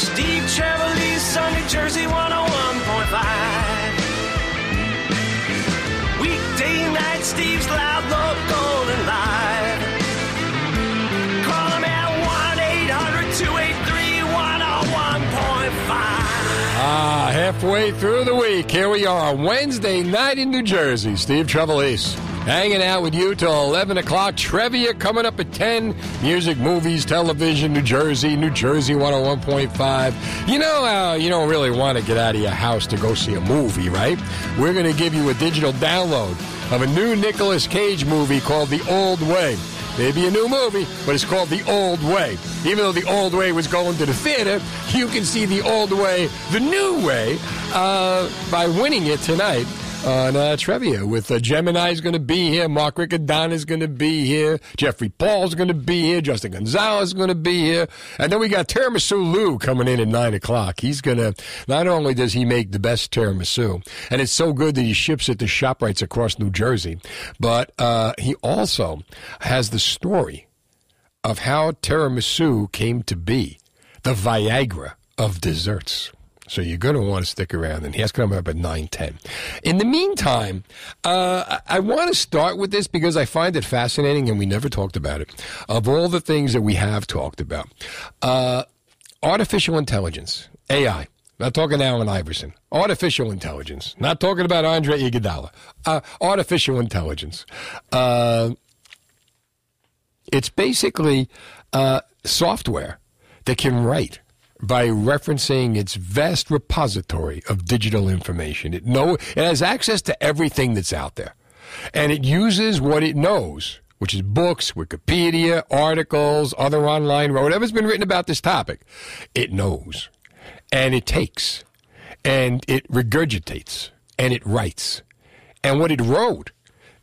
Steve Trevelise on New Jersey 101.5. Weekday night, Steve's loud, local, and live. Call him at 1 800 283 101.5. Ah, halfway through the week, here we are Wednesday night in New Jersey. Steve Trevelise hanging out with you till 11 o'clock. Trivia coming up at 10. Music, movies, television, New Jersey, New Jersey 101.5. You know how you don't really want to get out of your house to go see a movie, right? We're going to give you a digital download of a new Nicolas Cage movie called The Old Way. Maybe a new movie, but it's called The Old Way. Even though The Old Way was going to the theater, you can see The Old Way, the new way, uh, by winning it tonight on uh. With uh, Gemini's going to be here, Mark Riccadonna is going to be here, Jeffrey Paul's going to be here, Justin Gonzalez is going to be here, and then we got Tiramisu Lou coming in at nine o'clock. He's going to. Not only does he make the best tiramisu, and it's so good that he ships it to ShopRites across New Jersey, but uh, he also has the story of how tiramisu came to be, the Viagra of desserts. So you're going to want to stick around, and he has to come up at nine ten. In the meantime, uh, I I want to start with this because I find it fascinating, and we never talked about it. Of all the things that we have talked about, uh, artificial intelligence, AI. Not talking Allen Iverson. Artificial intelligence. Not talking about Andre Iguodala. Uh, artificial intelligence. Uh, it's basically uh, software that can write by referencing its vast repository of digital information. It know it has access to everything that's out there, and it uses what it knows, which is books, Wikipedia, articles, other online, whatever's been written about this topic. It knows, and it takes, and it regurgitates, and it writes, and what it wrote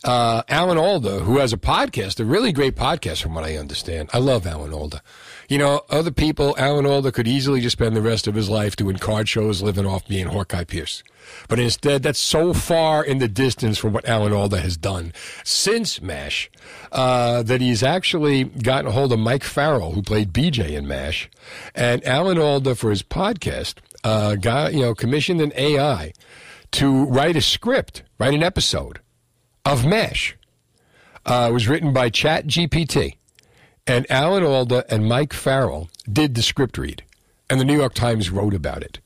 uh, Alan Alda, who has a podcast, a really great podcast from what I understand. I love Alan Alda. You know, other people, Alan Alda could easily just spend the rest of his life doing card shows, living off being Hawkeye Pierce. But instead, that's so far in the distance from what Alan Alda has done since MASH uh, that he's actually gotten a hold of Mike Farrell, who played BJ in MASH. And Alan Alda, for his podcast, uh, got, you know, commissioned an AI to write a script, write an episode of MASH. Uh, it was written by Chat GPT. And Alan Alda and Mike Farrell did the script read. And the New York Times wrote about it.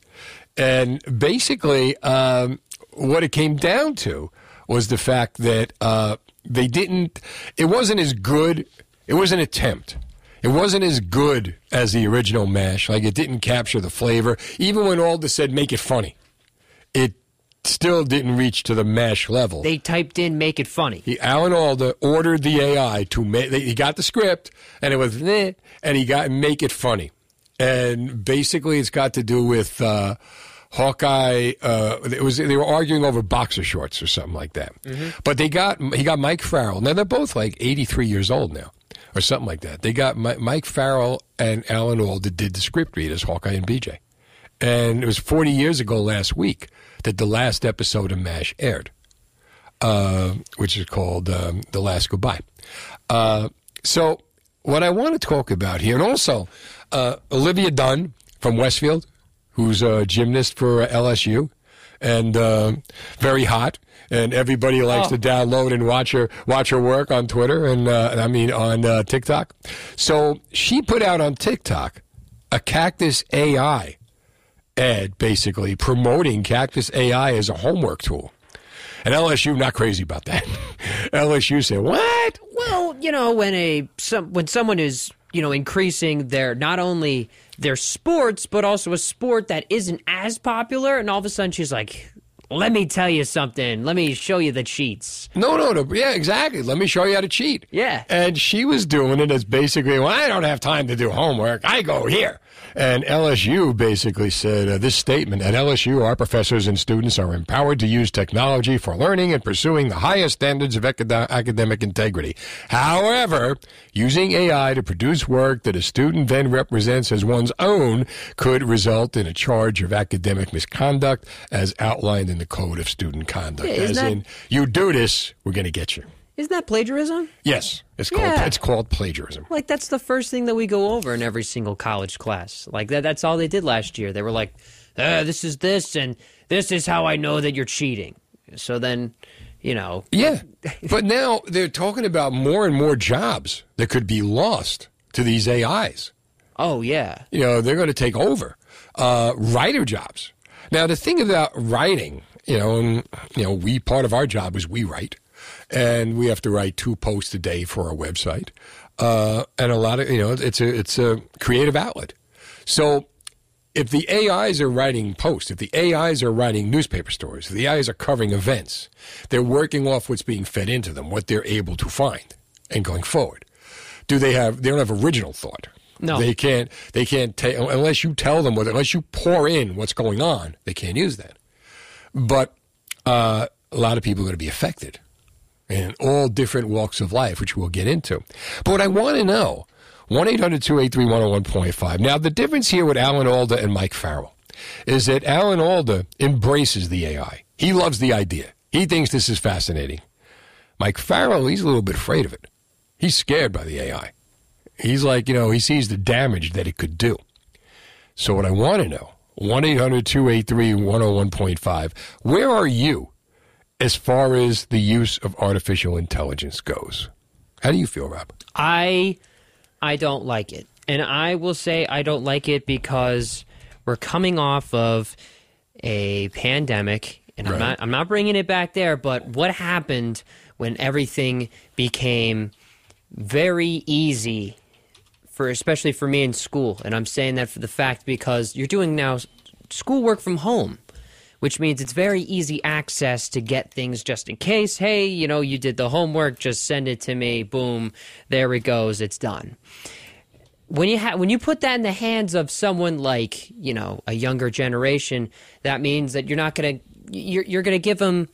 And basically, um, what it came down to was the fact that uh, they didn't, it wasn't as good, it was an attempt. It wasn't as good as the original MASH. Like, it didn't capture the flavor. Even when Alda said, make it funny, still didn't reach to the MASH level. They typed in "make it funny." He, Alan Alda ordered the AI to make. He got the script, and it was eh, and he got make it funny. And basically, it's got to do with uh, Hawkeye. Uh, it was they were arguing over boxer shorts or something like that. But they got he got Mike Farrell. Now they're both like eighty three years old now, or something like that. They got Mi- Mike Farrell and Alan Alda did the script read as Hawkeye and BJ. And it was 40 years ago last week that the last episode of MASH aired, uh, which is called um, The Last Goodbye. Uh, so, what I want to talk about here, and also uh, Olivia Dunne from Westfield, who's a gymnast for LSU and uh, very hot. And everybody likes to download and watch her watch her work on Twitter and uh, I mean on uh, TikTok. So she put out on TikTok a Caktus AI ad basically promoting Caktus AI as a homework tool. And LSU not crazy about that. LSU said, "What? Well, you know, when a some when someone is you know increasing their not only their sports but also a sport that isn't as popular, and all of a sudden she's like, "Let me tell you something. Let me show you the cheats." No, no, no. Yeah, exactly. Let me show you how to cheat. Yeah. And she was doing it as basically, well, I don't have time to do homework. I go here. And LSU basically said uh, this statement At LSU, our professors and students are empowered to use technology for learning and pursuing the highest standards of acad- academic integrity. However, using AI to produce work that a student then represents as one's own could result in a charge of academic misconduct as outlined in the Code of Student Conduct. Yeah, as that- in, you do this, we're going to get you. Isn't that plagiarism? Yes, it's called, Yeah. it's called plagiarism. Like that's the first thing that we go over in every single college class. Like that that's all they did last year. They were like, uh, this is this and this is how I know that you're cheating. So then, you know, Yeah. but now they're talking about more and more jobs that could be lost to these AIs. oh yeah. You know, they're going to take over uh, writer jobs. Now, the thing about writing, you know, and, you know, we part of our job is we write, and we have to write two posts a day for our website, uh, and a lot of you know, it's a it's a creative outlet. So if the AIs are writing posts, if the AIs are writing newspaper stories, if the AIs are covering events, they're working off what's being fed into them, what they're able to find, and going forward. Do they have? They don't have original thought. No. they can't. They can't take unless you tell them what. Unless you pour in what's going on, they can't use that. But uh, a lot of people are going to be affected in all different walks of life, which we'll get into. But what I want to know, 1 800 283 101.5. Now, the difference here with Alan Alda and Mike Farrell is that Alan Alda embraces the AI. He loves the idea, he thinks this is fascinating. Mike Farrell, he's a little bit afraid of it. He's scared by the AI. He's like, you know, he sees the damage that it could do. So, what I want to know, 1 800 283 101.5, where are you as far as the use of artificial intelligence goes? How do you feel, Rob? I I don't like it. And I will say I don't like it because we're coming off of a pandemic and I'm not I'm not bringing it back there, but what happened when everything became very easy for especially for me in school and I'm saying that for the fact because you're doing now s- schoolwork from home which means it's very easy access to get things just in case. Hey, you know, you did the homework, just send it to me. Boom, there it goes, it's done. When you ha- when you put that in the hands of someone like you know a younger generation, that means that you're not gonna you're you're gonna give them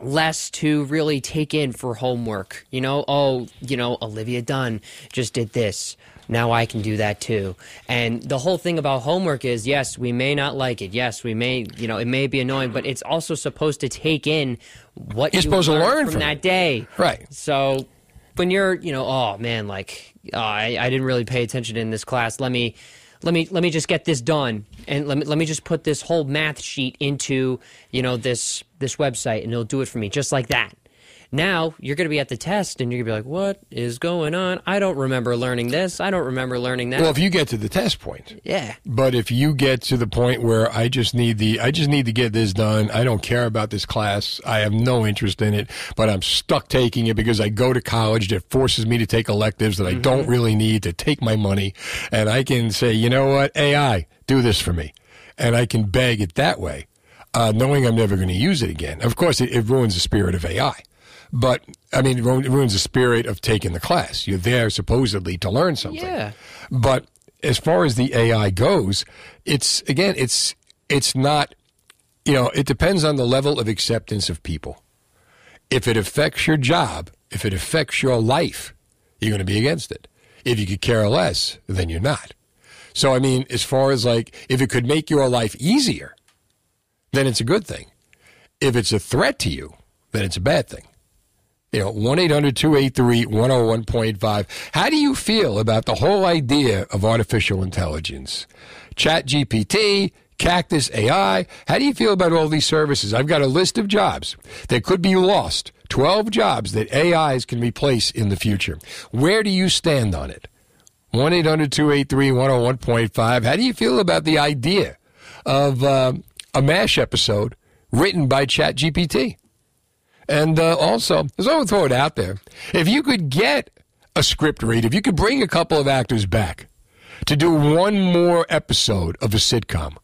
less to really take in for homework. You know, oh, you know, Olivia Dunne just did this. Now I can do that too. And the whole thing about homework is yes, we may not like it. Yes, we may, you know, it may be annoying, but it's also supposed to take in what You're you supposed to learn from, from that day. Right. So when you're, you know, oh man, like oh, I, I didn't really pay attention in this class. Let me, let me, let me just get this done, and let me, let me just put this whole math sheet into, you know, this this website, and it'll do it for me just like that. Now you're going to be at the test, and you're going to be like, "What is going on? I don't remember learning this. I don't remember learning that." Well, if you get to the test point, yeah, but if you get to the point where I just need the, I just need to get this done. I don't care about this class. I have no interest in it, but I'm stuck taking it because I go to college that forces me to take electives that I don't really need to take my money. And I can say, you know what? AI, do this for me. And I can beg it that way, uh, knowing I'm never going to use it again. Of course, it, it ruins the spirit of AI. But, I mean, it ruins the spirit of taking the class. You're there supposedly to learn something. Yeah. But as far as the AI goes, it's again, it's it's not. You know, it depends on the level of acceptance of people. If it affects your job, if it affects your life, you're going to be against it. If you could care less, then you're not. So, I mean, as far as like, if it could make your life easier, then it's a good thing. If it's a threat to you, then it's a bad thing. You know, 1 800 283 101.5. How do you feel about the whole idea of artificial intelligence? Chat GPT, Caktus AI. How do you feel about all these services? I've got a list of jobs that could be lost. 12 jobs that AIs can replace in the future. Where do you stand on it? 1 800 283 101.5. How do you feel about the idea of um, a MASH episode written by ChatGPT? And uh, also, as I would throw it out there, if you could get a script read, if you could bring a couple of actors back to do one more episode of a sitcom,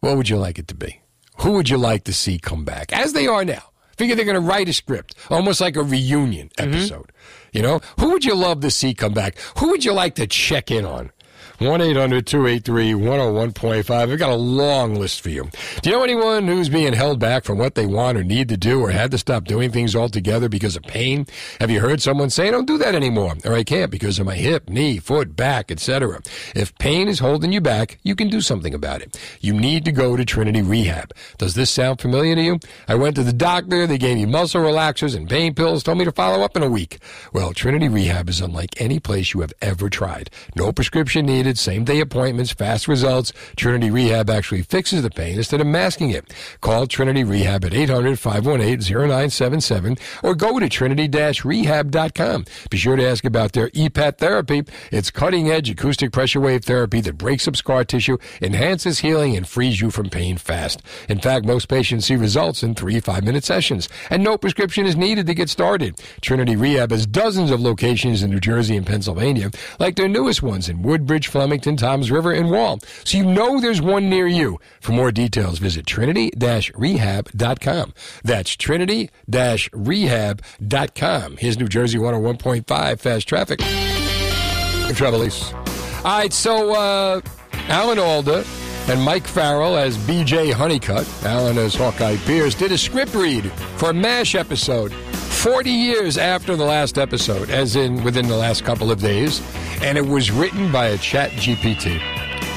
what would you like it to be? Who would you like to see come back? As they are now. Figure they're going to write a script, almost like a reunion episode. You know, who would you love to see come back? Who would you like to check in on? 1 800 283 101.5. We've got a long list for you. Do you know anyone who's being held back from what they want or need to do or had to stop doing things altogether because of pain? Have you heard someone say, I don't do that anymore, or I can't because of my hip, knee, foot, back, etc.? If pain is holding you back, you can do something about it. You need to go to Trinity Rehab. Does this sound familiar to you? I went to the doctor, they gave me muscle relaxers and pain pills, told me to follow up in a week. Well, Trinity Rehab is unlike any place you have ever tried. No prescription needed, same day appointments, fast results. Trinity Rehab actually fixes the pain instead of masking it. Call Trinity Rehab at 800 518 0977 or go to trinity rehab.com. Be sure to ask about their EPAT therapy. It's cutting edge acoustic pressure wave therapy that breaks up scar tissue, enhances healing, and frees you from pain fast. In fact, most patients see results in three five minute sessions, and no prescription is needed to get started. Trinity Rehab has dozens of locations in New Jersey and Pennsylvania, like their newest ones in Woodbridge, Flemington, Toms River, and Wall. So you know there's one near you. For more details, visit trinity-rehab.com. That's trinity-rehab.com. Here's New Jersey 101.5 Fast Traffic. East. All right, so uh, Alan Alda and Mike Farrell as BJ Honeycutt, Alan as Hawkeye Pierce, did a script read for a MASH episode 40 years after the last episode, as in within the last couple of days, and it was written by a chat GPT,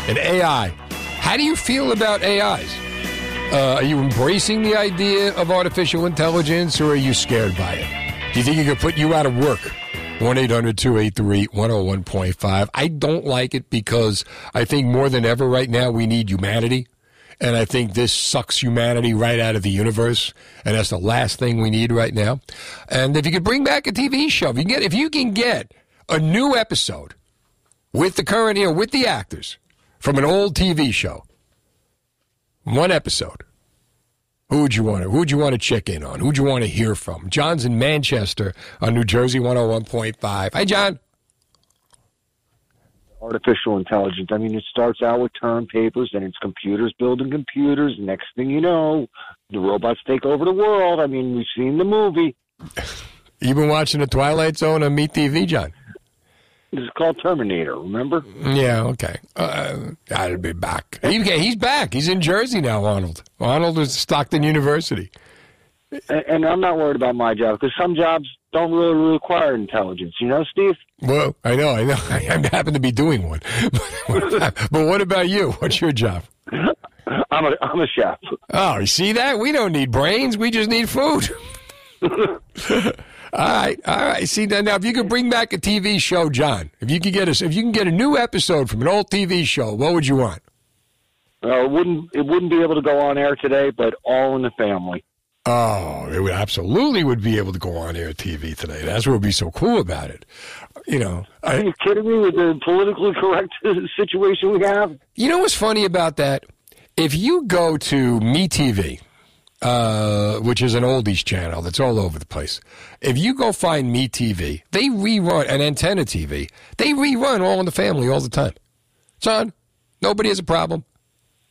an AI. How do you feel about AIs? Uh, are you embracing the idea of artificial intelligence or are you scared by it? Do you think it could put you out of work? 1 800 283 101.5. I don't like it because I think more than ever right now we need humanity. And I think this sucks humanity right out of the universe. And that's the last thing we need right now. And if you could bring back a TV show, if you can get, if you can get a new episode with the current, you know, with the actors from an old TV show, one episode. Who would you want to? Who would you want to check in on? Who would you want to hear from? John's in Manchester on New Jersey 101.5. Hi, John. Artificial intelligence. I mean, it starts out with term papers, and it's computers building computers. Next thing you know, the robots take over the world. I mean, we've seen the movie. You've been watching The Twilight Zone on MeTV, John? This is called Terminator. Remember? Yeah. Okay. Uh, I'll be back. He, he's back. He's in Jersey now. Arnold. Arnold is Stockton University. And, and I'm not worried about my job because some jobs don't really require intelligence. You know, Steve. Well, I know. I know. I happen to be doing one. but what about you? What's your job? I'm a I'm a chef. Oh, you see that? We don't need brains. We just need food. All right, all right. See now, now, if you could bring back a TV show, John, if you could get us, if you can get a new episode from an old TV show, what would you want? Uh, it wouldn't it wouldn't be able to go on air today, but All in the Family. Oh, it would absolutely would be able to go on air TV today. That's what would be so cool about it. You know, are I, you kidding me with the politically correct situation we have? You know what's funny about that? If you go to MeTV, uh, which is an oldies channel that's all over the place. If you go find MeTV, they rerun an antenna TV. They rerun All in the Family all the time. It's on. Nobody has a problem,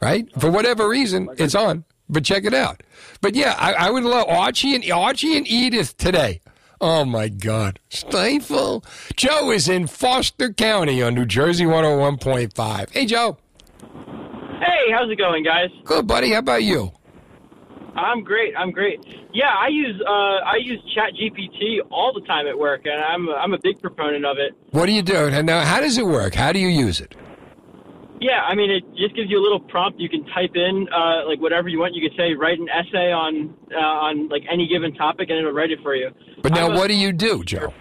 right? For whatever reason, it's on. But check it out. But yeah, I, I would love Archie and Archie and Edith today. Oh my God, Stifle. Joe is in Foster County on New Jersey 101.5. Hey, Joe. Hey, how's it going, guys? Good, buddy. How about you? I'm great. I'm great. Yeah, I use uh, I use Chat GPT all the time at work, and I'm I'm a big proponent of it. What do you do? And now, how does it work? How do you use it? Yeah, I mean, it just gives you a little prompt. You can type in uh, like whatever you want. You could say write an essay on uh, on like any given topic, and it'll write it for you. But now, what do you do, Joe?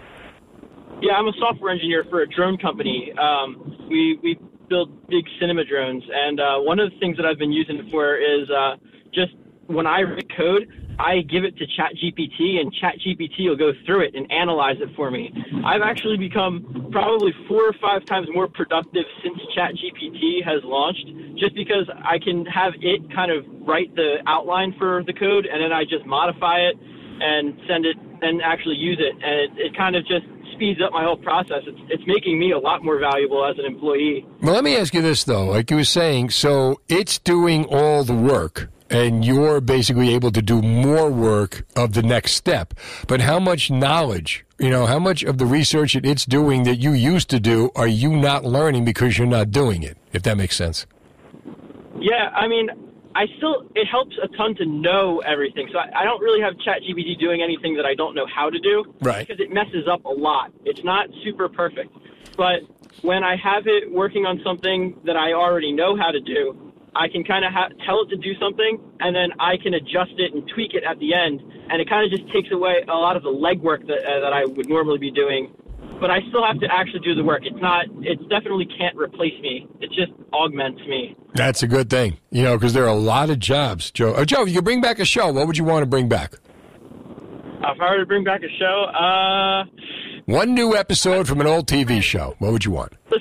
Yeah, I'm a software engineer for a drone company. Um, we we build big cinema drones, and uh, one of the things that I've been using it for is uh, just when I write code, I give it to ChatGPT, and ChatGPT will go through it and analyze it for me. I've actually become probably four or five times more productive since ChatGPT has launched, just because I can have it kind of write the outline for the code, and then I just modify it and send it and actually use it, and it, it kind of just speeds up my whole process. It's, it's making me a lot more valuable as an employee. Well, let me ask you this though. Like you were saying, so it's doing all the work and you're basically able to do more work of the next step. But how much knowledge, you know, how much of the research that it's doing that you used to do are you not learning because you're not doing it? If that makes sense. Yeah, I mean, I still it helps a ton to know everything. So I, I don't really have ChatGPT doing anything that I don't know how to do, Right. Because it messes up a lot. It's not super perfect, but when I have it working on something that I already know how to do, I can kind of ha- tell it to do something, and then I can adjust it and tweak it at the end, and it kind of just takes away a lot of the legwork that uh, that I would normally be doing. But I still have to actually do the work. It's not. It definitely can't replace me. It just augments me. That's a good thing, you know, because there are a lot of jobs, Joe. Uh, Joe, if you could bring back a show, what would you want to bring back? Uh, if I were to bring back a show, uh, One new episode from an old TV show. What would you want? The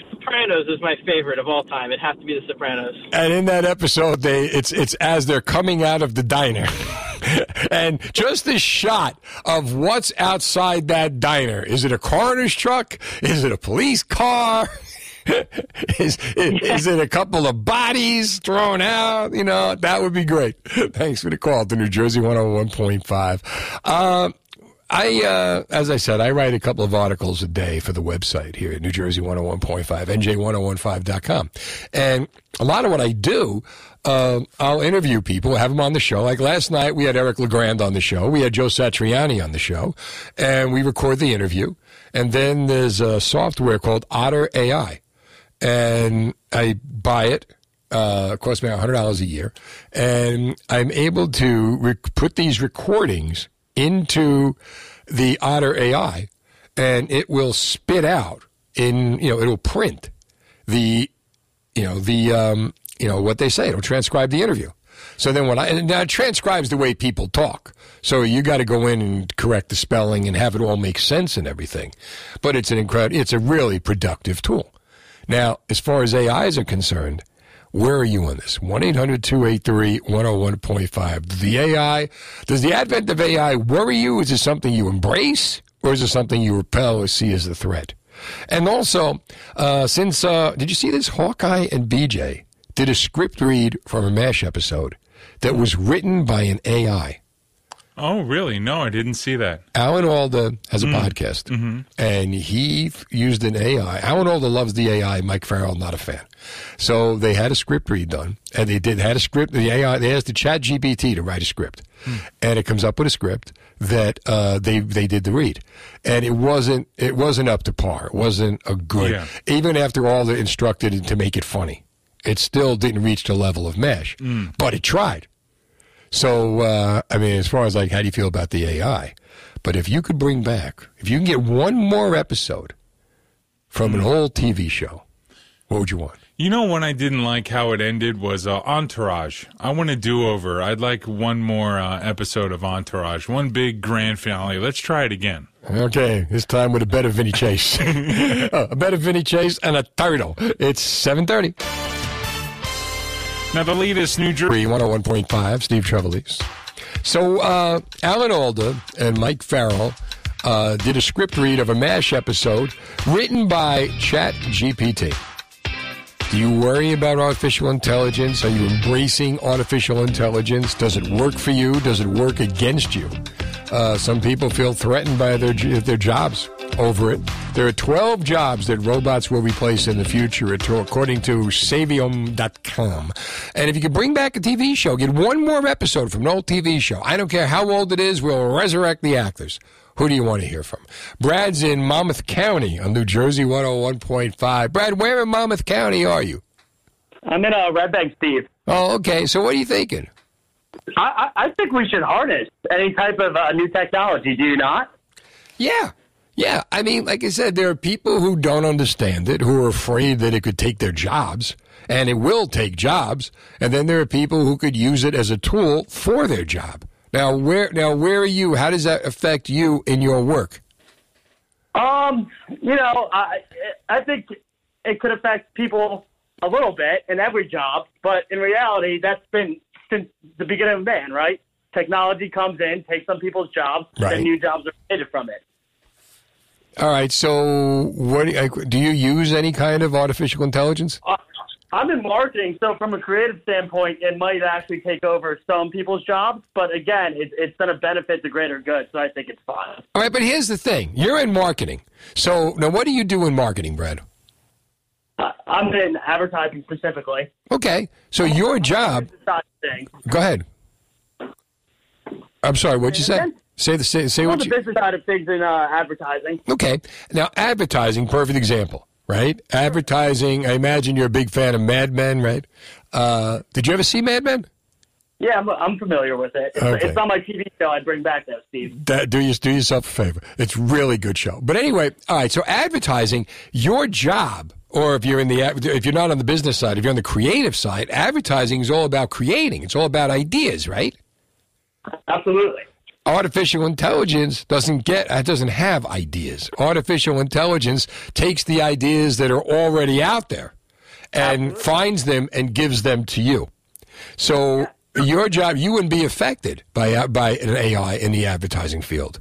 Sopranos is my favorite of all time. It has to be The Sopranos. And in that episode, they it's it's as they're coming out of the diner, and just the shot of what's outside that diner. Is it a coroner's truck? Is it a police car? is, is, it a couple of bodies thrown out? You know, that would be great. Thanks for the call to New Jersey 101.5. Um, I, uh, as I said, I write a couple of articles a day for the website here at New Jersey 101.5, NJ1015.com. And a lot of what I do, uh, I'll interview people, have them on the show. Like last night, we had Eric LeGrand on the show. We had Joe Satriani on the show. And we record the interview. And then there's a software called Otter AI. And I buy it uh, costs me hundred dollars a year, and I'm able to rec- put these recordings into the Otter AI, and it will spit out in you know it'll print the you know the um, you know what they say. It'll transcribe the interview. So then when I and now it transcribes the way people talk. So you got to go in and correct the spelling and have it all make sense and everything. But it's an incredible. It's a really productive tool. Now, as far as AIs are concerned, where are you on this? 1 800 283 101.5. The AI, does the advent of AI worry you? Is it something you embrace or is it something you repel or see as a threat? And also, uh, since, uh, did you see this? Hawkeye and BJ did a script read from a MASH episode that was written by an AI. Oh, really? No, I didn't see that. Alan Alda has a mm-hmm. podcast, mm-hmm. and he f- used an AI. Alan Alda loves the AI. Mike Farrell not a fan. So they had a script read done, and they did had a script. The AI they asked the Chat GPT to write a script, hmm. and it comes up with a script that uh, they they did the read, and it wasn't it wasn't up to par. It wasn't a good. Yeah. Even after all the instructed to make it funny, it still didn't reach the level of MASH, hmm. but it tried. So, uh, I mean, as far as like, how do you feel about the AI? But if you could bring back, if you can get one more episode from an old TV show, what would you want? You know, when I didn't like how it ended was uh, Entourage. I want a do over. I'd like one more uh, episode of Entourage, one big grand finale. Let's try it again. Okay, this time with a better Vinny Chase. A better Vinny Chase and a turtle. It's 730. Now, the latest New Jersey. 101.5, Steve Trevelise. So, uh, Alan Alda and Mike Farrell uh, did a script read of a MASH episode written by Chat GPT. Do you worry about artificial intelligence? Are you embracing artificial intelligence? Does it work for you? Does it work against you? Uh, some people feel threatened by their their jobs over it. There are 12 jobs that robots will replace in the future, according to Savium.com. And if you could bring back a TV show, get one more episode from an old TV show. I don't care how old it is, we'll resurrect the actors. Who do you want to hear from? Brad's in Monmouth County on New Jersey 101.5. Brad, where in Monmouth County are you? I'm in a Red Bank, Steve. Oh, okay. So what are you thinking? I, I I think we should harness any type of uh, new technology. Do you not? Yeah. Yeah. I mean, like I said, there are people who don't understand it, who are afraid that it could take their jobs, and it will take jobs. And then there are people who could use it as a tool for their job. Now, where now where are you? How does that affect you in your work? Um, you know, I I think it could affect people a little bit in every job, but in reality, that's been since the beginning of man, right? Technology comes in, takes some people's jobs, Right. then new jobs are created from it. All right. So, what do you use any kind of artificial intelligence? Uh, I'm in marketing, so from a creative standpoint, it might actually take over some people's jobs. But again, it, it's going to benefit the greater good, so I think it's fine. All right, but here's the thing: you're in marketing. So now, what do you do in marketing, Brad? I- I'm in advertising specifically. Okay, so your job. It's not a thing. Go ahead. I'm sorry. What'd you say? Say the say, say On what the you. business side of things in uh, advertising. Okay. Now, advertising, perfect example, right? Advertising, I imagine you're a big fan of Mad Men, right? Uh, did you ever see Mad Men? Yeah, I'm, I'm familiar with it. It's, Okay. it's not my TV show. I'd bring back though, Steve. That, do, you, do yourself a favor. It's really good show. But anyway, all right, so advertising, your job, or if you're in the if you're not on the business side, if you're on the creative side, advertising is all about creating. It's all about ideas, right? Absolutely. Artificial intelligence doesn't get it doesn't have ideas artificial intelligence takes the ideas that are already out there and finds them and gives them to you so your job you wouldn't be affected by uh, by an ai in the advertising field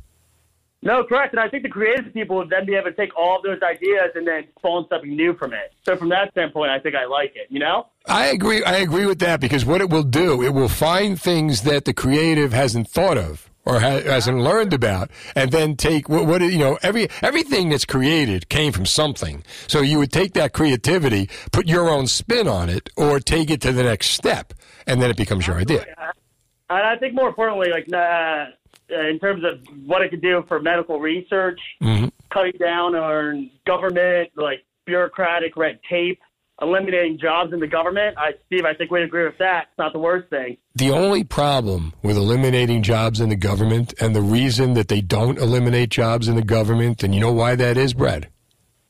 No, correct. And I think the creative people would then be able to take all those ideas and then spawn something new from it. So from that standpoint, I think I like it. You know? I agree. I agree with that because what it will do, it will find things that the creative hasn't thought of or ha- hasn't learned about, and then take what, what you know. Every everything that's created came from something. So you would take that creativity, put your own spin on it, or take it to the next step, and then it becomes your idea. And I think more importantly, like uh, in terms of what it could do for medical research, cutting down on government, like bureaucratic red tape, eliminating jobs in the government. I, Steve, I think we'd agree with that. It's not the worst thing. The only problem with eliminating jobs in the government, and the reason that they don't eliminate jobs in the government, and you know why that is, Brad?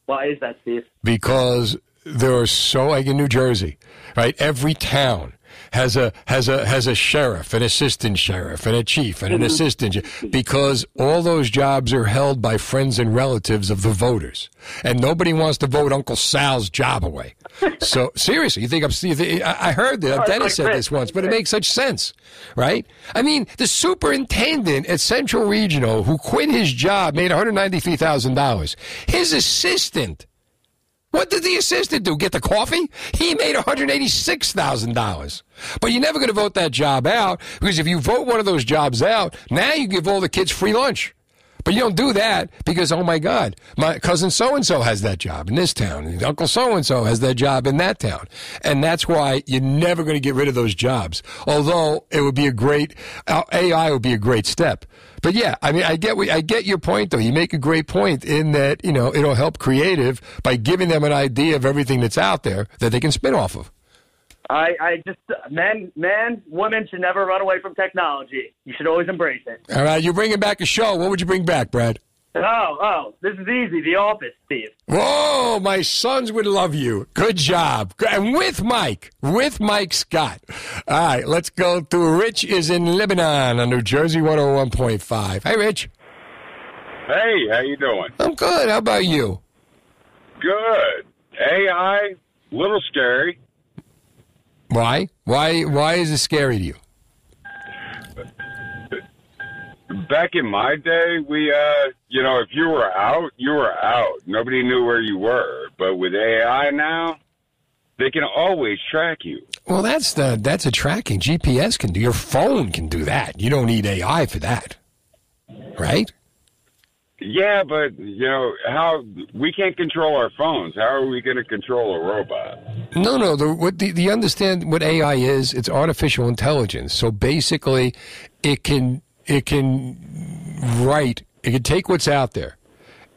Why is that, Steve? because there are so like in New Jersey, right? Every town has a has a has a sheriff, an assistant sheriff, and a chief, and an mm-hmm. assistant because all those jobs are held by friends and relatives of the voters, and nobody wants to vote Uncle Sal's job away. So seriously, you think I'm? You think, I I heard that oh, it's Dennis said this once, but it makes such sense, right? I mean, the superintendent at Central Regional who quit his job made one hundred ninety three thousand dollars. His assistant what did the assistant do? Get the coffee? He made $186,000. But you're never going to vote that job out because if you vote one of those jobs out, now you give all the kids free lunch. But you don't do that because, oh my God, my cousin so and so has that job in this town. and Uncle so and so has that job in that town. And that's why you're never going to get rid of those jobs. Although it would be a great, uh, AI would be a great step. But yeah, I mean, I get I get your point though. You make a great point in that you know it'll help creative by giving them an idea of everything that's out there that they can spin off of. I, I just men, men, women should never run away from technology. You should always embrace it. All right, you're bringing back a show. What would you bring back, Brad? Oh, oh, this is easy. The Office, Steve. Whoa, my sons would love you. Good job. And with Mike, with Mike Scott. All right, let's go to Rich is in Lebanon on New Jersey 101.5. Hey, Rich. Hey, how you doing? I'm good. How about you? Good. AI, little scary. Why? Why? Why is it scary to you? Back in my day, we, uh, you know, if you were out, you were out. Nobody knew where you were. But with AI now, they can always track you. Well, that's the that's a tracking. GPS can do. Your phone can do that. You don't need AI for that, right? Yeah, but you know how we can't control our phones. How are we going to control a robot? No, no. The, what the, the understand what AI is? It's artificial intelligence. So basically, it can it can write. It can take what's out there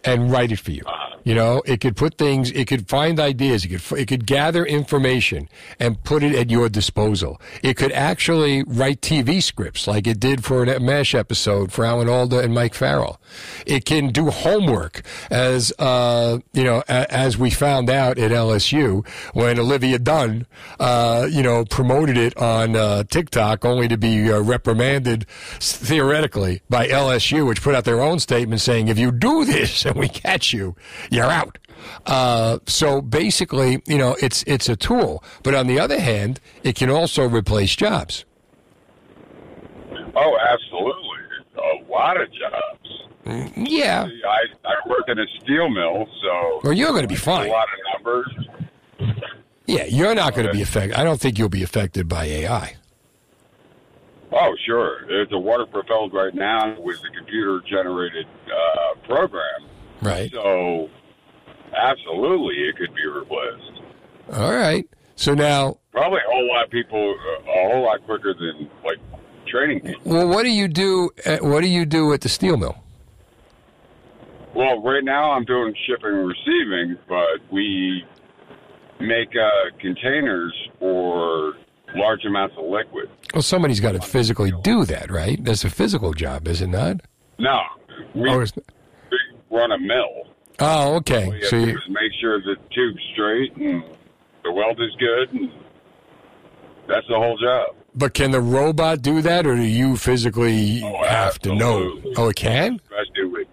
and write it for you. Ah. You know, it could put things. It could find ideas. It could it could gather information and put it at your disposal. It could actually write TV scripts like it did for an MASH episode for Alan Alda and Mike Farrell. It can do homework, as uh, you know, a, as we found out at LSU when Olivia Dunne, uh, you know, promoted it on uh, TikTok, only to be uh, reprimanded theoretically by LSU, which put out their own statement saying, "If you do this and we catch you, you're out." Uh, so basically, you know, it's it's a tool, but on the other hand, it can also replace jobs. Oh, absolutely. A lot of jobs. Yeah. I, I work in a steel mill, so Well, you're going to be fine. a lot of numbers. Yeah, you're not going to be affected. I don't think you'll be affected by AI. Oh, sure. It's a water-propelled right now with a computer-generated uh, program. Right. So, absolutely, it could be replaced. All right. So now, Probably a whole lot of people, uh, a whole lot quicker than like training people. well, what do you do? At, what do you do at the steel mill? Well, right now I'm doing shipping and receiving, but we make uh, containers for large amounts of liquid. Well, somebody's got to physically do that, right? That's a physical job, is it not? No, we, Oh, run a mill. Oh, All okay. you have So do you, make sure the tube's straight and the weld is good. And that's the whole job. but can the robot do that, or do you physically Oh, have to know? Oh, it can. Especially with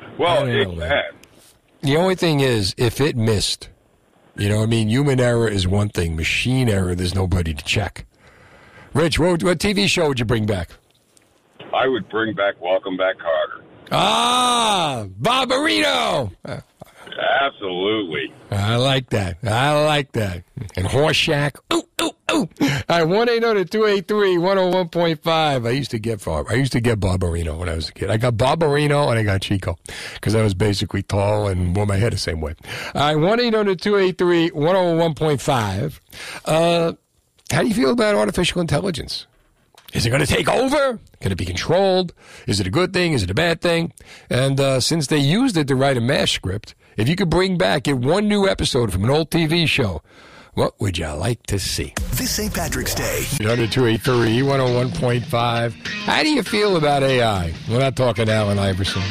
I well, it know, can. The only thing is, if it missed, you know, I mean, human error is one thing. Machine error, there's nobody to check. Rich, what, what TV show would you bring back? I would bring back Welcome Back Kotter. Ah, Barbarino. Absolutely. I like that. I like that. And Horshack. Ooh, ooh, ooh. All right, 1 800 283 101.5. I used to get Barb. I used to get Barbarino when I was a kid. I got Barbarino and I got Chico because I was basically tall and wore my hair the same way. All right, 1 800 283 101.5. Uh, How do you feel about artificial intelligence? Is it going to take over? Can it be controlled? Is it a good thing? Is it a bad thing? And uh, since they used it to write a MASH script, if you could bring back get one new episode from an old TV show, what would you like to see? This St. Patrick's Day, 283 101.5. How do you feel about AI? We're not talking Allen Iverson.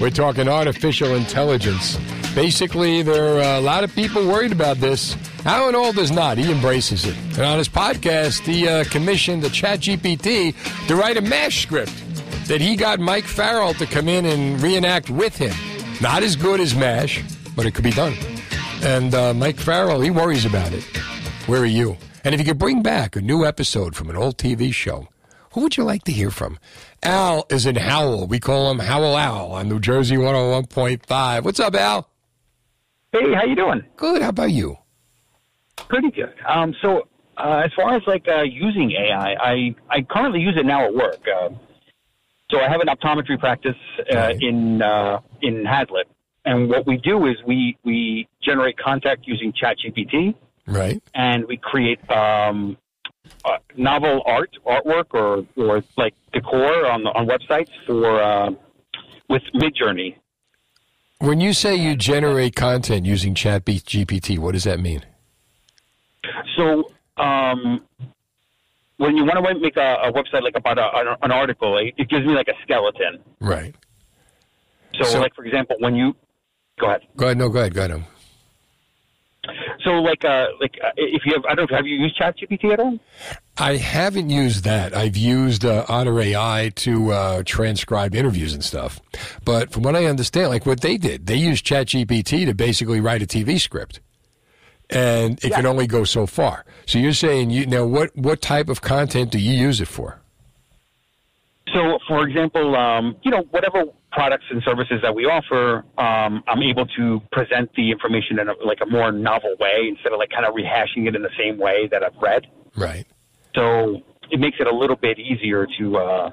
We're talking artificial intelligence. Basically, there are a lot of people worried about this. Alan Alda is not. He embraces it. And on his podcast, he uh, commissioned the ChatGPT to write a MASH script that he got Mike Farrell to come in and reenact with him. Not as good as MASH, but it could be done. And uh, Mike Farrell, he worries about it. Where are you? And if you could bring back a new episode from an old TV show, who would you like to hear from? Al is in Howell. We call him Howell Al on New Jersey 101.5. What's up, Al? Hey, how you doing? Good. How about you? Pretty good. Um, so uh, as far as like uh, using AI, I I currently use it now at work. Uh, so I have an optometry practice uh, Right. in uh, in Hazlet, and what we do is we we generate contact using ChatGPT, Right. and we create um, uh, novel art artwork or or like decor on the, on websites for uh, with Midjourney. When you say you generate content using ChatGPT, what does that mean? So, um, when you want to make a, a website like about a, an article, it, it gives me like a skeleton. Right. So, So- like for example, when you go ahead. Go ahead. No, go ahead. Go ahead. So, like, uh, like uh, if you have, I don't know, have you used ChatGPT at all? I haven't used that. I've used uh, Otter AI to uh, transcribe interviews and stuff. But from what I understand, like what they did, they used ChatGPT to basically write a TV script. And it can only go so far. So you're saying you now what what type of content do you use it for? So, for example, um, you know, whatever products and services that we offer, um, I'm able to present the information in a, like a more novel way instead of like kind of rehashing it in the same way that I've read. Right. So it makes it a little bit easier to, uh,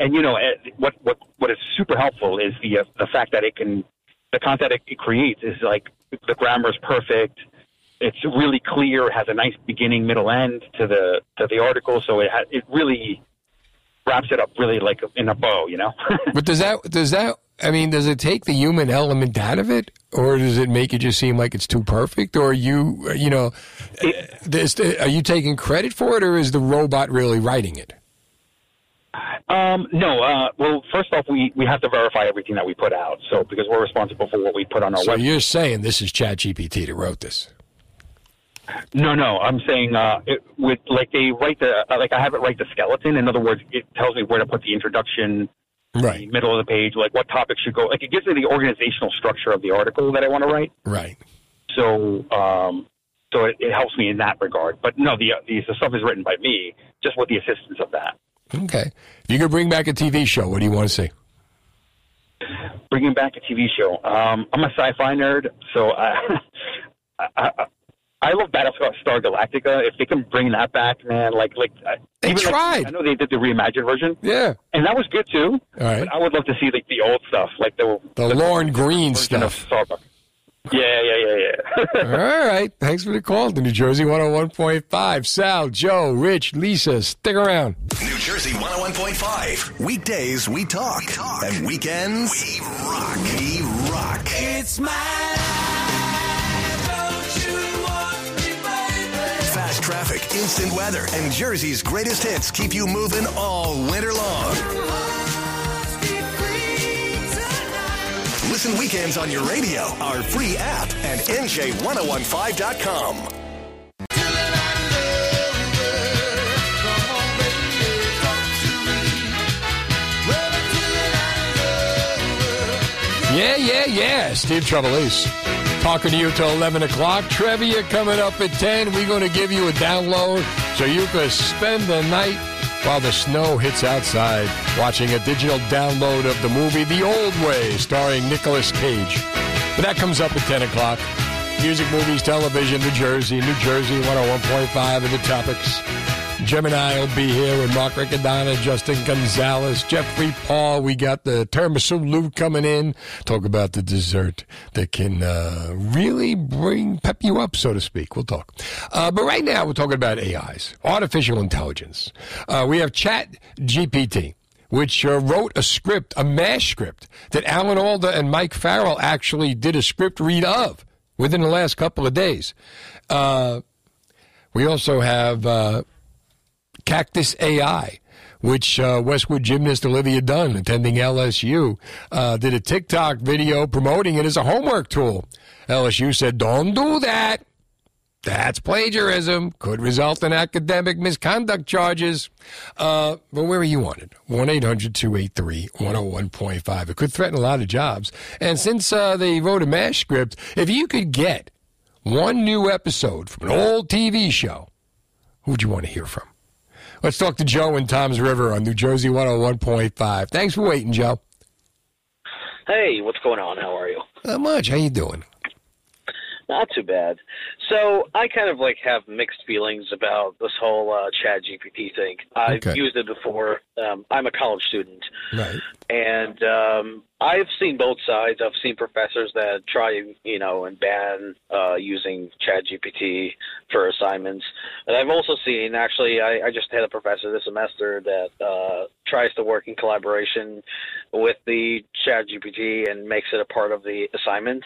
and you know, eh, what what what is super helpful is the uh, the fact that it can, the content it, it creates is like the grammar is perfect. It's really clear, has a nice beginning, middle, end to the to the article, so it ha- it really wraps it up really like in a bow, you know. But does that does that I mean, does it take the human element out of it, or does it make it just seem like it's too perfect? Or are you, you know, uh, this, are you taking credit for it, or is the robot really writing it? Um, no, uh, well, first off, we, we have to verify everything that we put out. So, because we're responsible for what we put on our website. So website. you're saying this is ChatGPT that wrote this? No, no, I'm saying uh, it, with like they write the uh, like I have it write the skeleton. In other words, it tells me where to put the introduction, Right. the middle of the page, like what topic should go. Like it gives me the organizational structure of the article that I want to write. Right. So, um, so it, it helps me in that regard. But no, the, the the stuff is written by me, just with the assistance of that. Okay. If you could bring back a TV show, what do you want to see? bringing back a TV show. Um, I'm a sci-fi nerd, so I, I, I, I love Battlestar Galactica. If they can bring that back, man, like like uh, They even, like, tried. I know they did the reimagined version, Yeah. and that was good too. All right. But I would love to see like the old stuff, like the The Lorne Greene stuff. Starbucks. Yeah, yeah, yeah, yeah. All right. Thanks for the call to New Jersey 101.5. Sal, Joe, Rich, Lisa, stick around. New Jersey 101.5. Weekdays we talk. And weekends we rock. We rock. It's my life, Fast traffic, instant weather, and Jersey's greatest hits keep you moving all winter long. Listen weekends on your radio, our free app, and NJ1015.com. Till I love her. Come on, baby, talk to me. Well, till I love her. Yeah, yeah, yeah. Steve Trevelise. Talking to you till 11 o'clock. Trivia coming up at 10. We're going to give you a download so you can spend the night while the snow hits outside watching a digital download of the movie The Old Way starring Nicolas Cage. But that comes up at 10 o'clock. Music, movies, television, New Jersey, New Jersey 101.5 and the topics. Gemini will be here with Mark Riccadonna, Justin Gonzalez, Jeffrey Paul. We got the tiramisu Lou coming in. Talk about the dessert that can uh, really bring pep you up, so to speak. We'll talk. Uh, but right now, we're talking about AIs, artificial intelligence. Uh, we have Chat GPT which uh, wrote a script, a mash script, that Alan Alda and Mike Farrell actually did a script read of within the last couple of days. Uh, we also have uh, Caktus AI, which uh, Westwood gymnast Olivia Dunne, attending LSU, uh, did a TikTok video promoting it as a homework tool. LSU said, don't do that. That's plagiarism. Could result in academic misconduct charges. Uh, but where are you on it? 1 800 283 101.5. It could threaten a lot of jobs. And since uh, they wrote a MASH script, if you could get one new episode from an old TV show, who would you want to hear from? Let's talk to Joe in Tom's River on New Jersey 101.5. Thanks for waiting, Joe. Hey, what's going on? How are you? Not much. How you doing? Not too bad. So I kind of like have mixed feelings about this whole uh, Chat GPT thing. I've Okay. used it before. Um, I'm a college student, Right. and um, I've seen both sides. I've seen professors that try, you know, and ban uh, using Chat GPT for assignments, and I've also seen. Actually, I, I just had a professor this semester that uh, tries to work in collaboration with the Chat GPT and makes it a part of the assignment.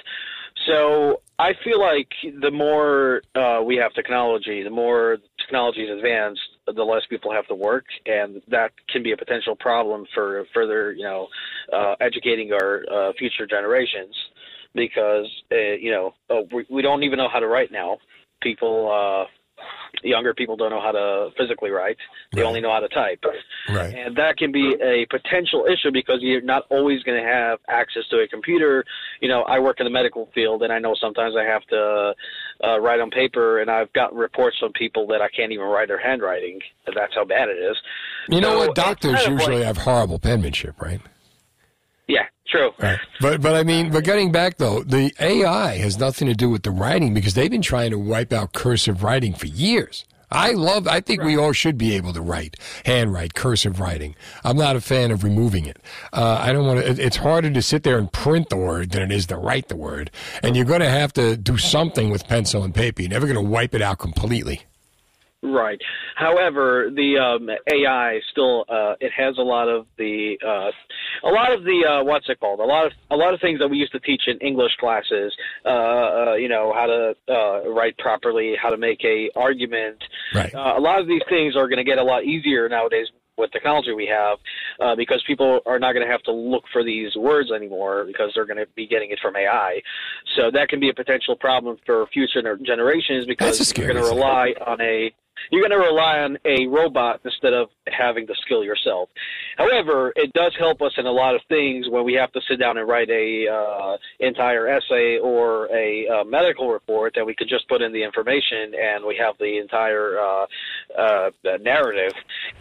So I feel like the more uh, we have technology, the more technology is advanced, the less people have to work, and that can be a potential problem for further, you know, uh, educating our uh, future generations. Because uh, you know uh, we, we don't even know how to write now. People, uh, younger people don't know how to physically write. They only know how to type. Right. And that can be a potential issue because you're not always going to have access to a computer. You know, I work in the medical field, and I know sometimes I have to uh, write on paper, and I've got reports from people that I can't even write their handwriting. That's how bad it is. You know what? Doctors usually have horrible penmanship, right? Yeah, true. But but I mean, but getting back though, the AI has nothing to do with the writing because they've been trying to wipe out cursive writing for years. I love. I think we all should be able to write, handwrite, cursive writing. I'm not a fan of removing it. Uh, I don't want to. It, it's harder to sit there and print the word than it is to write the word, and you're going to have to do something with pencil and paper. You're never going to wipe it out completely. Right. However, the um, AI still uh, it has a lot of the uh, a lot of the uh, what's it called? A lot of a lot of things that we used to teach in English classes. Uh, uh, you know how to uh, write properly, how to make a argument. Right. Uh, a lot of these things are going to get a lot easier nowadays with technology we have uh, because people are not going to have to look for these words anymore because they're going to be getting it from AI. So that can be a potential problem for future generations because you're going to rely on a you're going to rely on a robot instead of having the skill yourself. However, it does help us in a lot of things when we have to sit down and write a uh, entire essay or a uh, medical report that we could just put in the information and we have the entire uh, uh, narrative.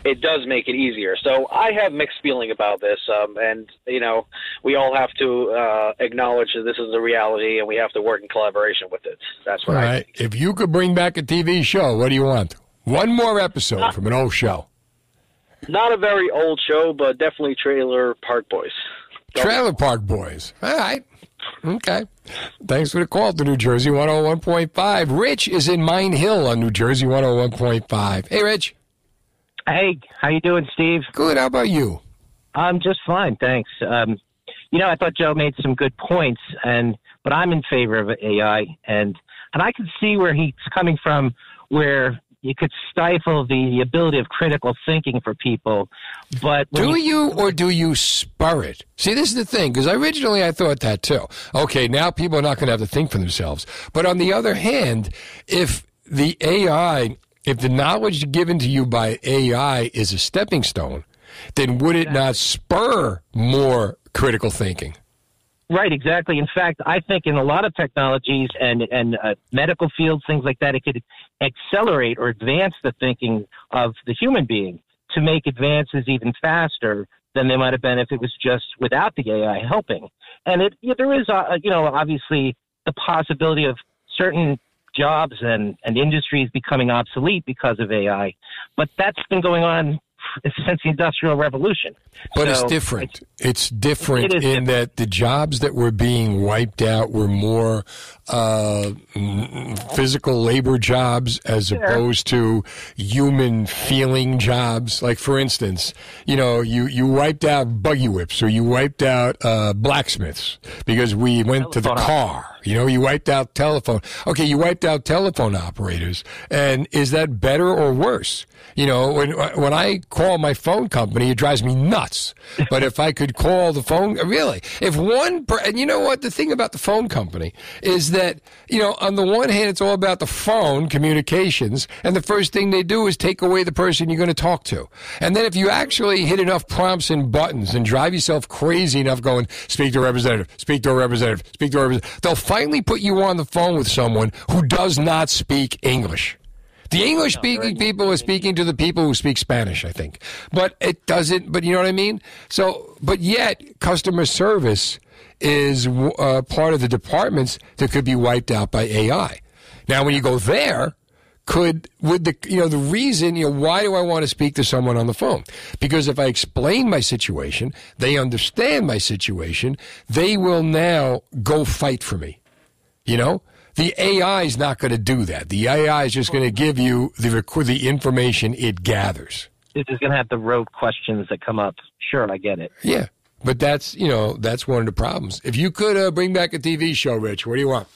it does make it easier. So I have mixed feeling about this, um, and you know, we all have to uh, acknowledge that this is the reality, and we have to work in collaboration with it. That's what All I right. If you could bring back a TV show, what do you want? One more episode from an old show. Not a very old show, but definitely Trailer Park Boys. Trailer Park Boys. All right. Okay. Thanks for the call to New Jersey 101.5. Rich is in Mine Hill on New Jersey 101.5. Hey, Rich. Hey, how you doing, Steve? Good. How about you? I'm just fine, thanks. Um, you know, I thought Joe made some good points, and but I'm in favor of AI, and and I can see where he's coming from, where you could stifle the ability of critical thinking for people. But Do you or do you spur it? See, this is the thing, because originally I thought that too. Okay, now people are not going to have to think for themselves. But on the other hand, if the AI, if the knowledge given to you by AI is a stepping stone, then would it not spur more critical thinking? Right, exactly. In fact, I think in a lot of technologies and and uh, medical fields, things like that, it could accelerate or advance the thinking of the human being to make advances even faster than they might have been if it was just without the AI helping. And it yeah, there is, uh, you know, obviously the possibility of certain jobs and and industries becoming obsolete because of AI, but that's been going on since the Industrial Revolution. But it's different. It's different It in that the jobs that were being wiped out were more uh, physical labor jobs as opposed to human feeling jobs. Like, for instance, you know, you, you wiped out buggy whips or you wiped out uh, blacksmiths because we went to the car. You know, you wiped out telephone. Okay, you wiped out telephone operators. And is that better or worse? You know, when when I call my phone company, it drives me nuts. But if I could call the phone, really, if one, and you know what, the thing about the phone company is that you know, on the one hand, it's all about the phone communications, and the first thing they do is take away the person you're going to talk to. And then if you actually hit enough prompts and buttons and drive yourself crazy enough, going speak to a representative, speak to a representative, speak to a representative, they'll finally put you on the phone with someone who does not speak English. The English speaking people are speaking to the people who speak Spanish, I think. But it doesn't, but you know what I mean? So, but yet, customer service is uh, part of the departments that could be wiped out by AI. Now, when you go there, could would the you know the reason you know why do I want to speak to someone on the phone? Because if I explain my situation, they understand my situation, they will now go fight for me. You know, the AI is not going to do that. The AI is just going to give you the rec- the information it gathers. This is going to have the rote questions that come up. Sure, I get it. Yeah, but that's you know that's one of the problems. If you could uh, bring back a TV show, Rich, what do you want?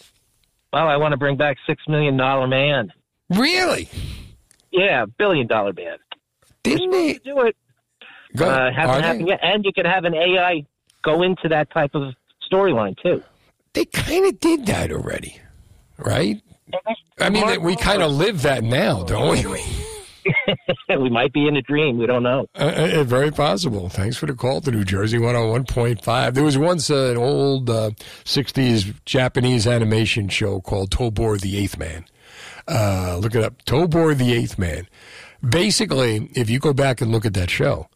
Well, I want to bring back Six Million Dollar Man. Really? Yeah, Billion Dollar Man. Didn't they do it? Go- uh, are hasn't happened yet. And you could have an AI go into that type of storyline too. They kind of did that already, right? I mean, that we kind of live that now, don't we? we might be in a dream. We don't know. Uh, uh, very possible. Thanks for the call to New Jersey 101.5. There was once uh, an old uh, 60s Japanese animation show called Tobor the Eighth Man. Uh, look it up. Tobor the Eighth Man. Basically, if you go back and look at that show,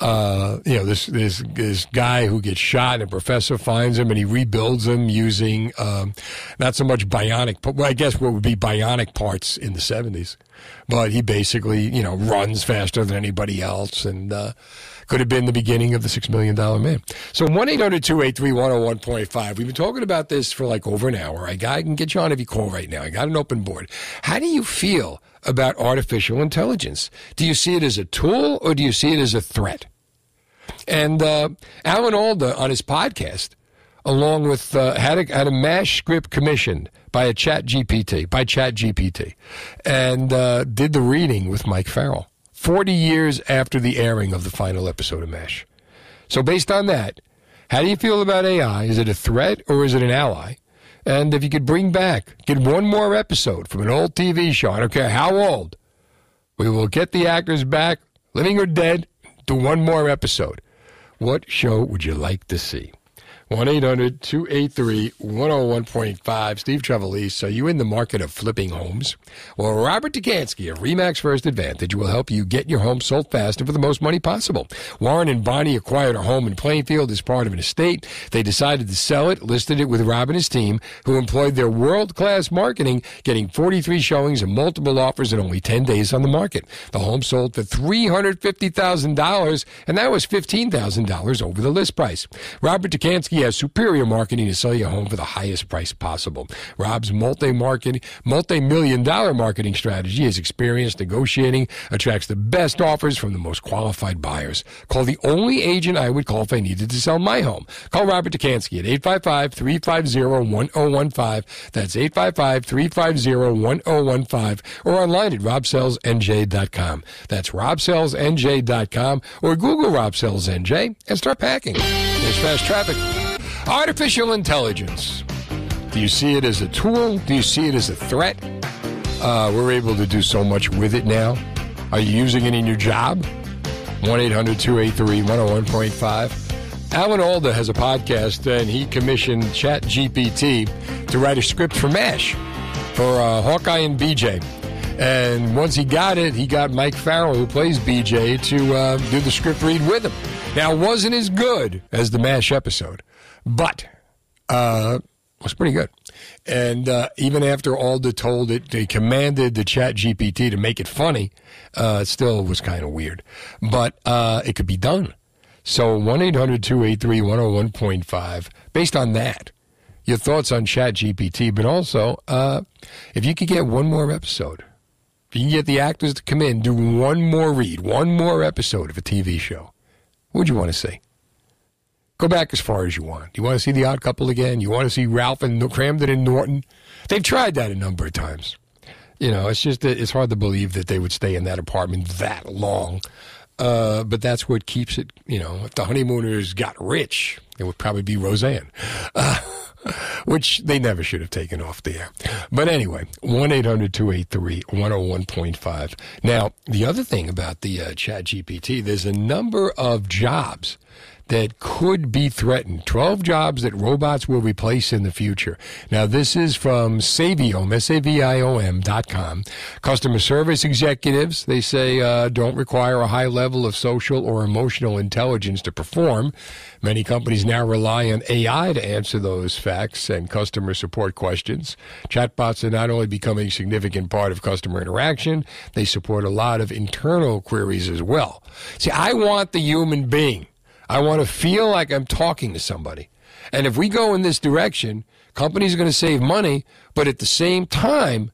uh, you know, this, this, this guy who gets shot and a professor finds him and he rebuilds him using, um, not so much bionic, but well, I guess what would be bionic parts in the 70s. But he basically, you know, runs faster than anybody else and, uh, could have been the beginning of the Six Million Dollar Man. So 1 800 283 101.5. We've been talking about this for like over an hour. I, I can get you on if you call right now. I got an open board. How do you feel about artificial intelligence? Do you see it as a tool or do you see it as a threat? And uh, Alan Alda on his podcast, along with uh, had a, had a mash script commissioned by a Chat GPT by Chat GPT, and uh, did the reading with Mike Farrell. Forty years after the airing of the final episode of Mash. So based on that, how do you feel about AI? Is it a threat or is it an ally? And if you could bring back, get one more episode from an old TV show, I don't care how old, we will get the actors back, living or dead, do one more episode. What show would you like to see? 1 800 283 101.5. Steve Trevelise, are you in the market of flipping homes? Well, Robert Dekanski of Remax First Advantage will help you get your home sold fast and for the most money possible. Warren and Bonnie acquired a home in Plainfield as part of an estate. They decided to sell it, listed it with Rob and his team, who employed their world class marketing, getting 43 showings and multiple offers in only 10 days on the market. The home sold for $350,000, and that was $15,000 over the list price. Robert Dekanski has superior marketing to sell your home for the highest price possible. Rob's multi-market, multi-million dollar marketing strategy is experienced negotiating, attracts the best offers from the most qualified buyers. Call the only agent I would call if I needed to sell my home. Call Robert Dekanski at 855-350-1015. That's 855-350-1015 or online at robsellsnj.com. That's robsellsnj.com or Google Rob Sells NJ and start packing. There's fast traffic. Artificial intelligence. Do you see it as a tool? Do you see it as a threat? Uh, we're able to do so much with it now. Are you using it in your job? 1 800 283 101.5. Alan Alda has a podcast and he commissioned ChatGPT to write a script for MASH for uh, Hawkeye and BJ. And once he got it, he got Mike Farrell, who plays BJ, to uh, do the script read with him. Now, it wasn't as good as the MASH episode, but uh, it was pretty good. And uh, even after Alda told it, they commanded the Chat GPT to make it funny, uh, it still was kind of weird. But uh, it could be done. So 1 800 283 101.5, based on that, your thoughts on Chat GPT, but also uh, if you could get one more episode, if you can get the actors to come in, do one more read, one more episode of a TV show, what would you want to see? Go back as far as you want. You want to see The Odd Couple again? You want to see Ralph and Kramden and Norton? They've tried that a number of times. You know, it's just it's hard to believe that they would stay in that apartment that long. Uh, but that's what keeps it. You know, if the honeymooners got rich, it would probably be Roseanne. Uh, which they never should have taken off the air. But anyway, 1 800 283 101.5. Now, the other thing about the uh, Chat GPT, there's a number of jobs that could be threatened. 12 jobs that robots will replace in the future. Now, this is from Saviom, S-A-V-I-O-M dot com. Customer service executives, they say, uh, don't require a high level of social or emotional intelligence to perform. Many companies now rely on AI to answer those FAQs and customer support questions. Chatbots are not only becoming a significant part of customer interaction, they support a lot of internal queries as well. See, I want the human being. I want to feel like I'm talking to somebody. And if we go in this direction, companies are going to save money, but at the same time,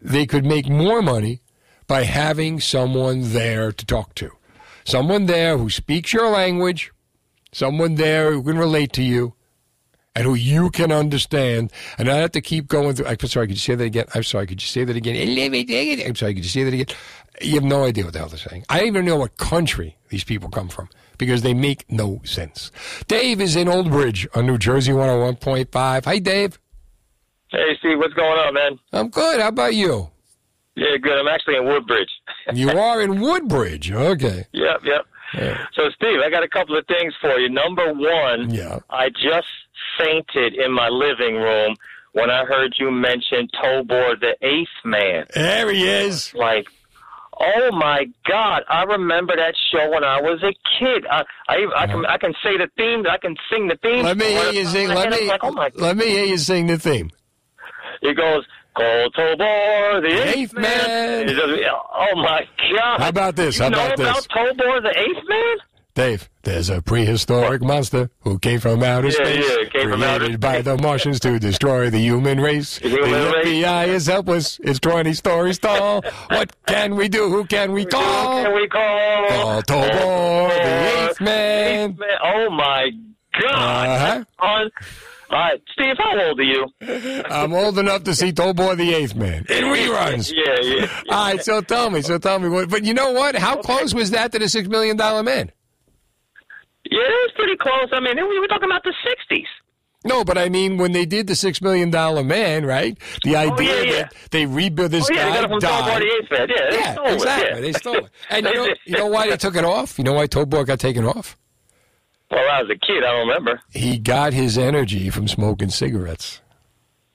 they could make more money by having someone there to talk to. Someone there who speaks your language, someone there who can relate to you, and who you can understand, and I have to keep going through. I'm sorry, could you say that again? I'm sorry, could you say that again? I'm sorry, could you say that again? You have no idea what the hell they're saying. I don't even know what country these people come from because they make no sense. Dave is in Old Bridge on New Jersey 101.5. Hi, Dave. Hey, Steve, what's going on, man? I'm good. How about you? Yeah, good. I'm actually in Woodbridge. you are in Woodbridge. Okay. Yep, yep. Yeah. So, Steve, I got a couple of things for you. Number one, yeah. I just fainted in my living room when I heard you mention Tobor the Eighth Man. There he is. Like, oh my God! I remember that show when I was a kid. I I, I can I can say the theme. I can sing the theme. Let me hear you sing. Let me Like, oh my let me hear you sing the theme. It goes, Tobor the Eighth Eighth Man. Does- Oh my God! How about this? You How know about this? about Tobor the Eighth Man? Dave, there's a prehistoric monster who came from outer Yeah, space, yeah, came from outer by the Martians to destroy the human race. The, human race. FBI is helpless. It's 20 stories tall. what can we do? Who can we call? Who can we call? Call Tobor, the eighth man. Eighth man. Oh my God! Uh-huh. On. All right, Steve, how old are you? I'm old enough to see Tobor the Eighth Man in reruns. Yeah, yeah. All right, so tell me, so tell me what. But you know what? How close was that to the Six Million Dollar Man? Yeah, it's pretty close. I mean, we were talking about the '60s. No, but I mean, when they did the Six Million Dollar Man, right? The idea Oh, yeah, yeah. that they rebuilt this oh, yeah, they guy got it from died. Eighth Yeah, they Yeah, stole it. Yeah. They stole it. And you know, you know why they took it off? You know why Tobor got taken off? Well, I was a kid. I don't remember. He got his energy from smoking cigarettes.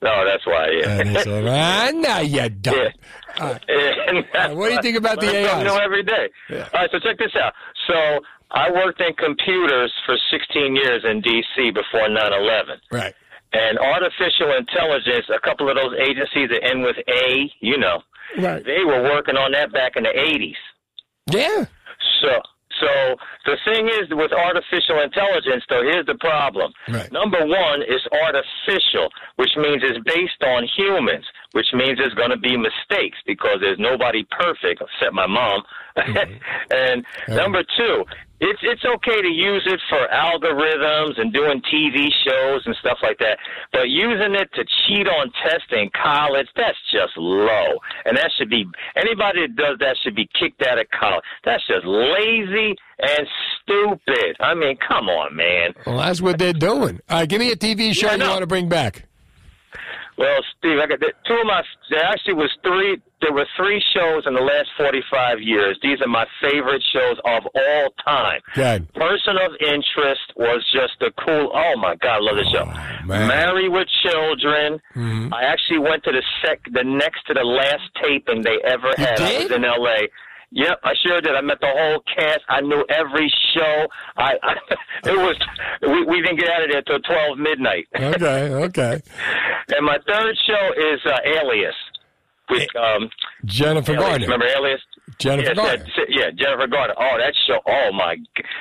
No, that's why. Yeah. And said, ah, no, you don't. Uh, Yeah. what do you think about the something AIs? new every day. All right, so check this out. So I worked in computers for 16 years in D.C. before 9/11. Right. And artificial intelligence, a couple of those agencies that end with A, you know, Right. they were working on that back in the 80s. Yeah. So, so the thing is with artificial intelligence, though, here's the problem. Right. Number one is artificial, which means it's based on humans, which means there's going to be mistakes because there's nobody perfect except my mom. Mm-hmm. and number two, it's it's okay to use it for algorithms and doing TV shows and stuff like that, but using it to cheat on tests in college, that's just low. And that should be anybody that does that should be kicked out of college. That's just lazy and stupid. I mean, come on, man. Well, that's what they're doing. All right, give me a TV show you want to bring back. Well, Steve, I got the, two of my. There actually was three. There were three shows in the last forty-five years. These are my favorite shows of all time. Good. Person of Interest was just a cool. Oh my God, I love this show. man. Married with Children. Mhm. I actually went to the sec, the next to the last taping they ever had. I was in L.A. Yep, I sure did. I met the whole cast. I knew every show. I, I it was we, we didn't get out of there till twelve midnight. Okay, okay. And my third show is uh, Alias with um, Jennifer Alias. Garner. Remember Alias? Jennifer yes, Garner. that's it. yeah, Jennifer Garner. Oh, that show! Oh my,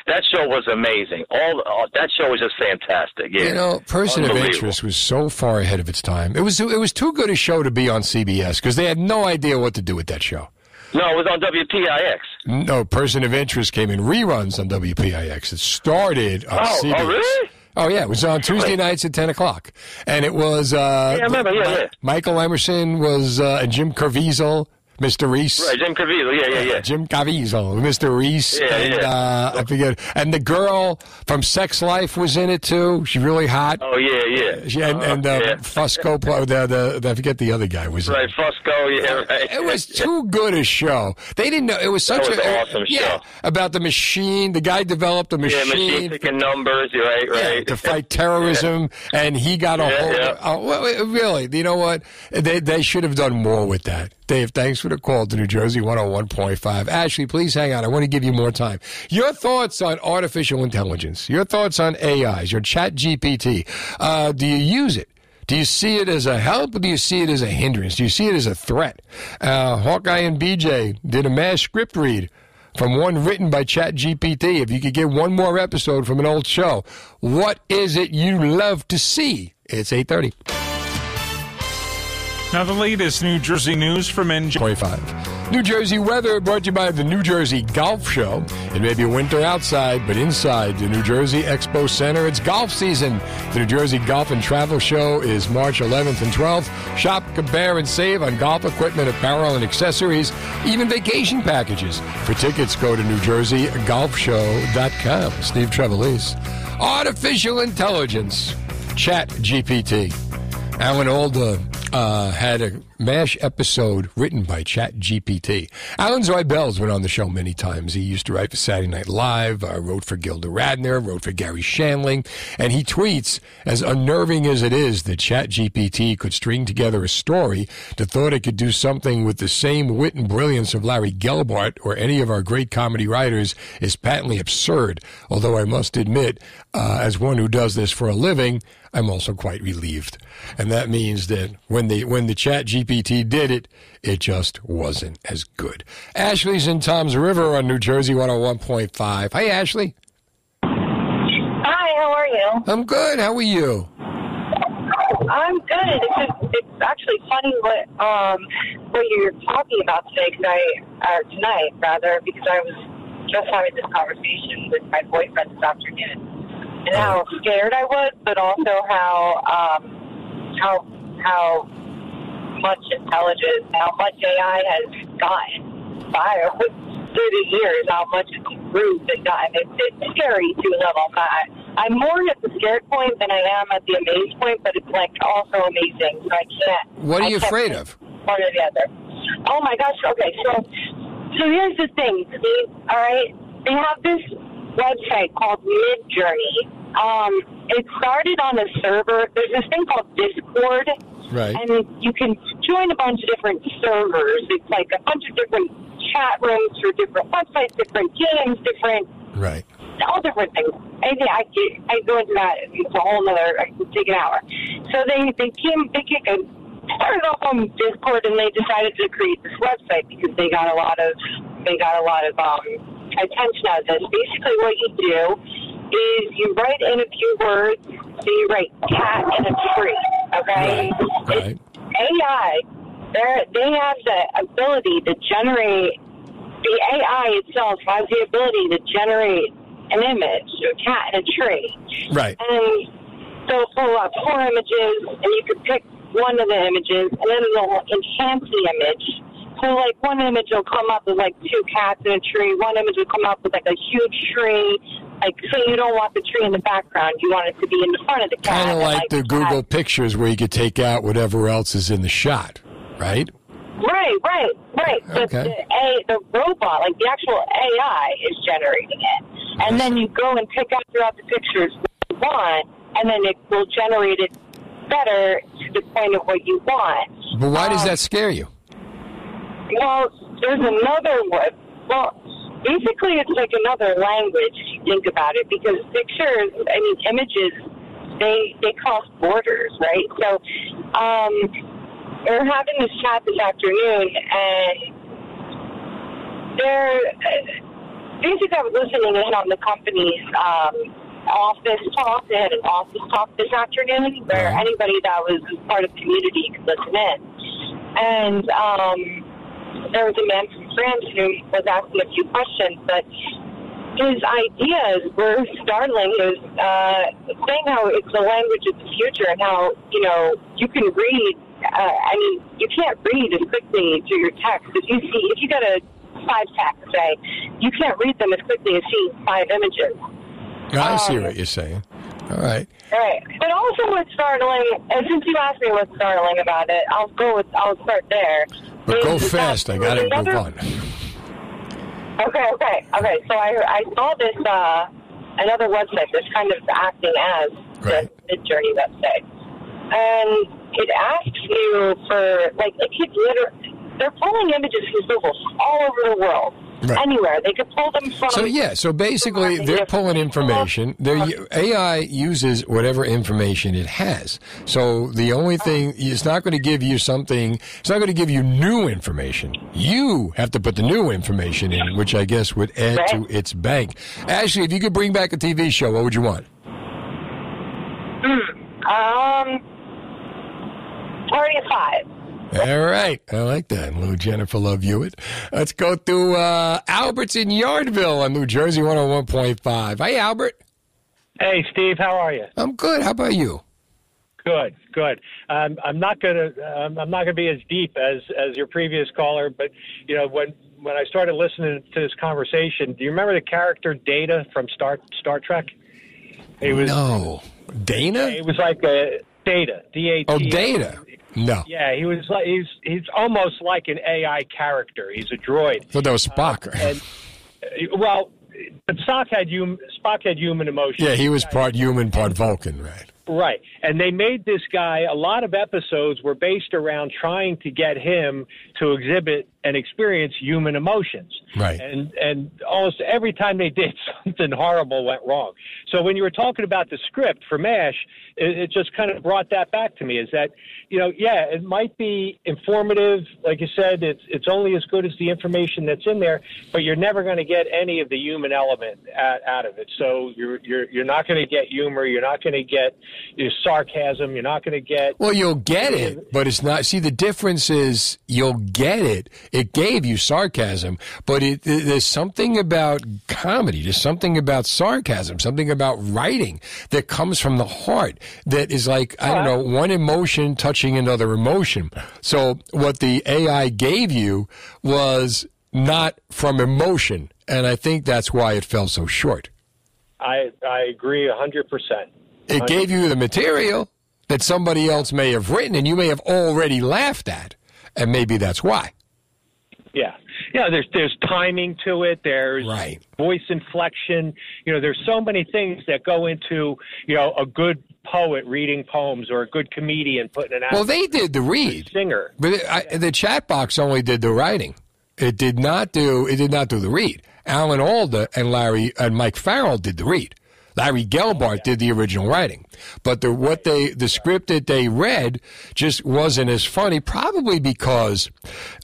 that show was amazing. All oh, that show was just fantastic. Yeah, You know, Person of Interest was so far ahead of its time. It was it was too good a show to be on CBS because they had no idea what to do with that show. No, it was on WPIX. No, Person of Interest came in reruns on WPIX. It started on Oh, oh, really? Oh yeah, it was on Tuesday nights at ten o'clock, and it was uh, Yeah, I remember, yeah, yeah. Michael Emerson was uh, and Jim Caviezel, Mr. Reese. Right, Jim Caviezel. Yeah, yeah, yeah. Jim Caviezel, Mr. Reese, Yeah, and yeah. Uh, I forget. And the girl from Sex Life was in it too. She's really hot. Oh yeah, yeah. Uh, she, and and uh, uh yeah. Fusco, uh, the, the, the I forget the other guy was. in Right, Fusco. Yeah, right. It was too good a show. They didn't know it was such was a an awesome yeah show. about the machine. The guy developed a Yeah, machine, machine picking numbers. Right, right. to fight terrorism, and he got a Yeah, hold. yeah. Of, oh, well, really, you know what? They they should have done more with that. Dave, thanks for the call to New Jersey 101.5. Ashley, please hang on. I want to give you more time. Your thoughts on artificial intelligence, your thoughts on AIs, your chat GPT. Uh, do you use it? Do you see it as a help or do you see it as a hindrance? Do you see it as a threat? Uh, Hawkeye and BJ did a MASH script read from one written by ChatGPT. If you could get one more episode from an old show, what is it you love to see? It's 830. Now, the latest New Jersey news from NJ. 25. New Jersey weather brought to you by the New Jersey Golf Show. It may be winter outside, but inside the New Jersey Expo Center, it's golf season. The New Jersey Golf and Travel Show is March 11th and 12th. Shop, compare, and save on golf equipment, apparel, and accessories, even vacation packages. For tickets, go to NewJerseyGolfShow.com. Steve Trevelise. Artificial intelligence. Chat GPT. Alan Alda uh, had a MASH episode written by ChatGPT. Alan Zweibel went on the show many times. He used to write for Saturday Night Live, uh, wrote for Gilda Radner, wrote for Garry Shandling, and he tweets, as unnerving as it is that ChatGPT could string together a story to thought it could do something with the same wit and brilliance of Larry Gelbart or any of our great comedy writers is patently absurd. Although I must admit, uh, as one who does this for a living, I'm also quite relieved. And that means that when the when the chat GPT did it, it just wasn't as good. Ashley's in Tom's River on New Jersey 101.5. Hi Ashley. Hi, how are you? I'm good. How are you? I'm good. It's just, it's actually funny what um what you're talking about today, cause I uh, tonight rather, because I was just having this conversation with my boyfriend this afternoon, and how scared I was, but also how um how how much intelligence, how much AI has gotten by through the years, how much it's improved and gotten. It's, it's scary to a level. I, I'm more at the scared point than I am at the amazed point, but it's like also amazing. So I can't. What are you afraid of? One or the other. Oh my gosh. Okay, so so here's the thing. Steve, all right, they have this website called Midjourney. Um, it started on a server. There's this thing called Discord, Right. and you can join a bunch of different servers. It's like a bunch of different chat rooms for different websites, different games, different Right. all different things. I get, I go into that. It's a whole other. I could take an hour. So they they came. They kick a, started off on Discord and they decided to create this website because they got a lot of they got a lot of um, attention out of this. Basically, what you do is you write in a few words. So you write cat and a tree. Okay. Right. AI, they they have the ability to generate. The AI itself has the ability to generate an image, a cat in a tree. Right. And they'll pull up four images, and you can pick one of the images, and then it'll enhance the image. So, like, one image will come up with, like, two cats in a tree. One image will come up with, like, a huge tree. Like, so you don't want the tree in the background. You want it to be in the front of the cat. Kind of and, like the Google Pictures where you could take out whatever else is in the shot, right? Right, right, right. Okay. the A, the robot, like the actual AI, is generating it, and then you go and pick out throughout the pictures what you want, and then it will generate it better to the point of what you want. But why does Um, that scare you? Well, there's another one. Well, basically, it's like another language if you think about it, because pictures, I mean, images, they they cross borders, right? So, um, we're having this chat this afternoon, and they're basically I was listening in on the company's um, office talk. They had an office talk this afternoon where anybody that was part of the community could listen in. And um, there was a man from France who was asking a few questions, but his ideas were startling. He was uh, saying how it's the language of the future and how, you know, you can read. Uh, I mean, you can't read as quickly through your text. If you see, if you got a five text, say, you can't read them as quickly as seeing five images. I see um, what you're saying. All right. Right. But also what's startling, and since you asked me what's startling about it, I'll go with, I'll start there. But go fast. I got to move on. Okay, okay, okay. So I, I saw this, uh, another website that's kind of acting as the Midjourney website. And it asks you for, like, it could literally, they're pulling images from Google all over the world. Right. Anywhere. They could pull them from. So yeah, so basically they're pulling information. Their AI uses whatever information it has. So the only thing it's not going to give you something. It's not going to give you new information. You have to put the new information in, which I guess would add to its bank. Ashley, if you could bring back a TV show, what would you want? Um, Party of Five. All right, I like that. Little Jennifer Love Hewitt. Let's go to uh, Albert's in Yardville on New Jersey 101.5. Hey, Albert. Hey, Steve, how are you? I'm good. How about you? Good, good. Um, I'm not gonna um, I'm not gonna be as deep as as your previous caller, but you know when when I started listening to this conversation, do you remember the character Data from Star Star Trek? It was no Dana. It was like a Data, D A T. Oh, Data. No. Yeah, he was like he's he's almost like an AI character. He's a droid. thought that was Spock. And uh, well, but Spock had hum, Spock had human emotions. yeah, he was part human, part Vulcan, right? Right. And they made this guy, a lot of episodes were based around trying to get him to exhibit and experience human emotions. Right. And and almost every time they did, something horrible went wrong. So when you were talking about the script for MASH, it, it just kind of brought that back to me is that, you know, yeah, it might be informative. Like you said, it's, it's only as good as the information that's in there, but you're never going to get any of the human element out, out of it. So you're, you're, you're not going to get humor. You're not going to get your sarcasm. You're not going to get. Well, you'll get it, but it's not. See, the difference is you'll get it. It gave you sarcasm, but it, there's something about comedy. There's something about sarcasm, something about writing that comes from the heart that is like, I don't know, one emotion touching another emotion. So what the AI gave you was not from emotion. And I think that's why it fell so short. I, I agree 100%. It gave you the material that somebody else may have written and you may have already laughed at. And maybe that's why. Yeah. know, there's there's timing to it. There's right. voice inflection. You know, there's so many things that go into you know a good poet reading poems or a good comedian putting an. Act. Well, they did the read. Singer, but it, I, the chat box only did the writing. It did not do. It did not do the read. Alan Alda and Larry and Mike Farrell did the read. Larry Gelbart did the original writing, but the what they the script that they read just wasn't as funny. Probably because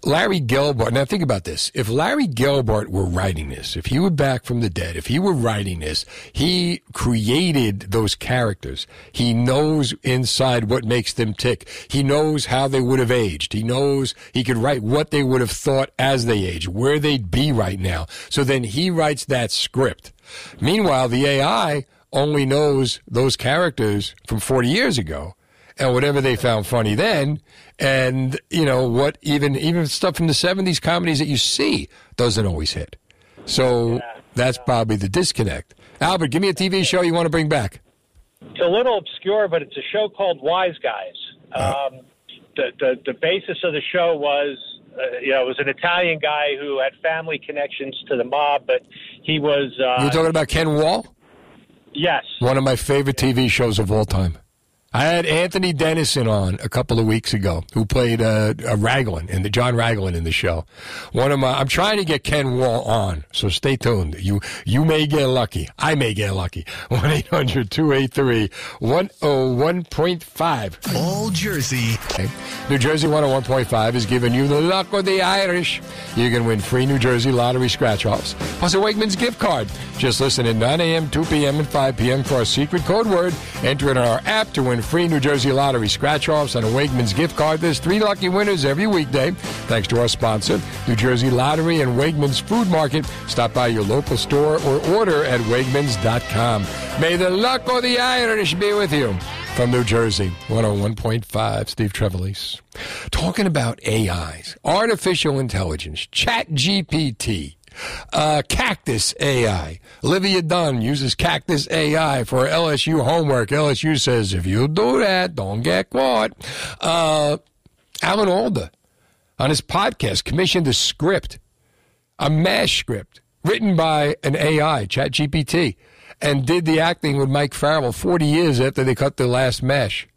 Larry Gelbart. Now think about this: if Larry Gelbart were writing this, if he were back from the dead, if he were writing this, he created those characters. He knows inside what makes them tick. He knows how they would have aged. He knows he could write what they would have thought as they age, where they'd be right now. So then he writes that script. Meanwhile, the AI only knows those characters from 40 years ago and whatever they found funny then and you know what even even stuff from the 70s comedies that you see doesn't always hit. So that's probably the disconnect. Albert give me a tv show you want to bring back. It's a little obscure, but it's a show called Wise Guys. Um, the, the the basis of the show was, uh, you know, it was an Italian guy who had family connections to the mob, but he was. Uh, you're talking about Ken Wahl yes. one of my favorite tv shows of all time I had Anthony Denison on a couple of weeks ago, who played uh, a Raglan in the John Raglan in the show. One of my, I'm trying to get Ken Wahl on, so stay tuned. You you may get lucky. I may get lucky. One 1-800-283-101.5. All Jersey. Okay. New Jersey 101.5 is giving you the luck of the Irish. You can win free New Jersey lottery scratch offs, plus a Wegmans gift card. Just listen at 9 a.m., 2 p.m., and 5 p.m. for our secret code word. Enter it in our app to win free New Jersey lottery scratch offs and a Wegmans gift card. There's three lucky winners every weekday. Thanks to our sponsor, New Jersey Lottery and Wegmans Food Market. Stop by your local store or order at Wegmans.com. May the luck of the Irish be with you. From New Jersey, 101.5, Steve Trevelise. Talking about AIs, artificial intelligence, Chat GPT. Uh, Caktus AI. Olivia Dunne uses Caktus AI for LSU homework. LSU says, if you do that, don't get caught. Uh, Alan Alda on his podcast commissioned a script, a MASH script written by an AI, ChatGPT, and did the acting with Mike Farrell 40 years after they cut the last MASH.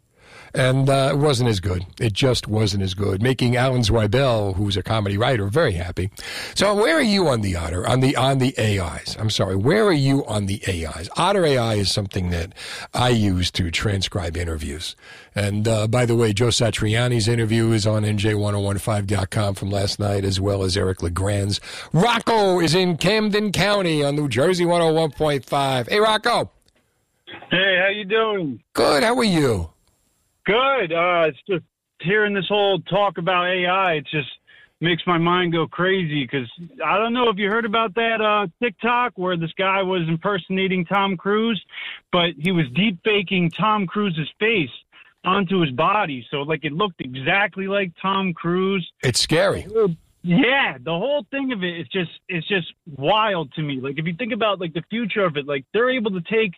And uh, it wasn't as good. It just wasn't as good, making Alan Zweibel, who's a comedy writer, very happy. So, where are you on the Otter, on the on the AIs? I'm sorry, where are you on the AIs? Otter AI is something that I use to transcribe interviews. And uh, by the way, Joe Satriani's interview is on NJ1015.com from last night, as well as Eric LeGrand's. Rocco is in Camden County on New Jersey 101.5. Hey, Rocco. Hey, how you doing? Good. How are you? Good. Uh, it's just hearing this whole talk about AI. It just makes my mind go crazy because I don't know if you heard about that uh, TikTok where this guy was impersonating Tom Cruise, but he was deep faking Tom Cruise's face onto his body, so like it looked exactly like Tom Cruise. It's scary. Yeah, the whole thing of it is just it's just wild to me. Like if you think about like the future of it, like they're able to take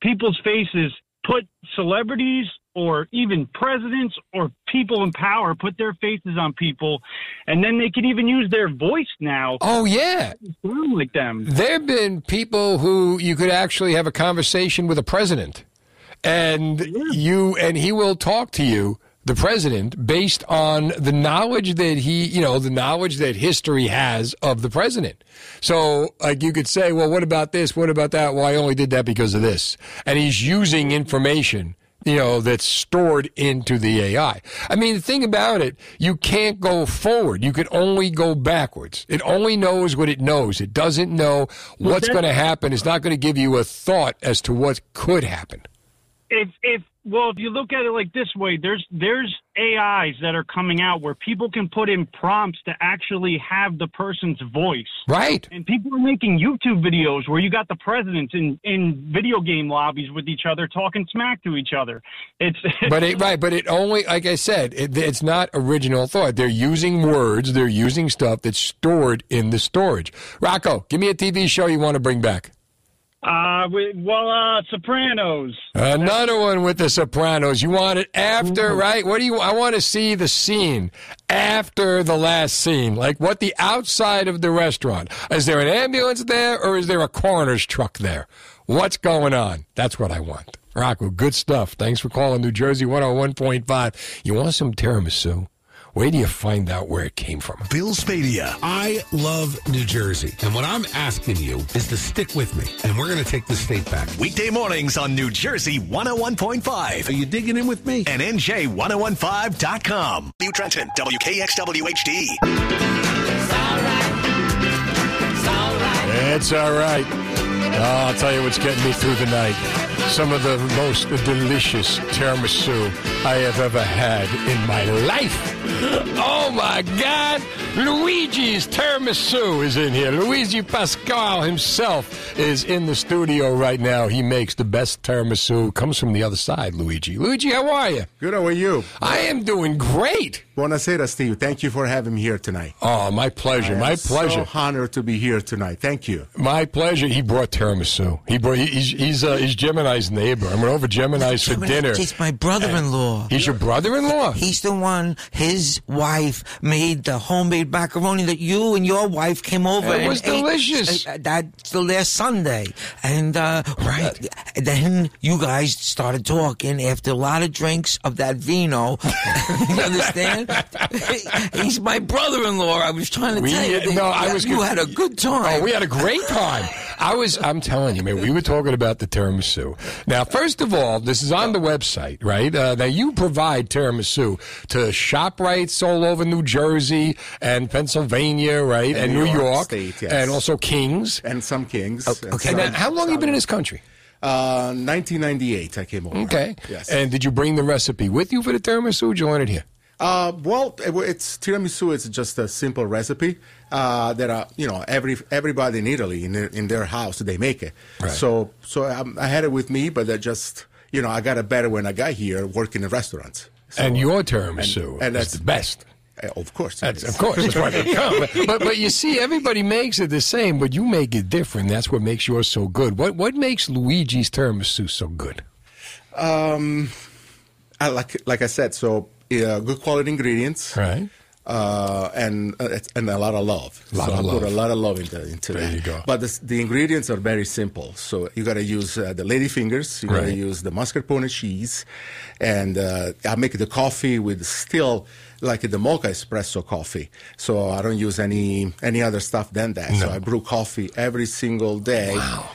people's faces, put celebrities or even presidents or people in power put their faces on people, and then they can even use their voice now. Oh yeah, like them. There have been people who you could actually have a conversation with a president, and you and he will talk to you, the president, based on the knowledge that he, you know, the knowledge that history has of the president. So, like, you could say, well, what about this? What about that? Well, I only did that because of this, and he's using information you know, that's stored into the AI. I mean, the thing about it, you can't go forward. You can only go backwards. It only knows what it knows. It doesn't know what's going to happen. It's not going to give you a thought as to what could happen. If if well, if you look at it like this way, there's there's AIs that are coming out where people can put in prompts to actually have the person's voice. Right. And people are making YouTube videos where you got the presidents in in video game lobbies with each other talking smack to each other. It's but it, right, but it only, like I said, it, it's not original thought. They're using words. They're using stuff that's stored in the storage. Rocco, give me a TV show you want to bring back. Uh, we, well, uh, Sopranos. Another one with the Sopranos. You want it after, right? What do you? I want to see the scene after the last scene, like what the outside of the restaurant. Is there an ambulance there, or is there a coroner's truck there? What's going on? That's what I want. Rocco, good stuff. Thanks for calling New Jersey 101.5. You want some tiramisu? Where do you find out where it came from? Bill Spadea. I love New Jersey, and what I'm asking you is to stick with me, and we're going to take the state back. Weekday mornings on New Jersey 101.5. Are you digging in with me? And NJ1015.com. New Trenton, WKXWHD. It's all right. Oh, I'll tell you what's getting me through the night. Some of the most delicious tiramisu I have ever had in my life. Oh my God! Luigi's tiramisu is in here. Luigi Pascal himself is in the studio right now. He makes the best tiramisu. Comes from the other side, Luigi. Luigi, how are you? Good, how are you? I am doing great. Buonasera, Steve. Thank you for having me here tonight. Oh, my pleasure. I my am pleasure. So honored to be here tonight. Thank you. My pleasure. He brought tiramisu. He brought. He's he's, uh, he's Gemini's neighbor. I went over Gemini's for dinner. He's my brother-in-law. He's your brother-in-law. He's the one. His wife made the homemade macaroni that you and your wife came over. It and was ate, delicious. uh, that's the last Sunday, and uh, right. then you guys started talking after a lot of drinks of that vino. you understand? He's my brother-in-law. I was trying to We- tell you. that no, I was You con- had a good time. Oh, we had a great time. I was. I'm telling you, man. We were talking about the tiramisu. Now, first of all, this is on the website, right? Uh, now, you provide tiramisu to ShopRites all over New Jersey and Pennsylvania, right, and, New York, State, yes. and also Kings. And some kings. and Okay. some- Now, how long have you been in this country? Uh, 1998, I came over. Okay. Yes. And did you bring the recipe with you for the tiramisu? Or did you learn it here? Uh, well, it's tiramisu. It's just a simple recipe uh, that uh, you know every everybody in Italy in their, in their house they make it. Right. So so um, I had it with me, but I just you know I got it better when I got here working in restaurants. So- and your tiramisu and, and is that's the best. Uh, of course, That's, of course, that's why they come. But, but but you see, everybody makes it the same, but you make it different. That's what makes yours so good. What what makes Luigi's tiramisu so good? Um, I like like I said, so uh, good quality ingredients, right? Uh, and uh, and a lot of love. Lot so of I put a lot of love into into There that. you go. But the, the ingredients are very simple. So you got to use uh, the lady fingers. You got to Right. use the mascarpone cheese, and uh, I make the coffee with still like the mocha espresso coffee. So I don't use any any other stuff than that. No. So I brew coffee every single day wow.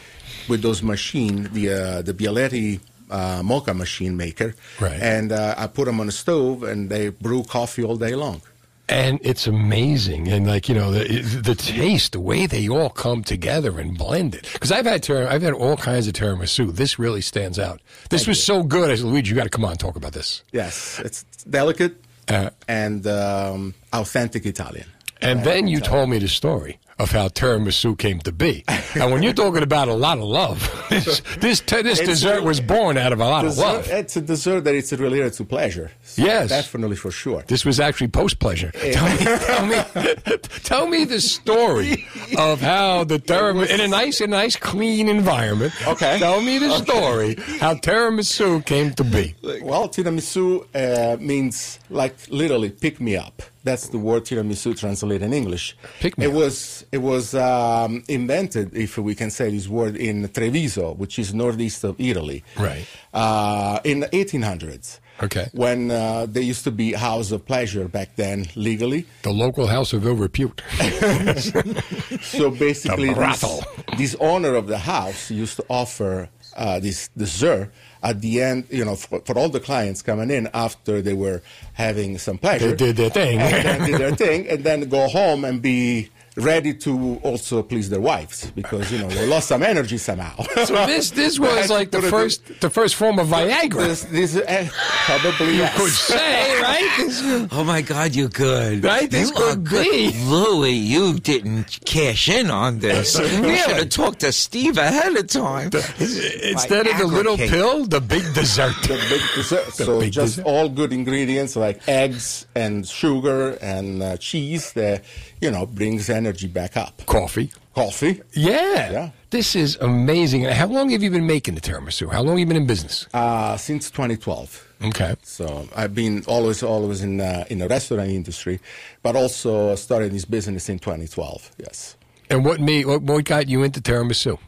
with those machine, the uh, the Bialetti uh, mocha machine maker, Right. and uh, I put them on the stove, and they brew coffee all day long. And it's amazing, and like you know, the the taste, the way they all come together and blend it. Because I've had tir- I've had all kinds of tiramisu. This really stands out. This was so good. I said, Luigi, you got to come on and talk about this. Yes, it's delicate Uh, and um, authentic Italian. And then you told me the story of how tiramisu came to be. and when you're talking about a lot of love, this this, this dessert a- was born out of a lot Dessert- of love. It's a dessert that is related to pleasure. So Yes. definitely for sure. This was actually post pleasure. Tell me, tell me, tell me the story of how the tiramisu in a nice, a nice, clean environment. Okay. Tell me the story how tiramisu came to be. Well, tiramisu uh, means like literally pick me up. That's the word tiramisu translated in English. Pick me it was it was um, invented, if we can say this word, in Treviso, which is northeast of Italy, Right. uh, in the 1800s. Okay. When uh, there used to be house of pleasure back then legally. The local house of ill repute. So basically, The this, this owner of the house used to offer uh, this dessert at the end, you know, for, for all the clients coming in after they were having some pleasure. They did their thing. And did their thing, and then go home and be ready to also please their wives because, you know, they lost some energy somehow. So this this was like the first the first form of Viagra. This, this uh, probably You could say, right? Oh my God, you're good. Right? This you are could good. be. Louis, you didn't cash in on this. Really? You should have talked to Steve ahead of time. Instead of the little cake. pill, the big dessert. the big dessert. The so big just dessert. all good ingredients like eggs and sugar and uh, cheese that you know brings energy back up. Coffee. Coffee. Yeah. Yeah. This is amazing. How long have you been making the tiramisu? How long have you been in business? Uh, since 2012. Okay. So I've been always, always in uh, in the restaurant industry, but also started this business in 2012. Yes. And what made what, what got you into tiramisu?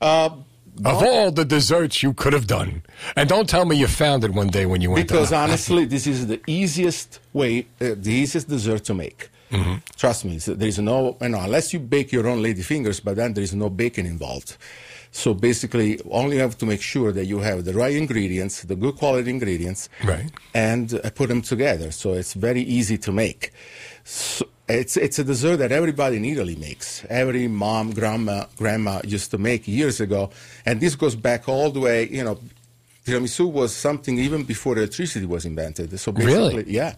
Uh, of all the desserts you could have done, and don't tell me you found it one day when you went. because honestly, this is the easiest way, uh, the easiest dessert to make. Mm-hmm. Trust me, so there is no, you know, unless you bake your own lady fingers, but then there is no baking involved. So basically, only have to make sure that you have the right ingredients, the good quality ingredients, right, and uh, put them together. So it's very easy to make. So it's it's a dessert that everybody in Italy makes. Every mom, grandma, grandma used to make years ago, and this goes back all the way. You know, tiramisu was something even before electricity was invented. So basically, Really? yeah.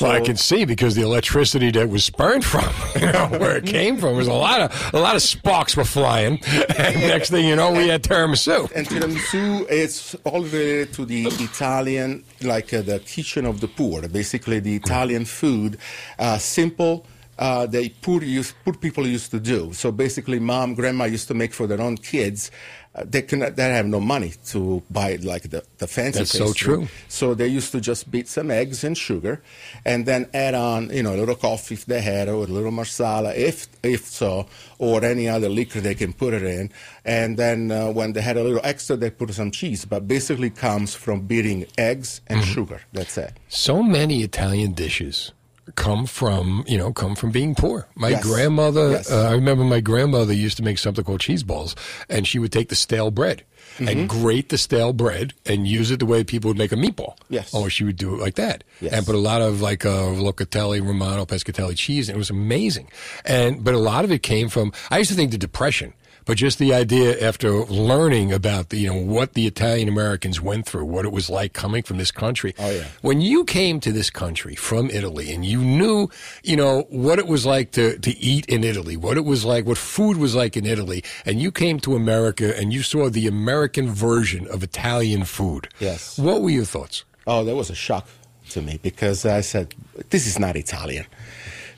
Well, I can see because the electricity that was burned from, you know, where it came from, was a lot of a lot of sparks were flying. And next thing you know, we had tiramisu. And tiramisu is all related to the Italian, like uh, the kitchen of the poor, basically the Italian food, uh, simple. Uh, they poor, used, poor people used to do. So basically, mom, grandma used to make for their own kids. Uh, they can they have no money to buy like the, the fancy. That's so true. So they used to just beat some eggs and sugar, and then add on you know a little coffee if they had, or a little marsala if if so, or any other liquor they can put it in. And then uh, when they had a little extra, they put some cheese. But basically, comes from beating eggs and Mhm. sugar. That's it. So many Italian dishes come from you know come from being poor. My Yes. grandmother, Yes. uh, I remember my grandmother used to make something called cheese balls, and she would take the stale bread Mhm. and grate the stale bread and use it the way people would make a meatball. Yes. or she would do it like that, Yes. and put a lot of like uh, locatelli, romano, pescatelli cheese, and it was amazing. And but a lot of it came from. I used to think the depression. But just the idea after learning about the, you know what the Italian Americans went through, what it was like coming from this country. Oh yeah. When you came to this country from Italy and you knew, you know, what it was like to, to eat in Italy, what it was like, what food was like in Italy, and you came to America and you saw the American version of Italian food. Yes. What were your thoughts? Oh, that was a shock to me because I said, "This is not Italian."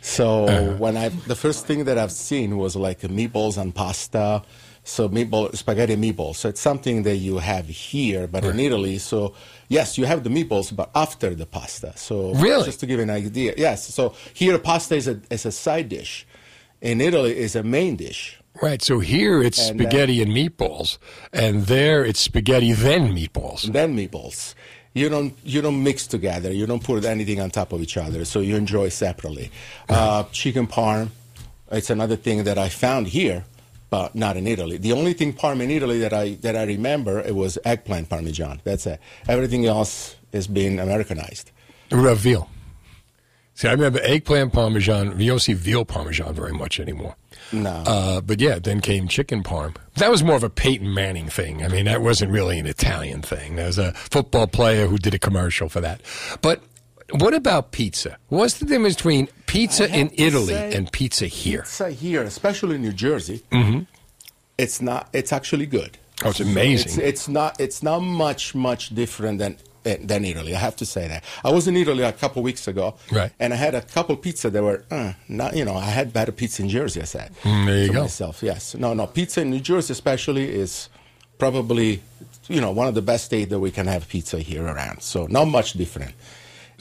So Uh-huh. when I, the first thing that I've seen was like meatballs and pasta, so meatball, spaghetti meatballs. So it's something that you have here, but in Italy, so yes, you have the meatballs, but after the pasta. So Really? just to give an idea, yes. So here, pasta is a is a side dish. In Italy, is a main dish. Right. So here it's And, uh, spaghetti and meatballs, and there it's spaghetti then meatballs. Then meatballs. You don't you don't mix together. You don't put anything on top of each other. So you enjoy separately. Uh, chicken parm. It's another thing that I found here, but not in Italy. The only thing parm in Italy that I that I remember it was eggplant parmesan. That's it. Everything else is being Americanized. What about veal? See, I remember eggplant parmesan. You don't see veal parmesan very much anymore. No. Uh, but yeah, then came chicken parm. That was more of a Peyton Manning thing. I mean, that wasn't really an Italian thing. There was a football player who did a commercial for that. But what about pizza? What's the difference between pizza in Italy say- and pizza here? Pizza here, especially in New Jersey, hmm it's not. It's actually good. Oh, it's amazing. It's, it's not. It's not much much different than than Italy. I have to say that. I was in Italy a couple weeks ago, Right. And I had a couple pizza that were uh, not. You know, I had better pizza in Jersey. I said. Mm, there you to go. Myself, yes. No, no. Pizza in New Jersey, especially, is probably you know one of the best states that we can have pizza here around. So not much different.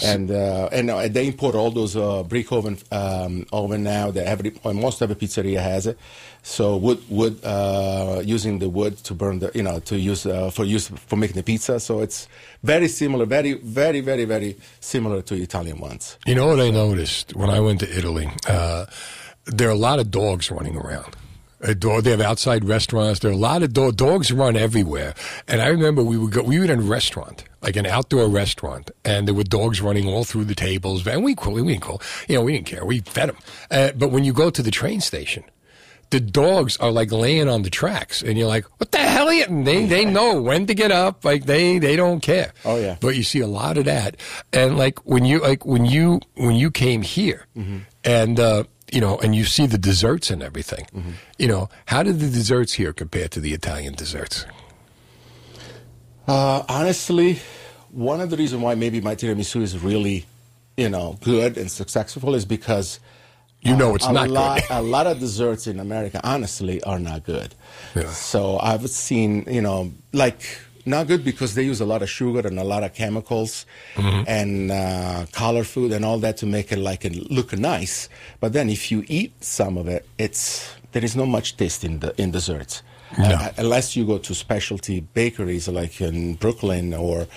And uh, and uh, they import all those uh, brick oven um, oven now. That every most every pizzeria has it. So wood wood uh, using the wood to burn the you know to use uh, for use for making the pizza. So it's very similar, very very very very similar to Italian ones. You know what I noticed when I went to Italy? Uh, there are a lot of dogs running around. A dog, they have outside restaurants. There are a lot of dog, dogs run everywhere. And I remember we would go, we were in a restaurant, like an outdoor restaurant, and there were dogs running all through the tables. And we, we didn't call, you know, we didn't care. We fed them. Uh, but when you go to the train station, the dogs are like laying on the tracks, and you're like, "What the hell?" Are you? And they they know when to get up. Like they they don't care. Oh yeah. But you see a lot of that, and like when you like when you when you came here, and uh, you know, and you see the desserts and everything. You know, how did the desserts here compare to the Italian desserts? Uh, honestly, one of the reasons why maybe my tiramisu is really, you know, good and successful is because You know it's a not lot, good. a lot of desserts in America, honestly, are not good. Yeah. So I've seen, you know, like not good because they use a lot of sugar and a lot of chemicals Mm-hmm. and uh, color food and all that to make it like it look nice. But then if you eat some of it, it's there is not much taste in the in desserts. Uh, unless you go to specialty bakeries like in Brooklyn or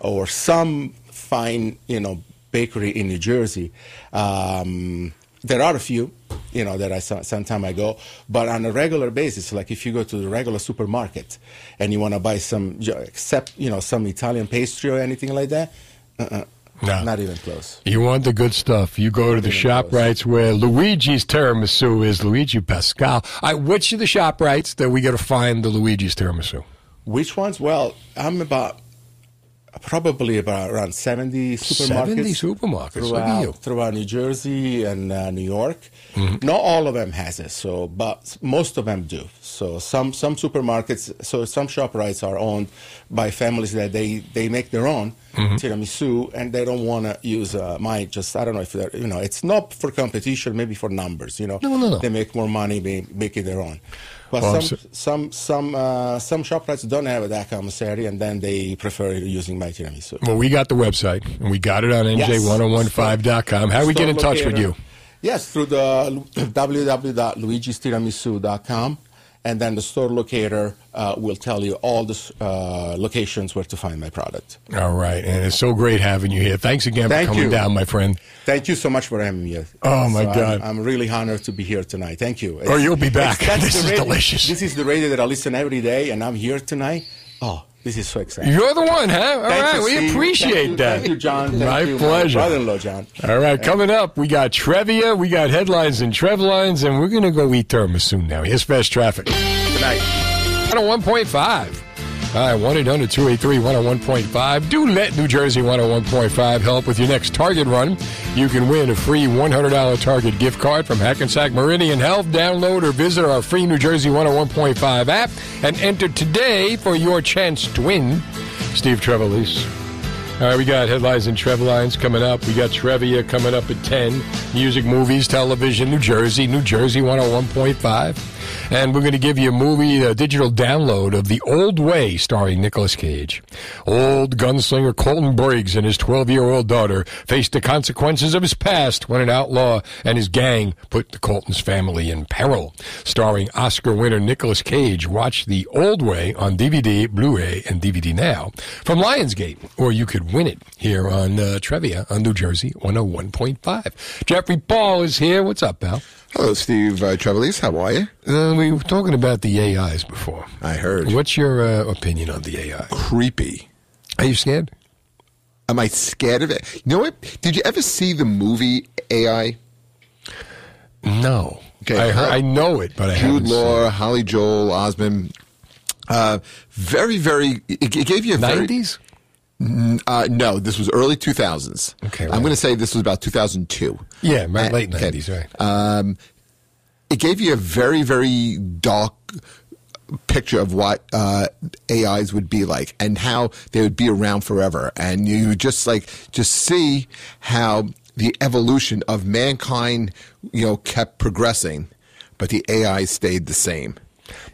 or some fine, you know, bakery in New Jersey. Um, there are a few, you know, that I saw some time ago, but on a regular basis, like if you go to the regular supermarket and you want to buy some, except you know, some Italian pastry or anything like that, uh-uh, No. not even close. You want the good stuff. You go to the ShopRites where Luigi's tiramisu is Luigi Pascal. I, which of the shop rights that we got to find the Luigi's tiramisu? Which ones? Well, I'm about probably about around 70 supermarkets. 70 supermarkets. Throughout, you. throughout New Jersey and uh, New York. Mm-hmm. Not all of them has it, so but most of them do. So some some supermarkets, so some ShopRites are owned by families that they they make their own Mm-hmm. tiramisu, and they don't want to use uh, my just I don't know if they're you know it's not for competition, maybe for numbers. You know, No, no, no. they make more money making their own. But Well, some so- some some uh, some ShopRites don't have a that commissary, and then they prefer using my tiramisu. Well, we got the website, and we got it on NJ1015.com. How do we get in touch with you? Yes, through the www.luigistiramisu.com, and then the store locator uh, will tell you all the uh, locations where to find my product. All right, and it's so great having you here. Thanks again Thank for coming you. down, my friend. Thank you so much for having me. Oh, my So I'm- God. I'm, really honored to be here tonight. Thank you. Or you'll be back. that's This is radio- delicious. This is the radio that I listen every day, and I'm here tonight. Oh, this is so exciting. You're the one, huh? All right, we Steve. appreciate thank that. Thank you, John. Thank my you, pleasure. My brother-in-law, John. All right, coming up, we got Trevia, we got headlines and Trevlines, and we're going to go eat thermos soon now. Here's fast traffic. Good night. On 1.5. Hi, 1 800 283 101.5. Do let New Jersey 101.5 help with your next Target run. You can win a free $100 Target gift card from Hackensack Meridian Health. Download or visit our free New Jersey 101.5 app and enter today for your chance to win. Steve Trevelise. All right, we got headlines and Trevlines coming up. We got Trevia coming up at 10. Music, movies, television, New Jersey, New Jersey 101.5. And we're going to give you a movie, a digital download of The Old Way, starring Nicolas Cage. Old gunslinger Colton Briggs and his 12 year old daughter faced the consequences of his past when an outlaw and his gang put the Colton's family in peril. Starring Oscar winner Nicolas Cage. Watch The Old Way on DVD, Blu ray, and DVD now from Lionsgate, or you could win it here on uh, Trevia on New Jersey 101.5. Jeffrey Paul is here. What's up, pal? Hello, Steve uh, Trevelise. How are you? Uh, we were talking about the AIs before. I heard. What's your uh, opinion on the AI? Creepy. Are you scared? Am I scared of it? You know what? Did you ever see the movie AI? No. Okay, I, heard, I know it, but I Jude haven't seen Law, Haley Joel Osment. Uh, very, very. It, it gave you a very- 90s? N- Uh, no, this was early 2000s. Okay, I'm going to say this was about 2002. Yeah, right, late okay. 90s, right. Um, it gave you a very, very dark picture of what uh, AIs would be like and how they would be around forever. And you would just like just see how the evolution of mankind, you know, kept progressing, but the AI stayed the same.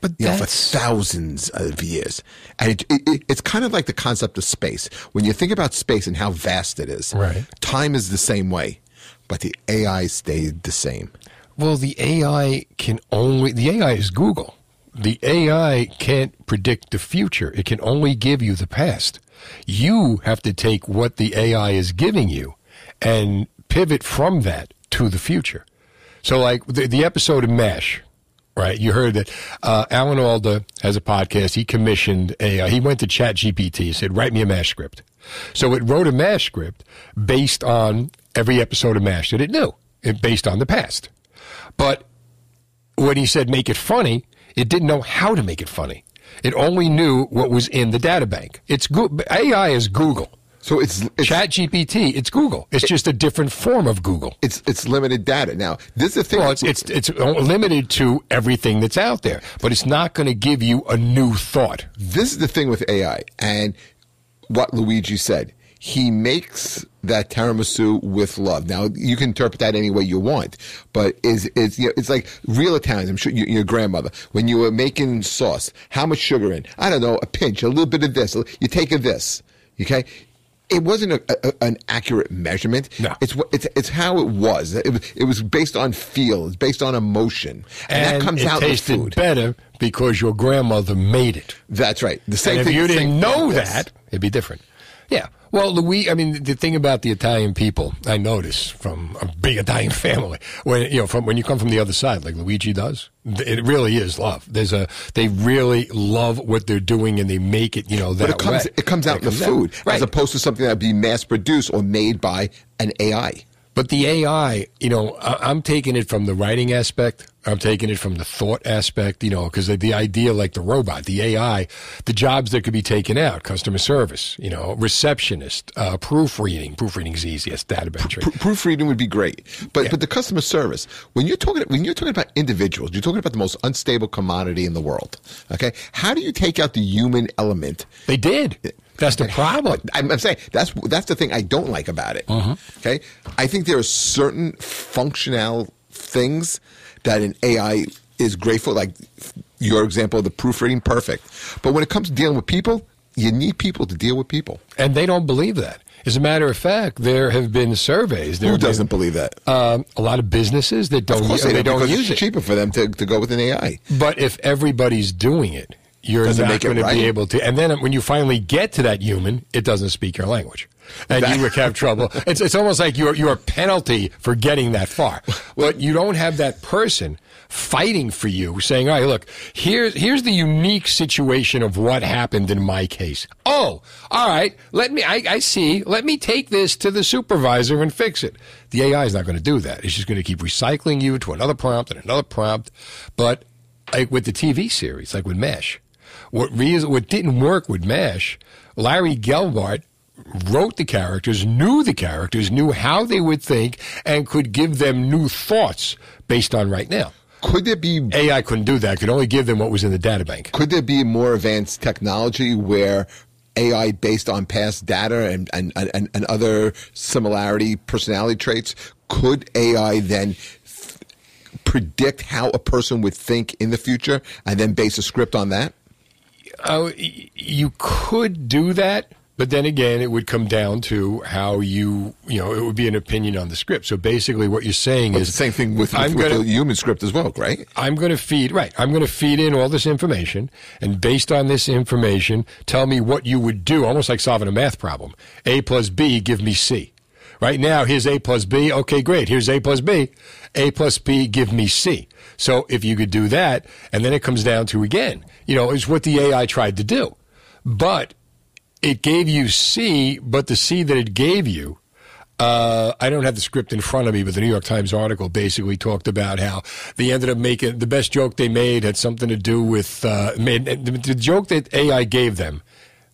But you know, for thousands of years, and it, it, it, it's kind of like the concept of space. When you think about space and how vast it is, Right. time is the same way, but the AI stayed the same. Well, the AI can only, the AI is Google. The AI can't predict the future, it can only give you the past. You have to take what the AI is giving you and pivot from that to the future. So, like the, the episode of MASH, right? You heard that uh, Alan Alda has a podcast. He commissioned a, uh, he went to Chat GPT, said, write me a MASH script. So it wrote a MASH script based on every episode of MASH that it knew, based on the past. But when he said make it funny, it didn't know how to make it funny. It only knew what was in the data bank. It's AI is Google. So it's, it's Chat GPT. It's Google. It's just a different form of Google. It's it's limited data. Now, this is the thing. Well, it's it's it's limited to everything that's out there, but it's not going to give you a new thought. This is the thing with AI and what Luigi said. he makes that tiramisu with love. Now you can interpret that any way you want, but is is you know, it's like real Italians. I'm sure you, your grandmother when you were making sauce, how much sugar in? I don't know, a pinch, a little bit of this. You take of this, okay. It wasn't a, a, an accurate measurement. No, it's it's it's how it was. It, was- it was based on feel. It's based on emotion, and, And that comes it out the food. better because your grandmother made it. That's right. The same and thing. If you didn't know that, it'd be different. Yeah. Well, Louis, I mean, the thing about the Italian people, I notice from a big Italian family, when you know, from when you come from the other side, like Luigi does, it really is love. There's a, they really love what they're doing, and they make it, you know, that But it comes way. it comes out It in the comes food right? as opposed to something that would be mass produced or made by an AI. But the AI, you know, I- I'm taking it from the writing aspect. I'm taking it from the thought aspect, you know, because the, the idea, like the robot, the AI, the jobs that could be taken out, customer service, you know, receptionist, uh, proofreading. Proofreading's easiest, data entry. Pr- proofreading would be great, but but the customer service when you're talking when you're talking about individuals, you're talking about the most unstable commodity in the world. Okay, how do you take out the human element? They did. That's the problem. I'm, I'm saying that's that's the thing I don't like about it. Uh-huh. Okay, I think there are certain functional things that an AI is grateful, like your example of the proofreading, perfect. But when it comes to dealing with people, you need people to deal with people. And they don't believe that. As a matter of fact, there have been surveys. There Who doesn't believe that? Um, a lot of businesses that don't, of course they, they, don't because use it's it. cheaper for them to, to go with an AI. But if everybody's doing it, you're Doesn't not going to be able to. And then when you finally get to that human, it doesn't speak your language, and you would have trouble. It's it's almost like you're you're a penalty for getting that far. But you don't have that person fighting for you, saying, "All right, look, here's here's the unique situation of what happened in my case. Oh, all right, let me. I, I see. Let me take this to the supervisor and fix it." The AI is not going to do that. It's just going to keep recycling you to another prompt and another prompt. But like with the TV series, like with MASH, what reason, what didn't work with MASH, Larry Gelbart wrote the characters, knew the characters, knew how they would think, and could give them new thoughts based on right now. Could there be AI couldn't do that? Could only give them what was in the data bank. Could there be more advanced technology where AI based on past data and, and, and, and other similarity personality traits, could AI then predict how a person would think in the future and then base a script on that? Oh, you could do that, but then again, it would come down to how you, you know, it would be an opinion on the script. So basically, what you're saying But is the same thing with, with, with gonna- the human script as well, right? I'm going to feed right. I'm going to feed in all this information, and based on this information, tell me what you would do. Almost like solving a math problem. A plus B, give me C. Right now, here's A plus B. Okay, great. Here's A plus B. A plus B, give me C. So if you could do that, and then it comes down to again, you know, is what the AI tried to do, but it gave you C, but the C that it gave you uh, I don't have the script in front of me, but the New York Times article basically talked about how they ended up making the best joke they made had something to do with uh, made, the, the joke that AI gave them,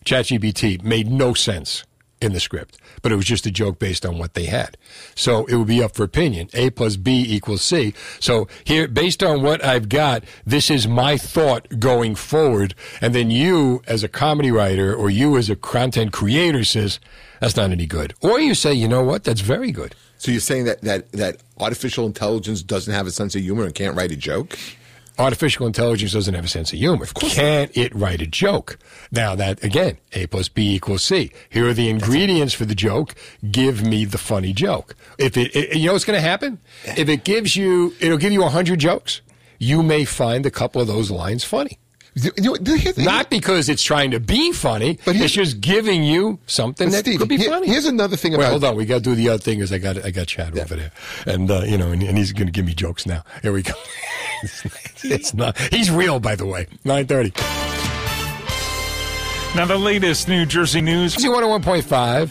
ChatGPT, made no sense in the script, but it was just a joke based on what they had. So it would be up for opinion. A plus B equals C. So here, based on what I've got, this is my thought going forward. And then you, as a comedy writer, or you as a content creator, says that's not any good. Or you say, you know what, that's very good. So you're saying that, that, that artificial intelligence doesn't have a sense of humor and can't write a joke? Artificial intelligence doesn't have a sense of humor. Of course. Can't it write a joke? Now that again, A plus B equals C. Here are the ingredients for the joke. Give me the funny joke. If it, it you know what's going to happen? If it gives you, it'll give you a hundred jokes. You may find a couple of those lines funny. Not because it's trying to be funny, but it's just giving you something But that Steve, could be here- funny. here's another thing Wait, hold on. We got to do the other thing. Is I got I got Chad over there, and uh, you know, and, and he's going to give me jokes now. Here we go. it's not. He's real, by the way. Nine thirty. Now, the latest New Jersey news. Z 101.5.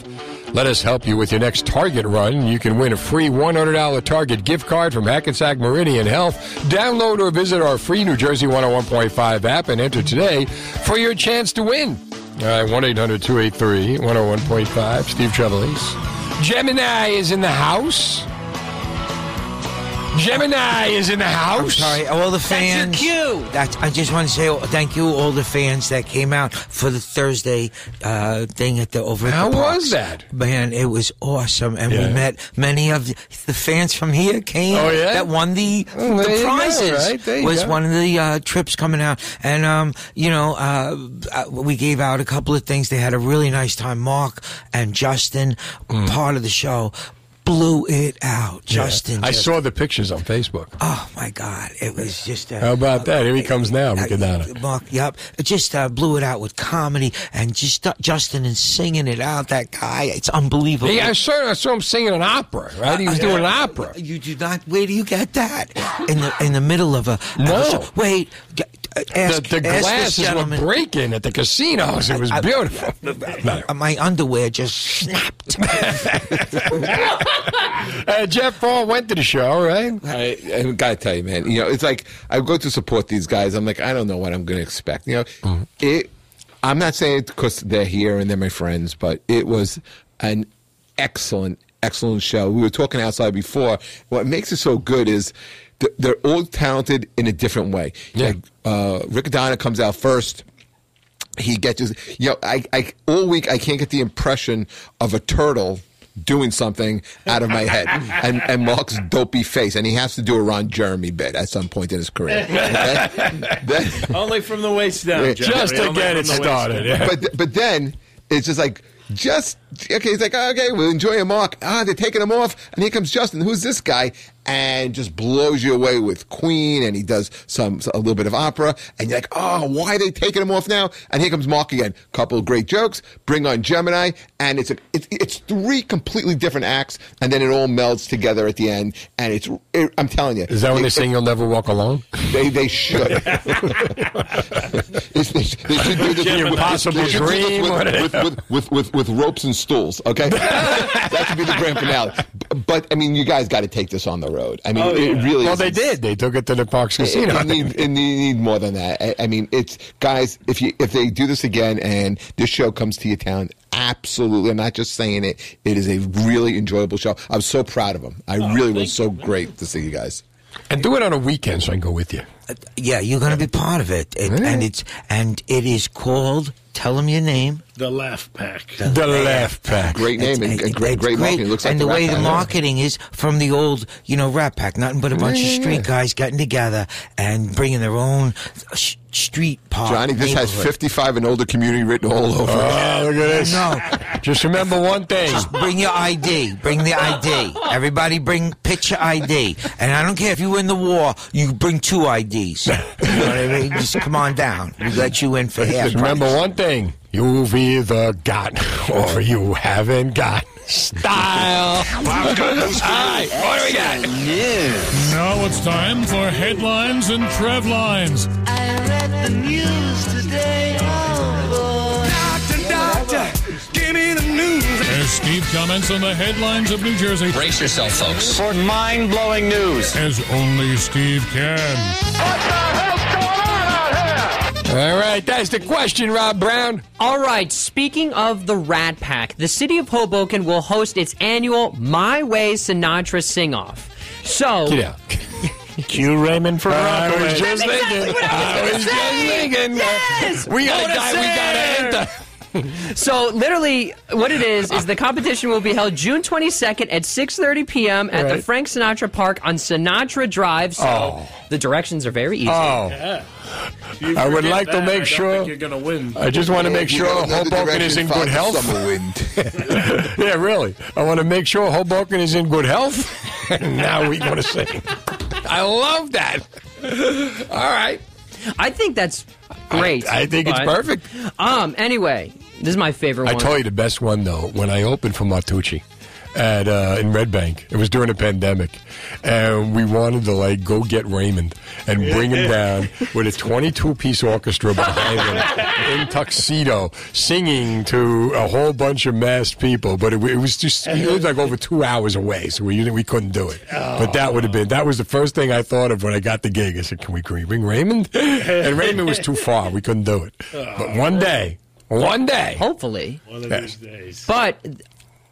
Let us help you with your next Target run. You can win a free $100 Target gift card from Hackensack Meridian Health. Download or visit our free New Jersey 101.5 app and enter today for your chance to win. All right, 1 800 283 101.5. Steve Trevelise. Gemini is in the house. Gemini is in the house. I'm sorry, all the fans. That's your cue. That's, I just want to say oh, thank you, all the fans that came out for the Thursday uh, thing at the over. At How the was that? Man, it was awesome, and Yeah. we met many of the, the fans from here came. Oh, yeah? that won the Oh, there the you go, prizes. right? Was go. one of the uh, trips coming out, and um, you know, uh, uh, we gave out a couple of things. They had a really nice time. Mark and Justin, Mm. part of the show. Blew it out, Yeah. Justin. I just- saw the pictures on Facebook. Oh my God! It was just. Uh, How about that? Here he comes now, Mikadana. Mark, yep. It just uh, blew it out with comedy and just uh, Justin and singing it out. That guy, it's unbelievable. Yeah, I saw, I saw him singing an opera, right? He was doing an opera. You do not. Where do you get that? In the in the middle of a. a No. show. Wait. uh, Ask, the the glasses were breaking at the casinos. It was I- I- beautiful. Uh, My underwear just snapped. uh, Jeff Paul went to the show, right? I, I gotta tell you, man. You know, it's like I go to support these guys. I'm like, I don't know what I'm gonna expect. You know, Mm-hmm. it. I'm not saying it because they're here and they're my friends, but it was an excellent, excellent show. We were talking outside before. What makes it so good is th- they're all talented in a different way. Yeah. Like, uh, Rick Donna comes out first he gets his, you know, I, I all week I can't get the impression of a turtle doing something out of my head and, and Mark's dopey face and he has to do a Ron Jeremy bit at some point in his career. Okay? Then- Only from the waist down. Yeah. Jeffrey, Just to only get it started, yeah. but but then it's just like just okay. It's like okay, we'll enjoy him, Mark. Ah, they're taking him off, and here comes Justin. Who's this guy? And just blows you away with Queen, and he does some a little bit of opera, and you're like, oh, why are they taking him off now? And here comes Mark again. Couple of great jokes. Bring on Gemini, and it's a it's, it's three completely different acts, and then it all melds together at the end. And it's it, I'm telling you, Is that when they sing "You'll Never Walk Alone"? They they should. It's- they, should- they should do this with- Impossible they should do this Dream, what is with, with, with, with, with, with ropes and stools. Okay, that should be the grand finale. But I mean, you guys got to take this on the road. I mean, Oh, it really. Well, is- they did. They took it to the Parx It, Casino. it, need, it need, need more than that. I, I mean, it's guys. If you if they do this again and this show comes to your town, absolutely. I'm not just saying it. It is a really enjoyable show. I'm so proud of them. I really was so great to see you guys. And do it on a weekend so I can go with you. Yeah, you're going to be part of it, It- and it's and it is called. Tell them your name. The Laugh Pack. The Laugh Pack. Great name and, and great, It's great marketing. It looks like and the, Rat way the marketing is from the old, you know, Rat Pack. Nothing but a bunch Yeah, of street yeah. guys getting together and bringing their own sh- street park. Johnny, this has 55 and older community written all over. Oh, look at this. No. Just remember one thing. Just bring your ID. Bring the ID. Everybody bring picture ID. And I don't care if you win the war, you bring two IDs. You know what I mean? Just come on down. We let you in for half. Remember price. one thing. You've either got or you haven't got style. All right, what do we got? News. Now it's time for headlines and Trev lines. I read the news today. As Steve comments on the headlines of New Jersey. Brace yourself, folks. For mind blowing news. As only Steve can. All right, that's the question, Rob Brown. All right, speaking of the Rat Pack, the city of Hoboken will host its annual My Way Sinatra Sing Off. So, Get out. Cue Raymond for I Rockaway. was just That's exactly thinking. what I I was was just say. thinking. Yes. We got a Bonus guy. We got to enter. so literally, what it is is the competition will be held June 22nd at 6:30 p.m. at the Frank Sinatra Park on Sinatra Drive. So Oh. the directions are very easy. Oh. Yeah. I would forget like to make I don't sure- think you're going to win. I just want to make sure Hoboken is direction, in follow good the health. Summer wind. yeah, really. I want to make sure Hoboken is in good health. and now we going to sing. I love that. All right. I think that's great. I, I think it's but- perfect. Um. Anyway, this is my favorite I one. told you the best one though when I opened for Martucci at uh, in Red Bank. It was during a pandemic, and we wanted to like go get Raymond and bring him down with a 22 piece orchestra behind him in tuxedo, singing to a whole bunch of masked people. But it, it was just it was like over two hours away, so we we couldn't do it. But that would have been that was the first thing I thought of when I got the gig. I said, "Can we, can we bring Raymond?" And Raymond was too far. We couldn't do it. But one day, one day, hopefully. One of Yes. these days. But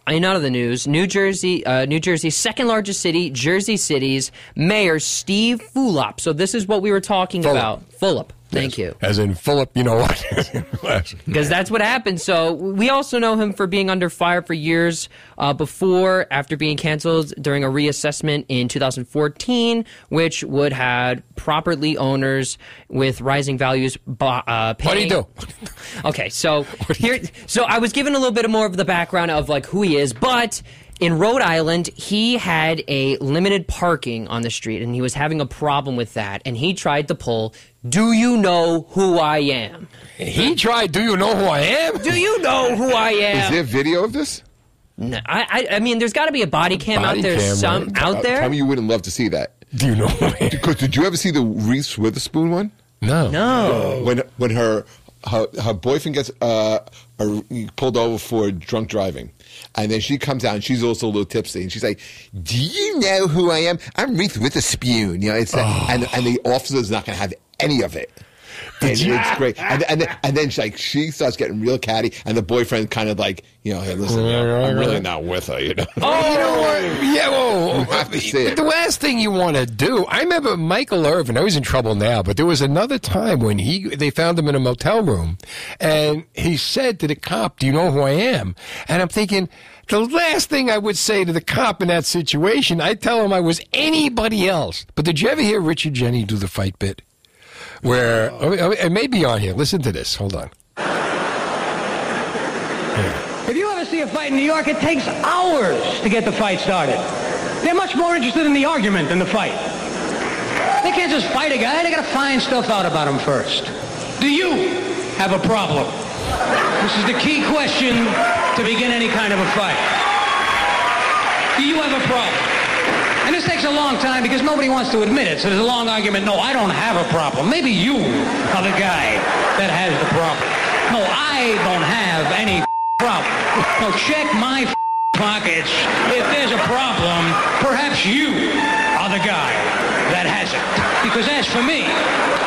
in out of the news, New Jersey, uh, New Jersey's second largest city, Jersey City's mayor Steve Fulop. So this is what we were talking Fulop. about. Fulop. Thank you. As in Philip, you know what? Because that's what happened. So we also know him for being under fire for years uh, before, after being canceled during a reassessment in 2014, which would had property owners with rising values. Uh, What do you do? Okay, so here, so I was given a little bit more of the background of like who he is, but in Rhode Island, he had a limited parking on the street, and he was having a problem with that, and he tried to pull. Do you know who I am? He tried. Do you know who I am? Do you know who I am? Is there video of this? No, I, I, I mean, there's got to be a body cam Body out there, cam, some right? out Uh, there. Tell me you wouldn't love to see that. Do you know? Because did you ever see the Reese Witherspoon one? No. No. When when her her, her boyfriend gets uh, pulled over for drunk driving. And then she comes out and she's also a little tipsy. And she's like, Do you know who I am? I'm Reese Witherspoon. You know, it's and, and the officer's not going to have any of it. And it's great. And, and, then, and then she, like, she starts getting real catty. And the boyfriend kind of like, you know, hey, listen, I'm really not with her, you know? Oh, you know what? Yeah, well, You have to see it. The last thing you want to do. I remember Michael Irvin. I was in trouble now, but there was another time when he they found him in a motel room, and he said to the cop, "Do you know who I am?" And I'm thinking. The last thing I would say to the cop in that situation, I'd tell him I was anybody else. But did you ever hear Richard Jeni do the fight bit? Where oh, it may be on here. Listen to this. Hold on. If you ever see a fight in New York, it takes hours to get the fight started. They're much more interested in the argument than the fight. They can't just fight a guy. They got to find stuff out about him first. Do you have a problem? This is the key question to begin any kind of a fight. Do you have a problem? And this takes a long time because nobody wants to admit it. So there's a long argument. No, I don't have a problem. Maybe you are the guy that has the problem. No, I don't have any problem. No, check my pockets. If there's a problem, perhaps you are the guy that has it. Because as for me,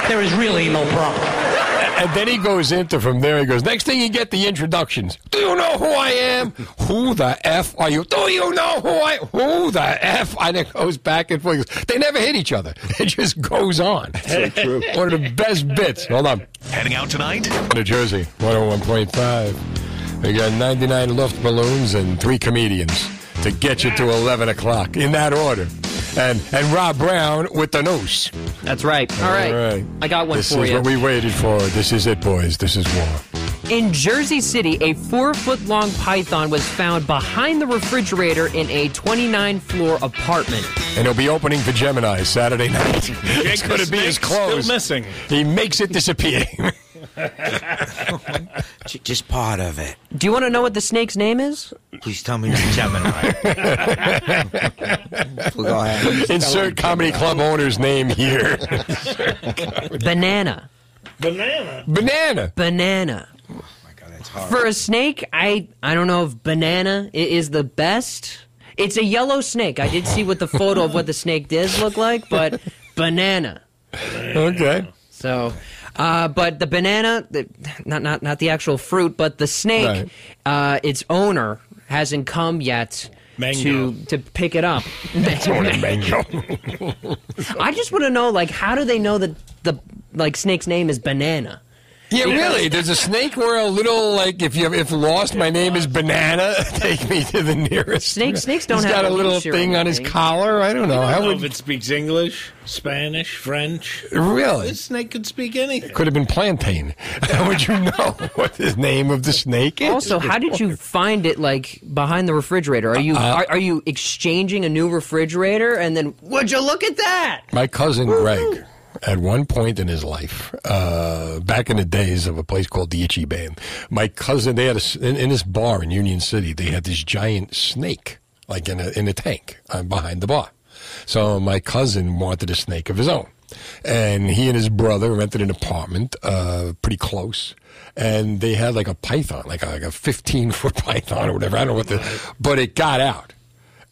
there is really no problem. And then he goes into from there. He goes, next thing you get the introductions. Do you know who I am? Who the f are you? Do you know who I? Who the f? And it goes back and forth. They never hit each other. It just goes on. So true. One of the best bits. Hold on. Heading out tonight? New Jersey, 101.5. We got 99 Luft balloons and three comedians to get you to 11 o'clock in that order. And and Rob Brown with the noose. That's right. All right. I got one this for is what we waited for. This is it, boys. This is war. In Jersey City, a four foot long python was found behind the refrigerator in a 29 floor apartment. And he'll be opening for Gemini Saturday night. it's going to be his snake's clothes. still missing. He makes it disappear. Just part of it. Do you want to know what the snake's name is? Please tell me it's Gemini. Go ahead. Insert comedy club owner's name here. Banana. Banana. Banana. Banana. For a snake, I I don't know if banana i- is the best. It's a yellow snake. I did see what the photo of what the snake does look like, but banana. Okay. So, uh, but the banana, the, not not not the actual fruit, but the snake, Right. uh, its owner hasn't come yet to to pick it up. mango. I just want to know, like, how do they know that the like snake's name is banana? Yeah, Because- really. There's a snake where a little like if you if lost, my name is Banana. Take me to the nearest. Snakes- snakes don't He's have got a a little thing on his collar. I don't know. I How don't know would if it speaks English, Spanish, French. Really? This snake could speak anything. could have been plantain? How would you know what the name of the snake is? Also, how did you find it like behind the refrigerator? Are you Uh, are, are you exchanging a new refrigerator and then would you look at that? My cousin Greg, at one point in his life, uh, back in the days of a place called the Itchy Band, my cousin, they had a, in, in this bar in Union City, they had this giant snake, like in a, in a tank uh, behind the bar. So my cousin wanted a snake of his own. And he and his brother rented an apartment, uh, pretty close. And they had like a python, like a, like a 15 foot python or whatever. I don't know what the, but it got out.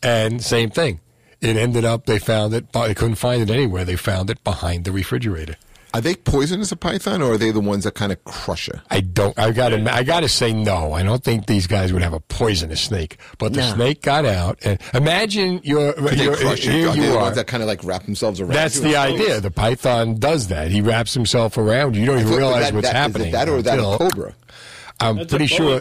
And same thing. It ended up, they found it, but they couldn't find it anywhere. They found it behind the refrigerator. Are they poisonous, a python, or are they the ones that kind of crush you? I don't. I got to. I got to say no. I don't think these guys would have a poisonous snake. But the No. snake got out. And imagine you're. You're crush you? here Are you they the are. ones that kind of like wrap themselves around That's you the idea. The python does that. He wraps himself around you. You don't even realize that- what's that- is it happening. that or that a cobra? I'm That's pretty a sure. boa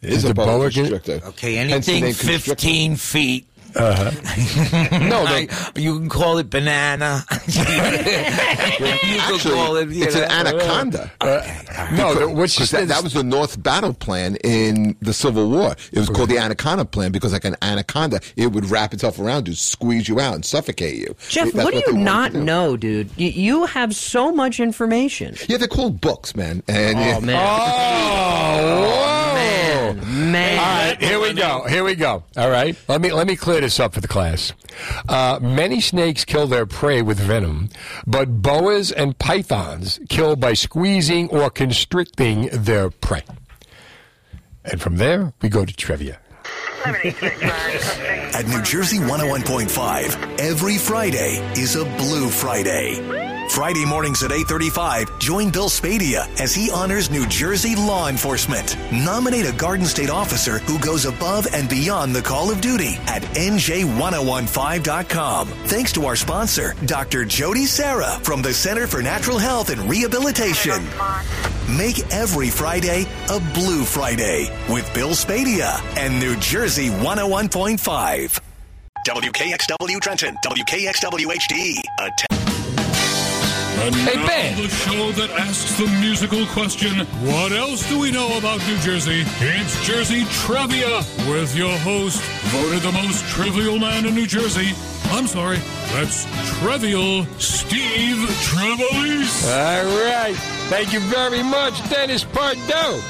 constrictor. Is a the boa boa constrictor. Okay, anything name constrictor. 15 feet. Uh-huh. no, you can call it banana. you can Actually, call it. you it's know. an anaconda. no, Because- which 'cause that, that was the North battle plan in the Civil War. It was called the anaconda plan because, like an anaconda, it would wrap itself around you, squeeze you out, and suffocate you. Jeff, That's what do you not do. know, dude? You, you have so much information. Yeah, they're called books, man. And Oh, man. Oh, whoa. man. All right, here we go. Here we go. All right, let me let me clear this up for the class. Uh, many snakes kill their prey with venom, but boas and pythons kill by squeezing or constricting their prey. And from there, we go to trivia. At New Jersey 101.5, every Friday is a Blue Friday. Friday mornings at 8:35, join Bill Spadea as he honors New Jersey law enforcement. Nominate a Garden State officer who goes above and beyond the call of duty at nj1015.com. Thanks to our sponsor, Dr. Jody Sarah from the Center for Natural Health and Rehabilitation. Make every Friday a Blue Friday with Bill Spadea and New Jersey 101.5. WKXW Trenton, WKXW HD. And Hey, now Ben. the show that asks the musical question, what else do we know about New Jersey? It's Jersey Trivia with your host, voted the most trivial man in New Jersey. I'm sorry, that's Trivial Steve Trevelise. All right. Thank you very much, Dennis Pardo.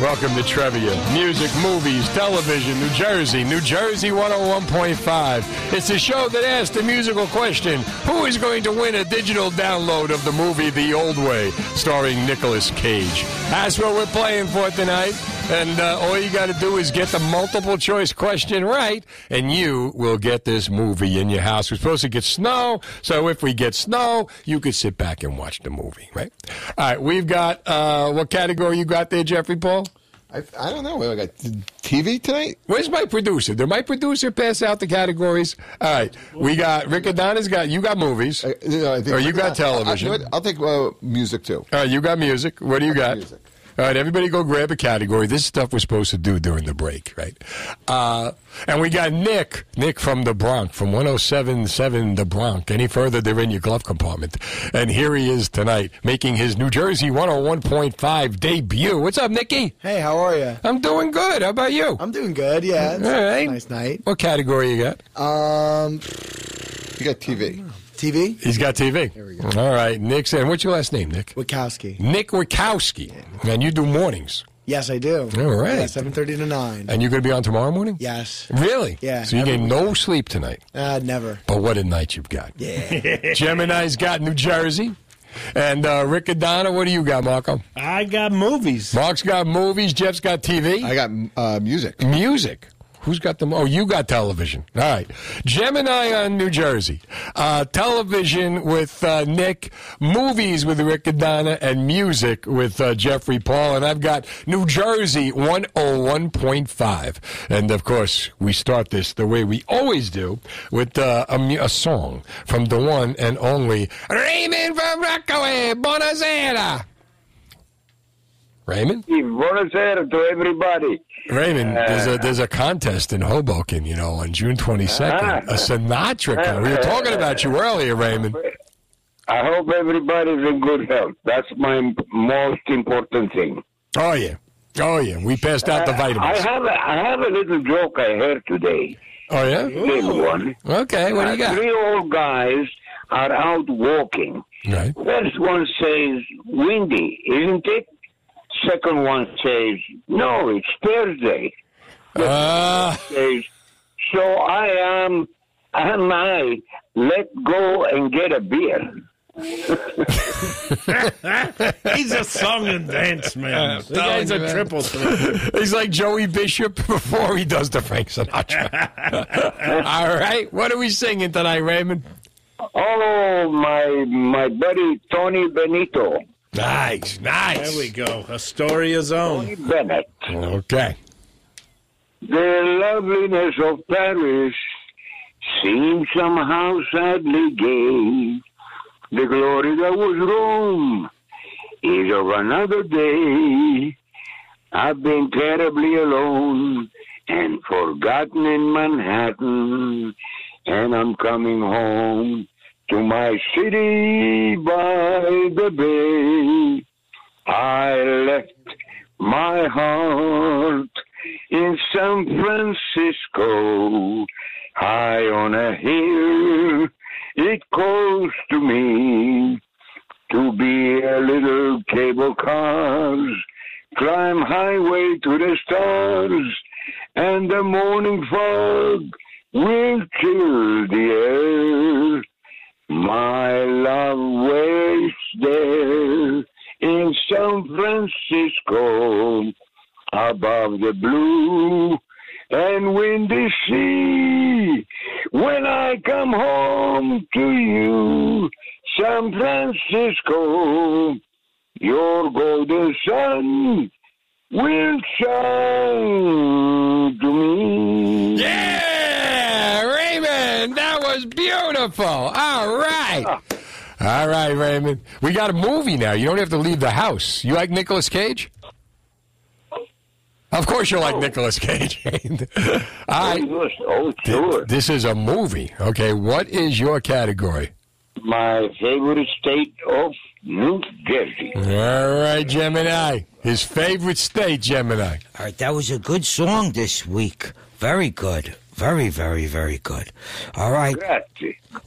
Welcome to Trivia. Music, movies, television, New Jersey, New Jersey 101.5. It's a show that asks the musical question Who is going to win a digital download of the movie The Old Way, starring Nicolas Cage? That's what we're playing for tonight. And uh, all you got to do is get the multiple choice question right, and you will get this movie in your house. We're supposed to get snow, so if we get snow, you could sit back and watch the movie, right? All right, we've got uh, what category you got there, Jeffrey Paul? I, I don't know. I got TV tonight. Where's my producer? Did my producer pass out the categories? All right, we got Rick Adonis. Got you got movies, Uh, you know, I think or you got I- I- television? you? I'll take uh, music too. All right, you got music. What do you got? All right, everybody go grab a category. This stuff we're supposed to do during the break, right? Uh, and we got Nick, Nick from the Bronx, from 1077 The Bronx. Any further, they're in your glove compartment. And here he is tonight, making his New Jersey 101.5 debut. What's up, Nicky? Hey, how are you? I'm doing good. How about you? I'm doing good. Yeah, All right. nice night. What category you got? Um, You got TV. TV. He's got TV. There we go. All right, Nick's. And what's your last name, Nick? Wachowski. Nick Wachowski. And you do mornings. Yes, I do. All right. Yeah, Seven thirty to nine. And you're going to be on tomorrow morning? Yes. Really? Yeah, So you every get no sleep tonight. Uh, never. But what a night you've got. Yeah. Gemini's got New Jersey. And uh, Riccadonna, what do you got, Marco? I got movies. Mark's got movies. Jeff's got TV. I got uh, music. Music. Who's got them? Oh, you got television. All right. Gemini on New Jersey. Uh, television with uh, Nick. Movies with Riccadonna. And music with uh, Jeffrey Paul. And I've got New Jersey 101.5. And of course, we start this the way we always do with uh, a, a song from the one and only Raymond from Rockaway. Buonasera. Raymond? Buonasera to everybody. Raymond, there's Uh, a there's a contest in Hoboken, you know, on June 22nd. A Sinatra. We were talking about you earlier, Raymond. I hope everybody's in good health. That's my most important thing. Oh yeah, oh yeah. We passed out the Uh, I have a, I have a little joke I heard today. Oh yeah. Big one. Okay, what do you Uh, got? Three old guys are out walking. Right. First one says, "Windy, isn't it?" Second one says, "No, it's Thursday." The ah. says, "So I am, am I? Let go and get a beer." He's a song and dance man. Uh, the guy's a Telling triple threat. He's like Joey Bishop before he does the Frank Sinatra. All right, what are we singing tonight, Raymond? Oh, my my buddy Tony Benito. Nice, nice. There we go. Astoria's Tony own. Bennett. Okay. The loveliness of Paris seems somehow sadly gay. The glory that was Rome is of another day. I've been terribly alone and forgotten in Manhattan, and I'm coming home to my city by the bay. I left my heart in San Francisco, high on a hill. It calls to me to be a little cable cars, climb highway to the stars, and the morning fog will chill the air. My love waits there in San Francisco above the blue and windy sea. When I come home to you, San Francisco, your golden sun will shine to me. Yeah, Raymond, that was beautiful. All right. Ah. All right, Raymond. We got a movie now. You don't have to leave the house. You like Nicolas Cage? Of course you like Nicolas Cage. All oh, right. Oh, sure. This is a movie. Okay, what is your category? My favorite state of New Jersey. All right, Gemini. His favorite state, Gemini. All right, that was a good song this week. Very good. Very, very, very good. All right.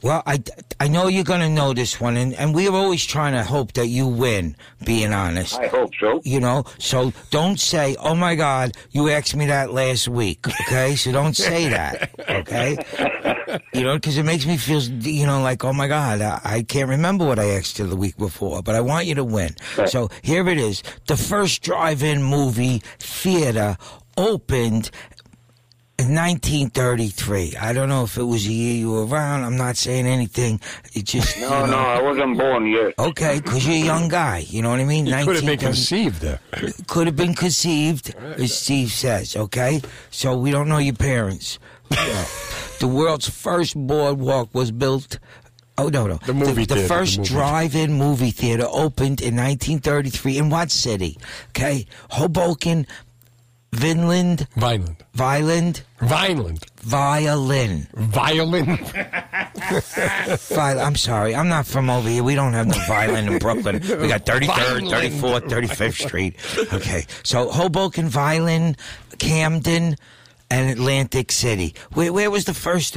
Well, I, I know you're going to know this one, and, and we're always trying to hope that you win, being honest. I hope so. You know, so don't say, oh my God, you asked me that last week, okay? So don't say that, okay? You know, because it makes me feel, you know, like, oh my God, I, I can't remember what I asked you the week before, but I want you to win. Right. So here it is. The first drive-in movie theater opened in 1933. I don't know if it was the year you were around. I'm not saying anything. It just No, you know. no, I wasn't born yet. Okay, because you're a young guy. You know what I mean? He could have been conceived there. Could have been conceived, as Steve says. Okay, so we don't know your parents. The world's first boardwalk was built. Oh no, no. The movie The, theater, the first movie. drive-in movie theater opened in 1933 in what city? Okay, Hoboken, Vinland, Vineland, Vineland, Vineland, Violin, Violin. Vi- I'm sorry, I'm not from over here. We don't have no violin in Brooklyn. We got 33rd, Violin. 34th, 35th Street. Okay, so Hoboken, Violin, Camden, and Atlantic City. Where, where was the first,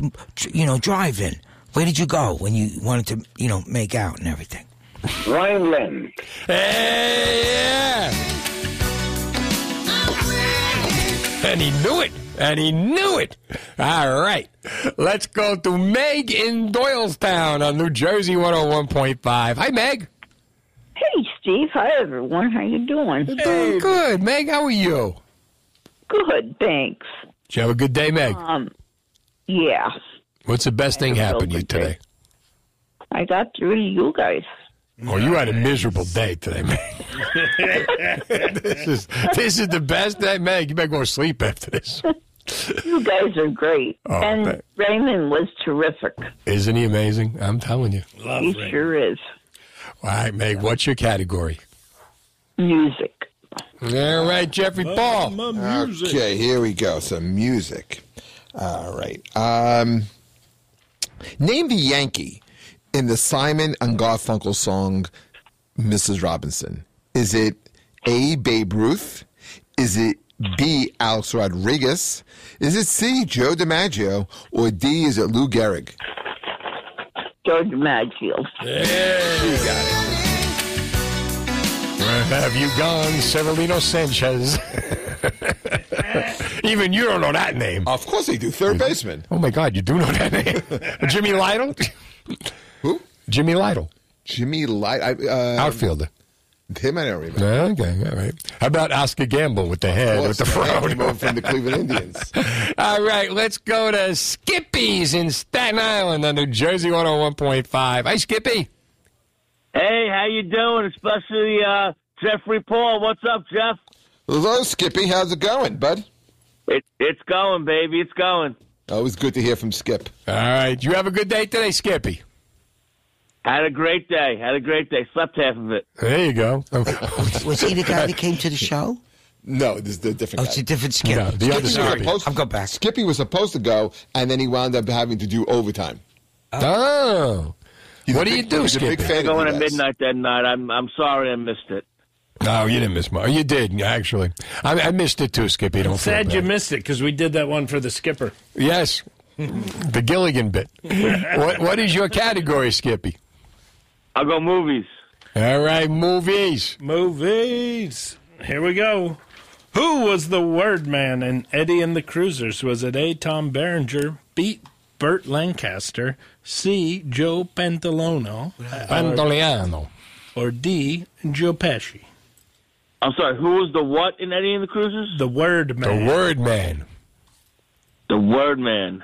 you know, drive-in? Where did you go when you wanted to, you know, make out and everything? Vineland. Hey, yeah. And he knew it. And he knew it. All right. Let's go to Meg in Doylestown on New Jersey 101.5. Hi, Meg. Hey, Steve. Hi, everyone. How you doing? Doing good. Meg, how are you? Good, thanks. Did you have a good day, Meg? Um, yeah, What's the best thing had a real happened to you good day. today? I got through to you guys. Oh, you had a miserable day today, Meg. this is this is the best day, Meg. You better go to sleep after this. You guys are great, Oh, and thank- Raymond was terrific. Isn't he amazing? I'm telling you. he sure is. All right, Meg, what's your category? Music. All right, Jeffrey Paul. Okay, here we go. Some music. All right. Um, name the Yankee in the Simon and Garfunkel song "Mrs. Robinson." Is it A. Babe Ruth? Is it B. Alex Rodriguez? Is it C. Joe DiMaggio? Or D. Is it Lou Gehrig? George Madfield. you got it. Where have you gone, Celerino Sanchez? Even you don't know that name. Of course they do. Third baseman. Oh my God, you do know that name. Jimmy Lyttle? Who? Jimmy Lyttle. Jimmy Lyttle. I, uh, Outfielder. Him, I don't remember. Okay, all right. How about Oscar Gamble with the head, with the course, man, fro? came from the Cleveland Indians. All right, let's go to Skippy's in Staten Island on New Jersey 101.5. Hi, Skippy. Hey, how you doing? Especially uh, Jeffrey Paul. What's up, Jeff? Hello, Skippy. How's it going, bud? It, it's going, baby. It's going. Always good to hear from Skip. All right. You have a good day today, Skippy. Had a great day. Had a great day. Slept half of it. There you go. Was he the guy that came to the show? No, this is the different Oh, guy. it's a different Skip. No, Skippy was Skippy. supposed- I'll go back. Skippy was supposed to go, and then he wound up having to do overtime. Oh. oh. He's What do big- you do, he's a big Skippy? fan of Going you at guys. midnight that night. I'm I'm sorry I missed it. No, you didn't miss much. You did, actually. I, I missed it too, Skippy. Don't feel Sad you bad. missed it because we did that one for the skipper. Yes. the Gilligan bit. what, what is your category, Skippy? I'll go movies. All right, movies. Movies. Here we go. Who was the word man in Eddie and the Cruisers? Was it A. Tom Berenger, B. Burt Lancaster, C. Joe Pantoliano, Pantoliano. or D. Joe Pesci? I'm sorry. Who was the what in Eddie and the Cruisers? The word man. The Word Man. The Word Man.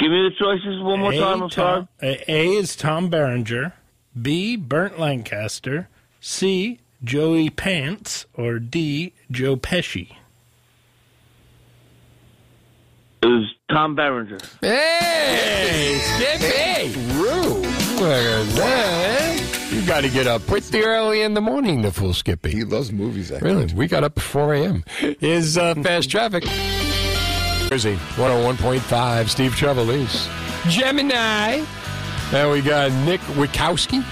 Give me the choices one more A, time. I'm sorry. Tom- A, A is Tom Berenger, B. Burt Lancaster, C. Joey Pants, or D. Joe Pesci. It was Tom Berenger. Hey, Skippy. True. Look at that. You got to get up pretty early in the morning to fool Skippy. He loves movies. I Really? We got up at 4 a.m. Is uh, fast traffic. Jersey 101.5, Steve Trevelise. Gemini. And we got Nick Wikowski.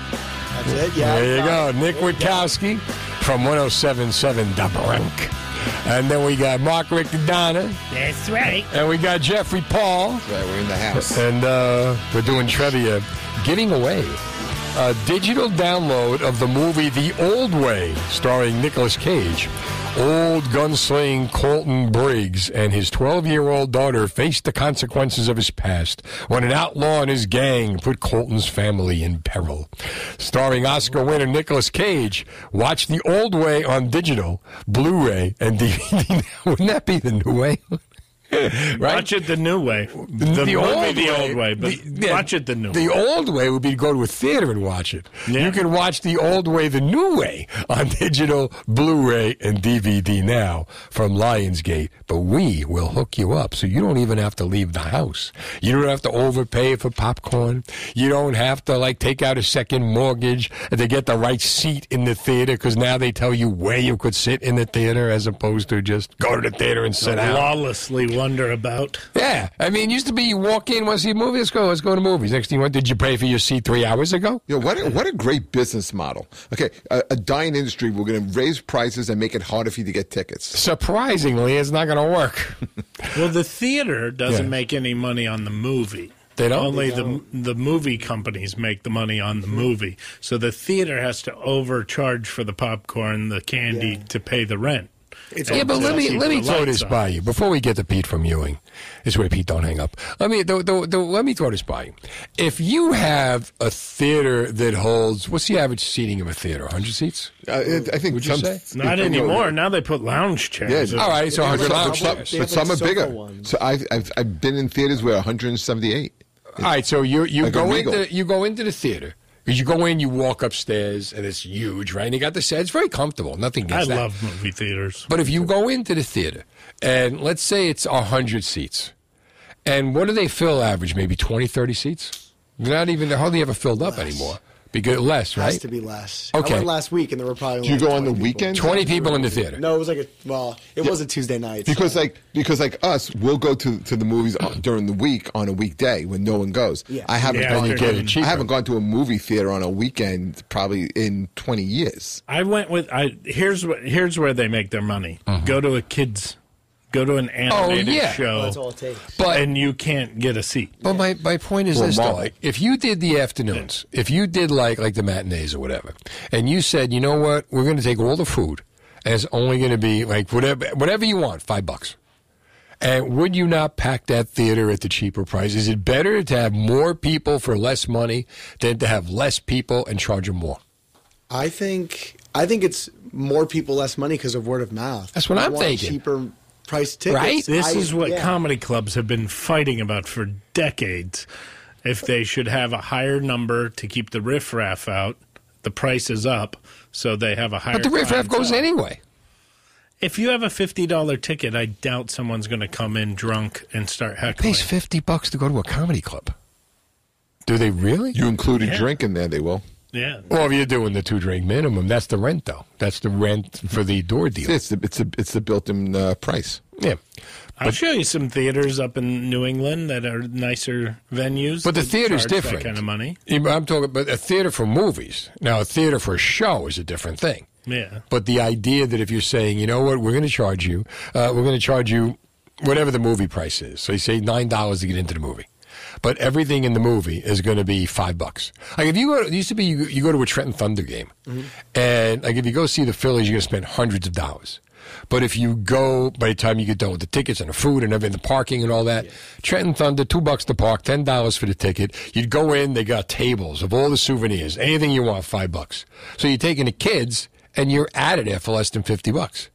That's it. Yeah. There you go. Nick Wikowski from 1077 The Brink. And then we got Mark Riccadonna. That's right. And we got Jeffrey Paul. Right, we're in the house. And uh, we're doing trivia. Giving away a digital download of the movie The Old Way, starring Nicolas Cage. Old gunsling Colton Briggs and his 12 year old daughter faced the consequences of his past when an outlaw and his gang put Colton's family in peril. Starring Oscar winner Nicolas Cage, watch The Old Way on digital, Blu ray, and DVD. Wouldn't that be the new way? right? Watch it the new way. The, movie, the old way, but the- yeah, watch it the new The way. old way would be to go to a theater and watch it. You can watch the old way the new way on digital, Blu-ray, and DVD now from Lionsgate. But we will hook you up so you don't even have to leave the house. You don't have to overpay for popcorn. You don't have to like take out a second mortgage to get the right seat in the theater because now they tell you where you could sit in the theater as opposed to just go to the theater and sit down. Lawlessly wonder about. Yeah, I mean, it used to be you walk in, want to see a movie, let's go, let's go to movies. Next thing you want, did you pay for your seat three hours ago? Yeah, what a, what a great business model. Okay, a, a dying industry. We're going to raise prices and make it harder for you to get tickets. Surprisingly, it's not going to work. Well, the theater doesn't Yeah. make any money on the movie. They don't? Only They the the movie companies make the money on the movie. So the theater has to overcharge for the popcorn, the candy to pay the rent. Yeah, but let me let me throw this by you before we get to Pete from Ewing. This way, Pete, don't hang up. Let me the, the, the, let me throw this by you. If you have a theater that holds, what's the average seating of a theater? 100 seats? Uh, I think Would you some- say? Not you know, anymore. Now they put lounge chairs. Yeah, All right, so 100 lounge some, chairs. but some are bigger. So I've, I've I've been in theaters where 178. All right, so you you Like go into you go into the theater. Because you go in, you walk upstairs, and it's huge, right? And you got the set. It's very comfortable. Nothing I that. love movie theaters. But if you go into the theater, and let's say it's 100 seats, and what do they fill average? Maybe 20, 30 seats? They're not even, they hardly ever filled up anymore. Because less, right? Has to be less. Okay. I went last week and there were probably. Do you only go on the people. weekends? 20 people in the theater. No, it was like a well, it was a Tuesday night. Because so- like because like us, we'll go to to the movies uh, during the week on a weekday when no one goes. Yeah. I haven't Yeah, gone to I haven't gone to a movie theater on a weekend probably in twenty years. I went with. I here's what here's where they make their money. Uh-huh. Go to a kids, go to an animated Uh-huh. Oh, yeah. show. Well, that's all it takes. But- and you can't get a seat. But my, my point is Or this though, like if you did the afternoons, if you did like like the matinees or whatever, and you said, you know what, we're going to take all the food, and it's only going to be like whatever whatever you want, five bucks. And would you not pack that theater at the cheaper price? Is it better to have more people for less money than to have less people and charge them more? I think I think it's more people, less money because of word of mouth. That's what People I'm want thinking. Cheaper price tickets. This I- is what yeah. comedy clubs have been fighting about for decades. If they should have a higher number to keep the riffraff out, the price is up, so they have a higher. But the riffraff goes clientele. anyway. If you have a fifty dollar ticket, I doubt someone's going to come in drunk and start heckling. Pays fifty bucks to go to a comedy club. Do they really? You include a Yeah. drink in there, they will. Yeah. Well, if you're doing the two drink minimum, that's the rent, though. That's the rent for the door deal. It's the it's the it's the built-in uh, price. Yeah. I'll show you some theaters up in New England that are nicer venues. But the that theater's different. That kind of money. I'm talking about a theater for movies. Now, a theater for a show is a different thing. Yeah. But the idea that if you're saying, you know what, we're going to charge you, uh, we're going to charge you whatever the movie price is. So you say nine dollars to get into the movie, but everything in the movie is going to be five bucks. Like if you go, it used to be you, you go to a Trenton Thunder game, mm-hmm. and like if you go see the Phillies, you're going to spend hundreds of dollars. But if you go, by the time you get done with the tickets and the food and everything, the parking and all that, Trenton Thunder, two bucks to park, ten dollars for the ticket. You'd go in, they got tables of all the souvenirs, anything you want, five bucks. So you're taking the kids and you're at it there for less than fifty bucks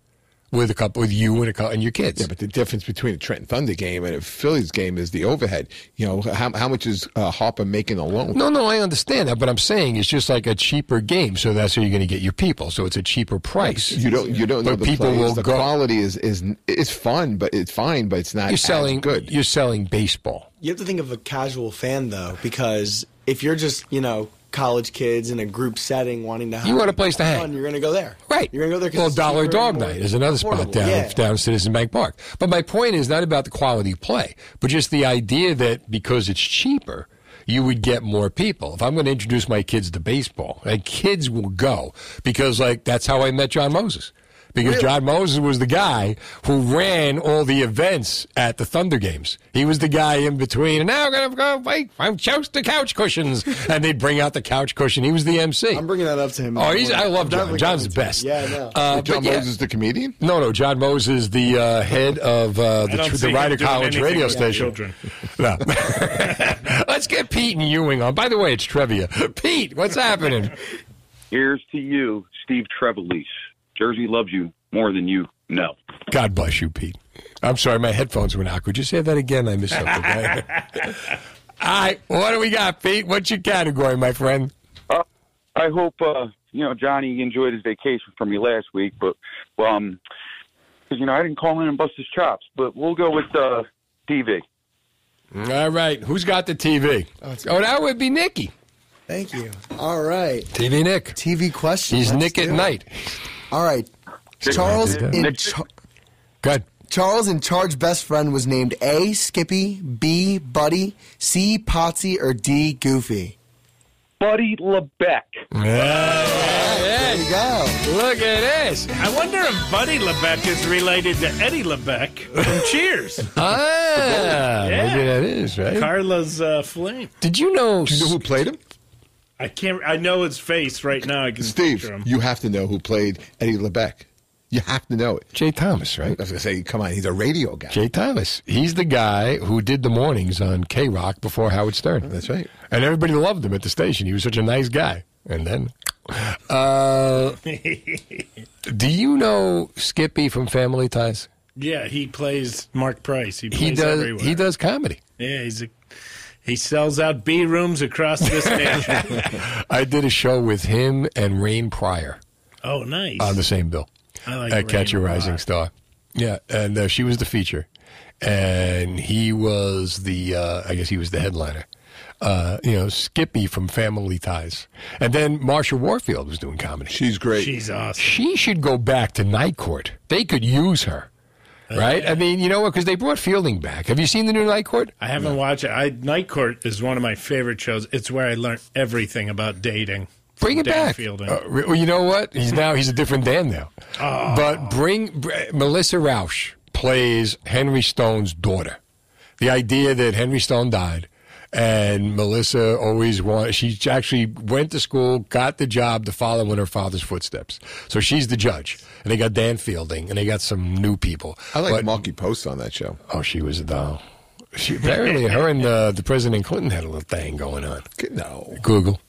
with a couple, with you and a couple, and your kids. Yeah, but the difference between a Trenton Thunder game and a Phillies game is the overhead. You know, how, how much is uh, Harper making alone? No, no, I understand that, but I'm saying it's just like a cheaper game, so that's how you're going to get your people. So it's a cheaper price. You don't you don't know But the people players. will the go. quality is is it's fun, but it's fine, but it's not You're as selling good. You're selling baseball. You have to think of a casual fan though, because if you're just you know college kids in a group setting wanting to have You want a place to hang. you're going to go there. Right. You're going to go there. Well, Dollar Dog Night is another spot down Yeah. down Citizen Bank Park. But my point is not about the quality of play, but just the idea that because it's cheaper, you would get more people. If I'm going to introduce my kids to baseball, and kids will go because like that's how I met John Moses. Because John Moses was the guy who ran all the events at the Thunder games. He was the guy in between. And now I'm going to go, wait, I'm toast the couch cushions. and they'd bring out the couch cushion. He was the MC. I'm bringing that up to him. Oh, he's, I love John. Definitely John's the best. Yeah, I know. Uh, John but yeah. Moses, the comedian. No, no, John Moses, the uh, head of uh, the, don't tr- the him Rider College radio with station. children. No. Let's get Pete and Ewing on. By the way, it's trivia. Pete, what's happening? Here's to you, Steve Trevelise. Jersey loves you more than you know. God bless you, Pete. I'm sorry, my headphones went out. Could you say that again? I missed something. All right, what do we got, Pete? What's your category, my friend? Uh, I hope uh, you know Johnny enjoyed his vacation from me last week, but um, because you know I didn't call in and bust his chops, but we'll go with uh, TV. All right, who's got the TV? Oh, that would be Nicky. Thank you. All right. TV Nick. TV question. He's Let's Nick at it. night. All right. Charles in Nick- Char- Good. Charles in Charge best friend was named A. Skippy, B. Buddy, C. Potsy, or D. Goofy. Buddy Lembeck. There you go. Look at this. I wonder if Buddy Lembeck is related to Eddie LeBec from Cheers. Ah, Yeah. maybe that is, right? Carla's uh, flame. Did you know? Do you know who played him? I can't. I know his face right now. I can Steve, picture him. you have to know who played Eddie LeBec. You have to know it. Jay Thomas, right? I was going to say, come on, he's a radio guy. Jay Thomas. He's the guy who did the mornings on K Rock before Howard Stern. That's right. And everybody loved him at the station. He was such a nice guy. And then, uh, do you know Skippy from Family Ties? yeah, he plays Marc Price. He, plays He does. Everywhere. He does comedy. Yeah, he's a. He sells out B rooms across this nation. I did a show with him and Rain Pryor oh, nice. on the same bill I like at Catch a a Rising lot. Star. Yeah, and uh, she was the feature, and he was the. Uh, I guess he was the headliner. Uh, you know, Skippy from Family Ties, and then Marsha Warfield was doing comedy. She's great. She's awesome. She should go back to Night Court. They could use her, right? I mean, you know what? Because they brought Fielding back. Have you seen the new Night Court? I haven't watched it. I, Night Court is one of my favorite shows. It's where I learned everything about dating. Bring it Dan back. Fielding. Uh, well, you know what? He's now he's a different Dan now. Oh. But bring br- Melissa Rauch plays Henry Stone's daughter. The idea that Henry Stone died. And Melissa always wanted, she actually went to school, got the job to follow in her father's footsteps. So she's the judge. And they got Dan Fielding, and they got some new people. I like But- Markie Post on that show. Oh, she was a doll. She, apparently, her and uh, the President Clinton had a little thing going on. No. Google.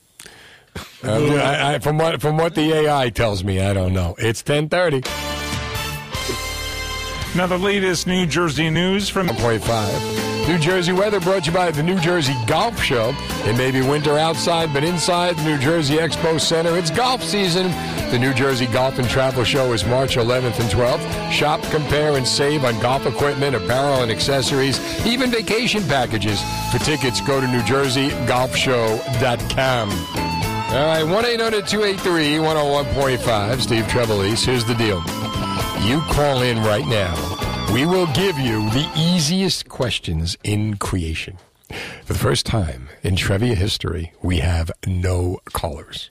Uh, I, I, from what from what the AI tells me, I don't know. It's ten thirty. Now the latest New Jersey news from 1.5. New Jersey weather brought to you by the New Jersey Golf Show. It may be winter outside, but inside the New Jersey Expo Center, it's golf season. The New Jersey Golf and Travel Show is March 11th and 12th. Shop, compare, and save on golf equipment, apparel, and accessories, even vacation packages. For tickets, go to NewJerseyGolfShow.com. All right, 1 800 283 101.5. Steve Trevelise. Here's the deal. You call in right now. We will give you the easiest questions in creation. For the first time in trivia history, we have no callers.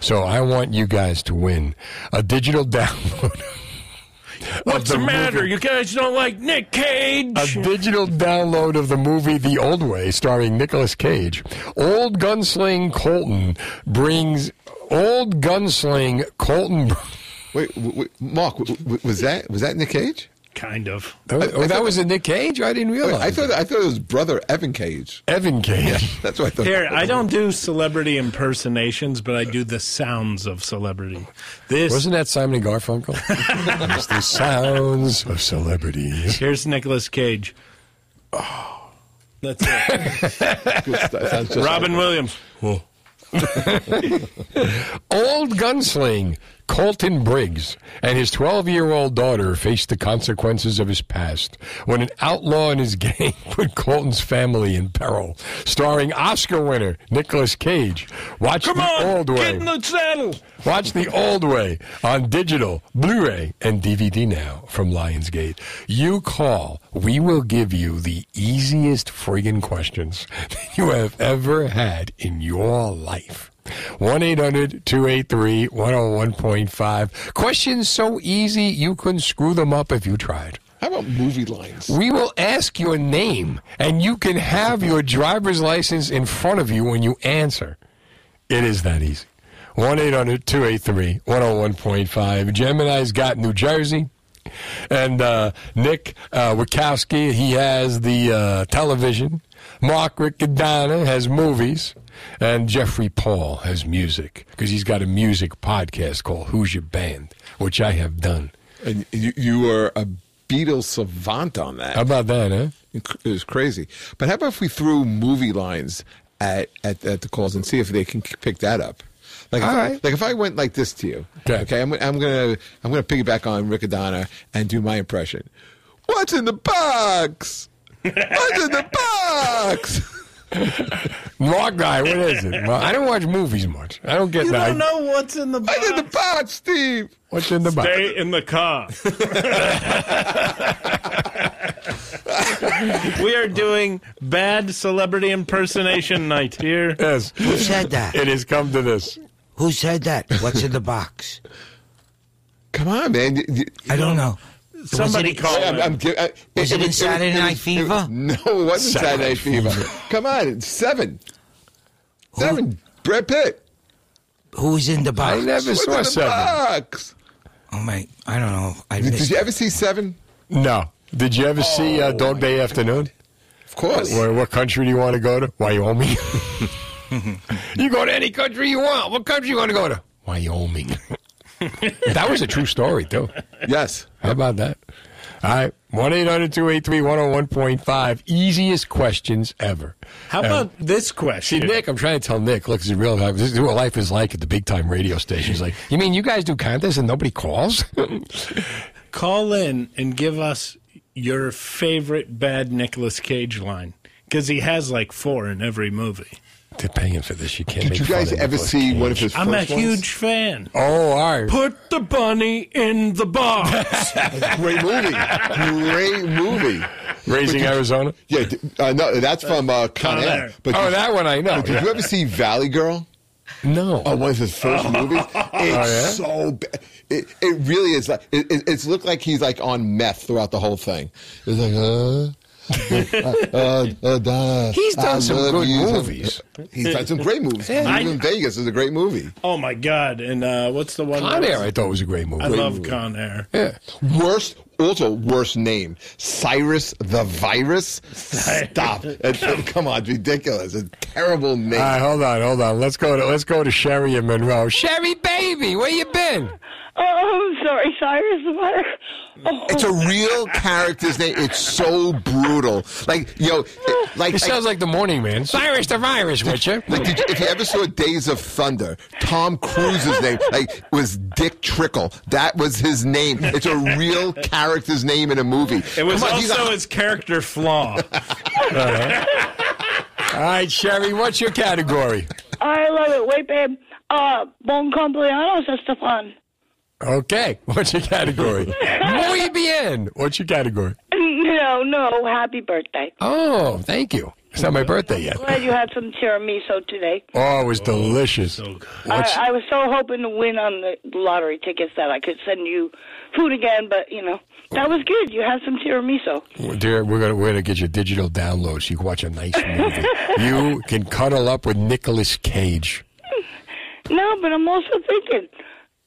So I want you guys to win a digital download. What's the, matter? You guys don't like Nick Cage? A digital download of the movie The Old Way, starring Nicolas Cage. Old gunsling Colton brings old gunsling Colton. Wait, wait, wait, Mark, w- w- was that was that Nick Cage? Kind of. Oh, oh, that was a Nick Cage? I didn't realize. I thought I thought it was brother Evan Cage. Evan Cage. That's what I thought. Here, I don't do celebrity impersonations, but I do the sounds of celebrity. This Wasn't that Simon and Garfunkel? it's the sounds of celebrities. Here's Nicolas Cage. Oh, that's it. Good stuff. Robin like- Williams. Old gunsling Colton Briggs and his 12 year old daughter faced the consequences of his past when an outlaw and his gang put Colton's family in peril. Starring Oscar winner Nicolas Cage. Watch Come the on, old way. get in the saddle. Watch the old way on digital, Blu ray, and DVD now from Lionsgate. You call, we will give you the easiest friggin' questions that you have ever had in your life. 1 800 283 101.5. Questions so easy you couldn't screw them up if you tried. How about movie lines? We will ask your name, and you can have your driver's license in front of you when you answer. It is that easy. 1 800 283 101.5. Gemini's got New Jersey. And uh, Nick uh, Wachowski, he has the uh, television. Mark Riccadonna has movies. And Jeffrey Paul has music because he's got a music podcast called Who's Your Band, which I have done. And you, you were a Beatles savant on that. How about that, huh? It was crazy. But how about if we threw movie lines at, at, at the calls and see if they can pick that up? Like, if, right. like if I went like this to you, Okay. I'm, I'm gonna I'm gonna piggyback on Riccadonna and do my impression. What's in the box? What's in the box? Mark guy, what is it? Mark- I don't watch movies much. I don't get You that. You don't know what's in the box. What's in the box, Steve? What's in the box? Stay in the car. we are doing bad celebrity impersonation night here. Yes. Who said that? It has come to this. Who said that? What's in the box? Come on, man. You- you- I don't know. Somebody was it, call I'm, him. I'm, gi- I, Was it in was- Saturday was- Night was- Fever? no, it wasn't Saturday, Night Fever. Come on, it's seven. Seven. Brad Pitt. Who's in the box? I never What's saw in the seven. box? Oh my! I don't know. I Did, missed you ever see Seven? No. Did you ever see uh, Oh, Dog Day Afternoon? Of course. Where, what country do you want to go to? Wyoming. you go to any country you want. What country you want to go to? Wyoming. That was a true story, too. Yes. How about that? All right. 1 800 283 101.5. Easiest questions ever. How Uh, about this question? See. Nick, I'm trying to tell Nick, look, this is real life. This is what life is like at the big time radio stations. Like, you mean you guys do contests and nobody calls? Call in and give us your favorite bad Nicolas Cage line because he has like four in every movie. They're paying for this. You can't Did make you guys of ever see Cage. one of his I'm a first ones? huge fan. Oh, all right. Put the bunny in the box. Great movie. Great movie. Raising But you- Arizona? Yeah, d- uh, no, that's from uh, Con Con Air. Air. But oh, you- that one I know. but Did you ever see Valley Girl? No. Oh, one of his first movies. It's yeah? so bad. It, it really is like it, it, it's looked like he's like on meth throughout the whole thing. It's like, uh, uh, uh, Donna, He's done I some love good you. movies. He's done some great movies. Yeah. Even Vegas is a great movie. Oh my God! And uh, what's the one? Con Air, I thought was a great movie. I Great love movie. Con Air. Yeah. Worst, also worst name, Cyrus the Virus. Stop! It's- come on, it's ridiculous. It's a terrible name. All right, hold on, hold on. Let's go to let's go to Sherry and Monroe. Sherry, baby, where you been? Oh, I'm sorry, Cyrus. the Virus. Oh. It's a real character's name. It's so brutal. Like, yo, like it sounds like the Morning Man. Cyrus the Virus, would you? Like, did you, if you ever saw Days of Thunder, Tom Cruise's name like was Dick Trickle. That was his name. It's a real character's name in a movie. It was on, also a- his character flaw. All right, Sherry, what's your category? I love it. Wait, babe. Uh, bon compleaños, Estefan. Okay, what's your category? Muy bien. What's your category? No, no. Happy birthday. Oh, thank you. It's not my birthday yet. Glad you had some tiramisu today. Oh, it was delicious. What's- I, I was so hoping to win on the lottery tickets that I could send you food again, but you know that was good. You had some tiramisu. Dear, we're gonna we're gonna get you digital download so you can watch a nice movie. you can cuddle up with Nicolas Cage. No, but I'm also thinking,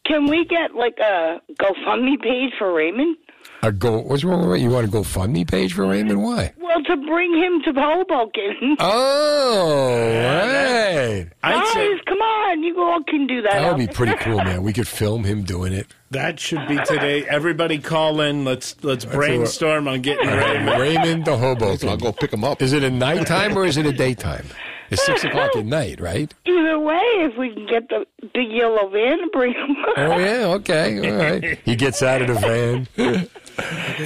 can we get like a GoFundMe page for Raymond? A go. What's wrong with you? Want a GoFundMe page for Raymond? Why? Well, to bring him to Hoboken. Oh, right. Guys, come on, you all can do that. That would be pretty cool, man. We could film him doing it. That should be today. Everybody call in. Let's let's brainstorm on getting Raymond. Raymond the Hoboken. I'll go pick him up. Is it a nighttime or is it a daytime? It's six o'clock at night, right? Either way, if we can get the big yellow van to bring him. Oh yeah, okay, all right. He gets out of the van.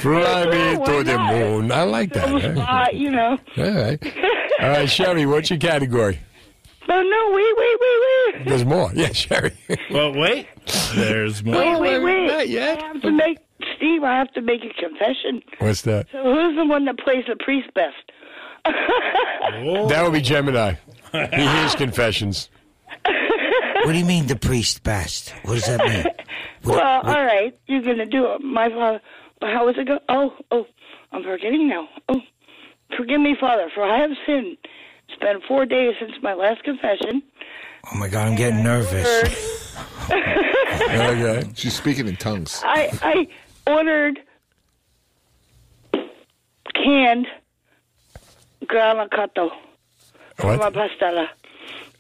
Fly me Why to the moon. I like that. Little huh? you know. All right. All right, Sherry, what's your category? But no, wait, wait, wait, wait. There's more. Yeah, Sherry. Well, wait. There's more. Wait, wait, wait. Not yet. I have to make Steve. I have to make a confession. What's that? So who's the one that plays the priest best? That would be Gemini. He hears confessions. What do you mean the priest best? What does that mean? well, all right, you're gonna do it. My father. How was it go? Oh, oh, I'm forgetting now. Oh, forgive me, Father, for I have sinned. It's been four days since my last confession. Oh my God, I'm getting nervous. Okay. She's speaking in tongues. I I ordered canned granacato for What? my pastella.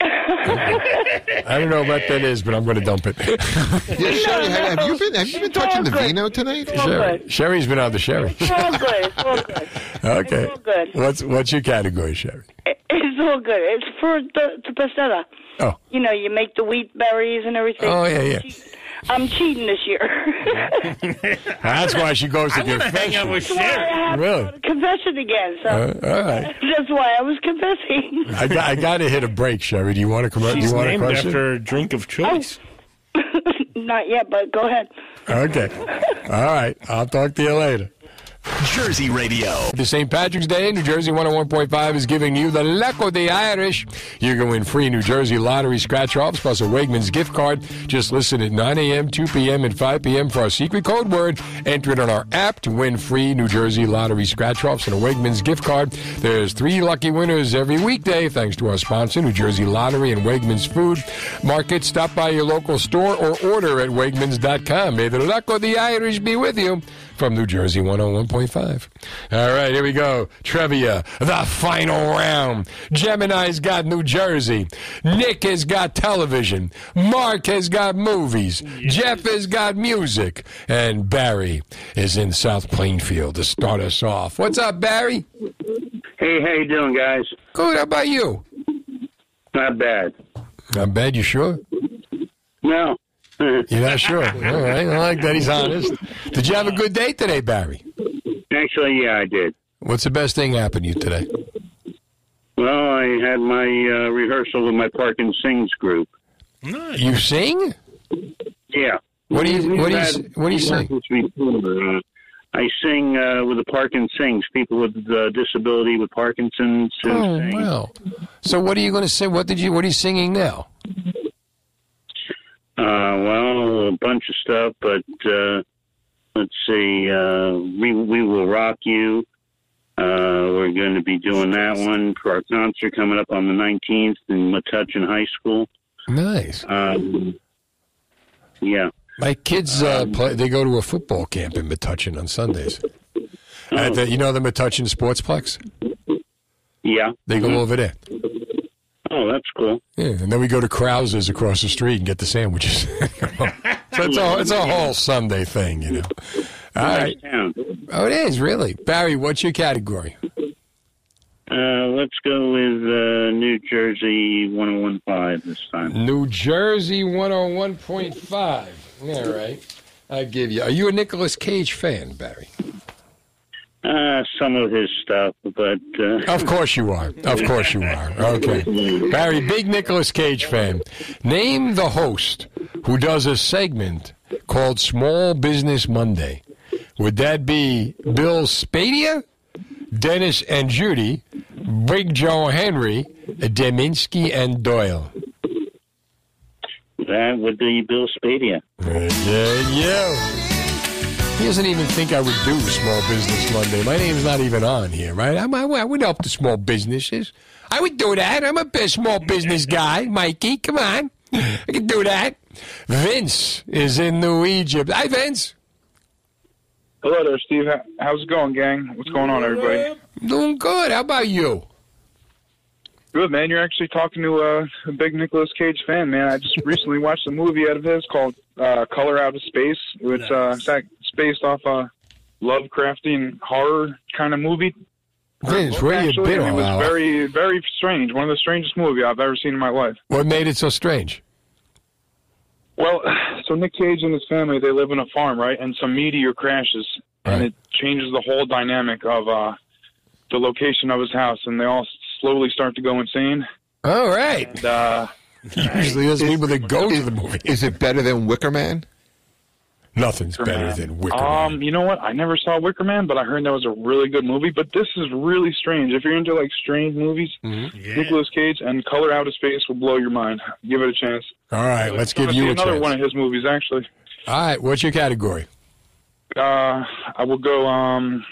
I don't know what that is, but I'm going to dump it. Yeah, Sherry, have, have you been have you been touching the vino tonight? Sherry. Sherry's been on the Sherry. It's all good. It's all good. Okay. It's all good. What's what's your category, Sherry? It's all good. It's for the, the pastella. Oh. You know, you make the wheat berries and everything. Oh, yeah, yeah. I'm cheating this year. That's why she goes to I wanna hang out confession. with That's why I have Really? confession again. So Uh, all right. that's why I was confessing. I got, I got to hit a break, Sherry. Do you want to come? Do She's you want a named question? after a drink of choice. Not yet, but go ahead. Okay. All right. I'll talk to you later. Jersey Radio. The St. Patrick's Day, New Jersey 101.5 is giving you the Luck of the Irish. You can win free New Jersey lottery scratch offs plus a Wegmans gift card. Just listen at 9 a.m., 2 p.m., and 5 p.m. for our secret code word. Enter it on our app to win free New Jersey lottery scratch offs and a Wegmans gift card. There's three lucky winners every weekday thanks to our sponsor, New Jersey Lottery and Wegmans Food Market. Stop by your local store or order at Wegmans.com. May the luck of the Irish be with you from New Jersey 101.5. All right, here we go. Trivia, the final round. Gemini's got New Jersey. Nick has got television. Mark has got movies. Jeff has got music. And Barry is in South Plainfield to start us off. What's up, Barry? Hey, how you doing, guys? Good. How about you? Not bad. Not bad. You sure? No. You're not sure. All right. I like that he's honest. Did you have a good day today, Barry? Actually, yeah, I did. What's the best thing happened to you today? Well, I had my uh, rehearsal with my Park and Sings group. You sing? Yeah. What do you- what do you what do you sing? Uh, I sing uh, with the Parkinson's Sings, people with uh, disability with Parkinson's. Oh, sing. wow. So what are you going to sing? What did you? What are you singing now? Uh, well, a bunch of stuff, but uh, let's see. Uh, we we will rock you. Uh, we're going to be doing that one for our concert coming up on the 19th in Metuchen High School. Nice. Um, yeah. My kids, uh, play, they go to a football camp in Metuchen on Sundays. At the, you know the Metuchen Sportsplex? Yeah. They go over there. Oh, that's cool. Yeah, and then we go to Krause's across the street and get the sandwiches. so it's a, it's a whole Sunday thing, you know. All right. Oh, it is, really. Barry, what's your category? Uh, let's go with uh, New Jersey 1015 this time. New Jersey 101.5. All right. I give you. Are you a Nicolas Cage fan, Barry? Uh, some of his stuff, but. Uh, Of course you are. Of course you are. Okay. Barry, big Nicolas Cage fan. Name the host who does a segment called Small Business Monday. Would that be Bill Spadea, Dennis and Judy, Big Joe Henry, Deminski and Doyle? That would be Bill Spadea. Yeah, yeah. He doesn't even think I would do Small Business Monday. My name's not even on here, right? I'm, I, I would help the small businesses. I would do that. I'm a big small business guy, Mikey. Come on. I can do that. Vince is in New Egypt. Hi, Vince. Hello there, Steve. How's it going, gang? What's going on, everybody? Doing good. How about you? Good, man. You're actually talking to uh, a big Nicolas Cage fan, man. I just recently watched a movie out of his called uh, Color Out of Space. It's, uh, it's act- it's based off a Lovecraftian horror kind of movie. Vince, where you Actually, been and it was hour? very, very strange. One of the strangest movies I've ever seen in my life. What made it so strange? Well, so Nick Cage and his family they live in a farm, right? And some meteor crashes, and it changes the whole dynamic of uh, the location of his house, and they all slowly start to go insane. All right. And, uh, Usually those people that go to the movie. Is it better than Wicker Man? Nothing's better than Wicker um, you know what? I never saw Wicker Man, but I heard that was a really good movie. But this is really strange. If you're into like strange movies, Mm-hmm. Nicolas Cage and Color Out of Space will blow your mind. Give it a chance. All right, let's give you a another chance. one of his movies, actually. All right, what's your category? Uh, I will go. Um,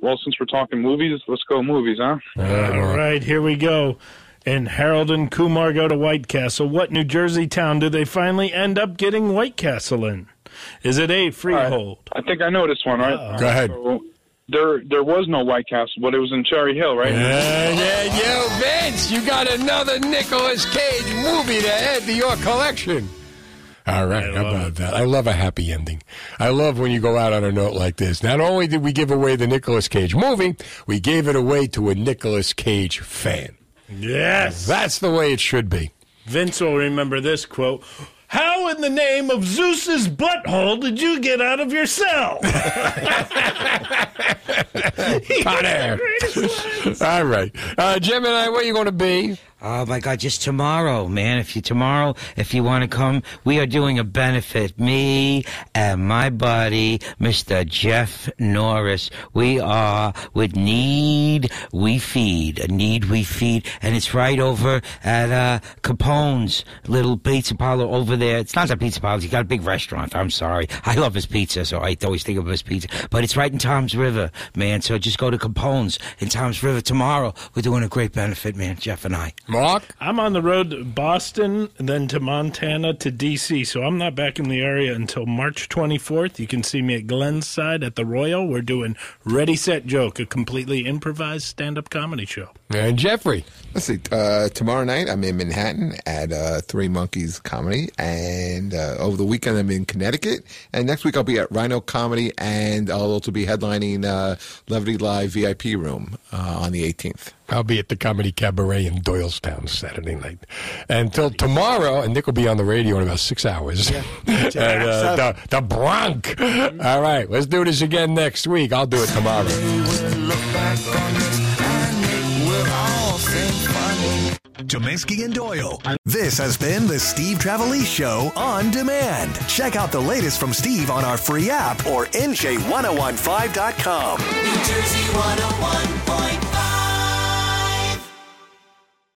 well, since we're talking movies, let's go movies, huh? All right, here we go. And Harold and Kumar go to White Castle. What New Jersey town do they finally end up getting White Castle in? Is it A, Freehold? I think I know this one, right? Oh. Go ahead. So, there, there was no White Castle, but it was in Cherry Hill, right? Yeah, yeah, yo, Vince, you got another Nicolas Cage movie to add to your collection. All right, how about that? I love a happy ending. I love when you go out on a note like this. Not only did we give away the Nicolas Cage movie, we gave it away to a Nicolas Cage fan. Yes. That's the way it should be. Vince will remember this quote. How in the name of Zeus's butthole did you get out of your cell? Hot air. All right. Uh, Gemini, where are you going to be? Oh my God! Just tomorrow, man. If you tomorrow, if you want to come, we are doing a benefit. Me and my buddy, Mister Jeff Norris. We are with Need We Feed. A Need We Feed, and it's right over at uh, Capone's little pizza parlor over there. It's not a pizza parlor. He got a big restaurant. I'm sorry. I love his pizza, so I always think of his pizza. But it's right in Toms River, man. So just go to Capone's in Toms River tomorrow. We're doing a great benefit, man. Jeff and I. Mark? I'm on the road to Boston, then to Montana to D.C., so I'm not back in the area until March 24th. You can see me at Glenside at the Royal. We're doing Ready, Set, Joke, a completely improvised stand up comedy show. And Jeffrey. Let's see. Uh, tomorrow night, I'm in Manhattan at uh, Three Monkeys Comedy, and uh, over the weekend, I'm in Connecticut. And next week, I'll be at Rhino Comedy, and I'll also be headlining uh, Levity Live VIP Room uh, on the 18th. I'll be at the Comedy Cabaret in Doylestown Saturday night. Until tomorrow, and Nick will be on the radio in about six hours. and, uh, the, the Bronx. All right, let's do this again next week. I'll do it tomorrow. Deminski and Doyle. This has been the Steve Trevelise Show on demand. Check out the latest from Steve on our free app or NJ1015.com. New Jersey 101.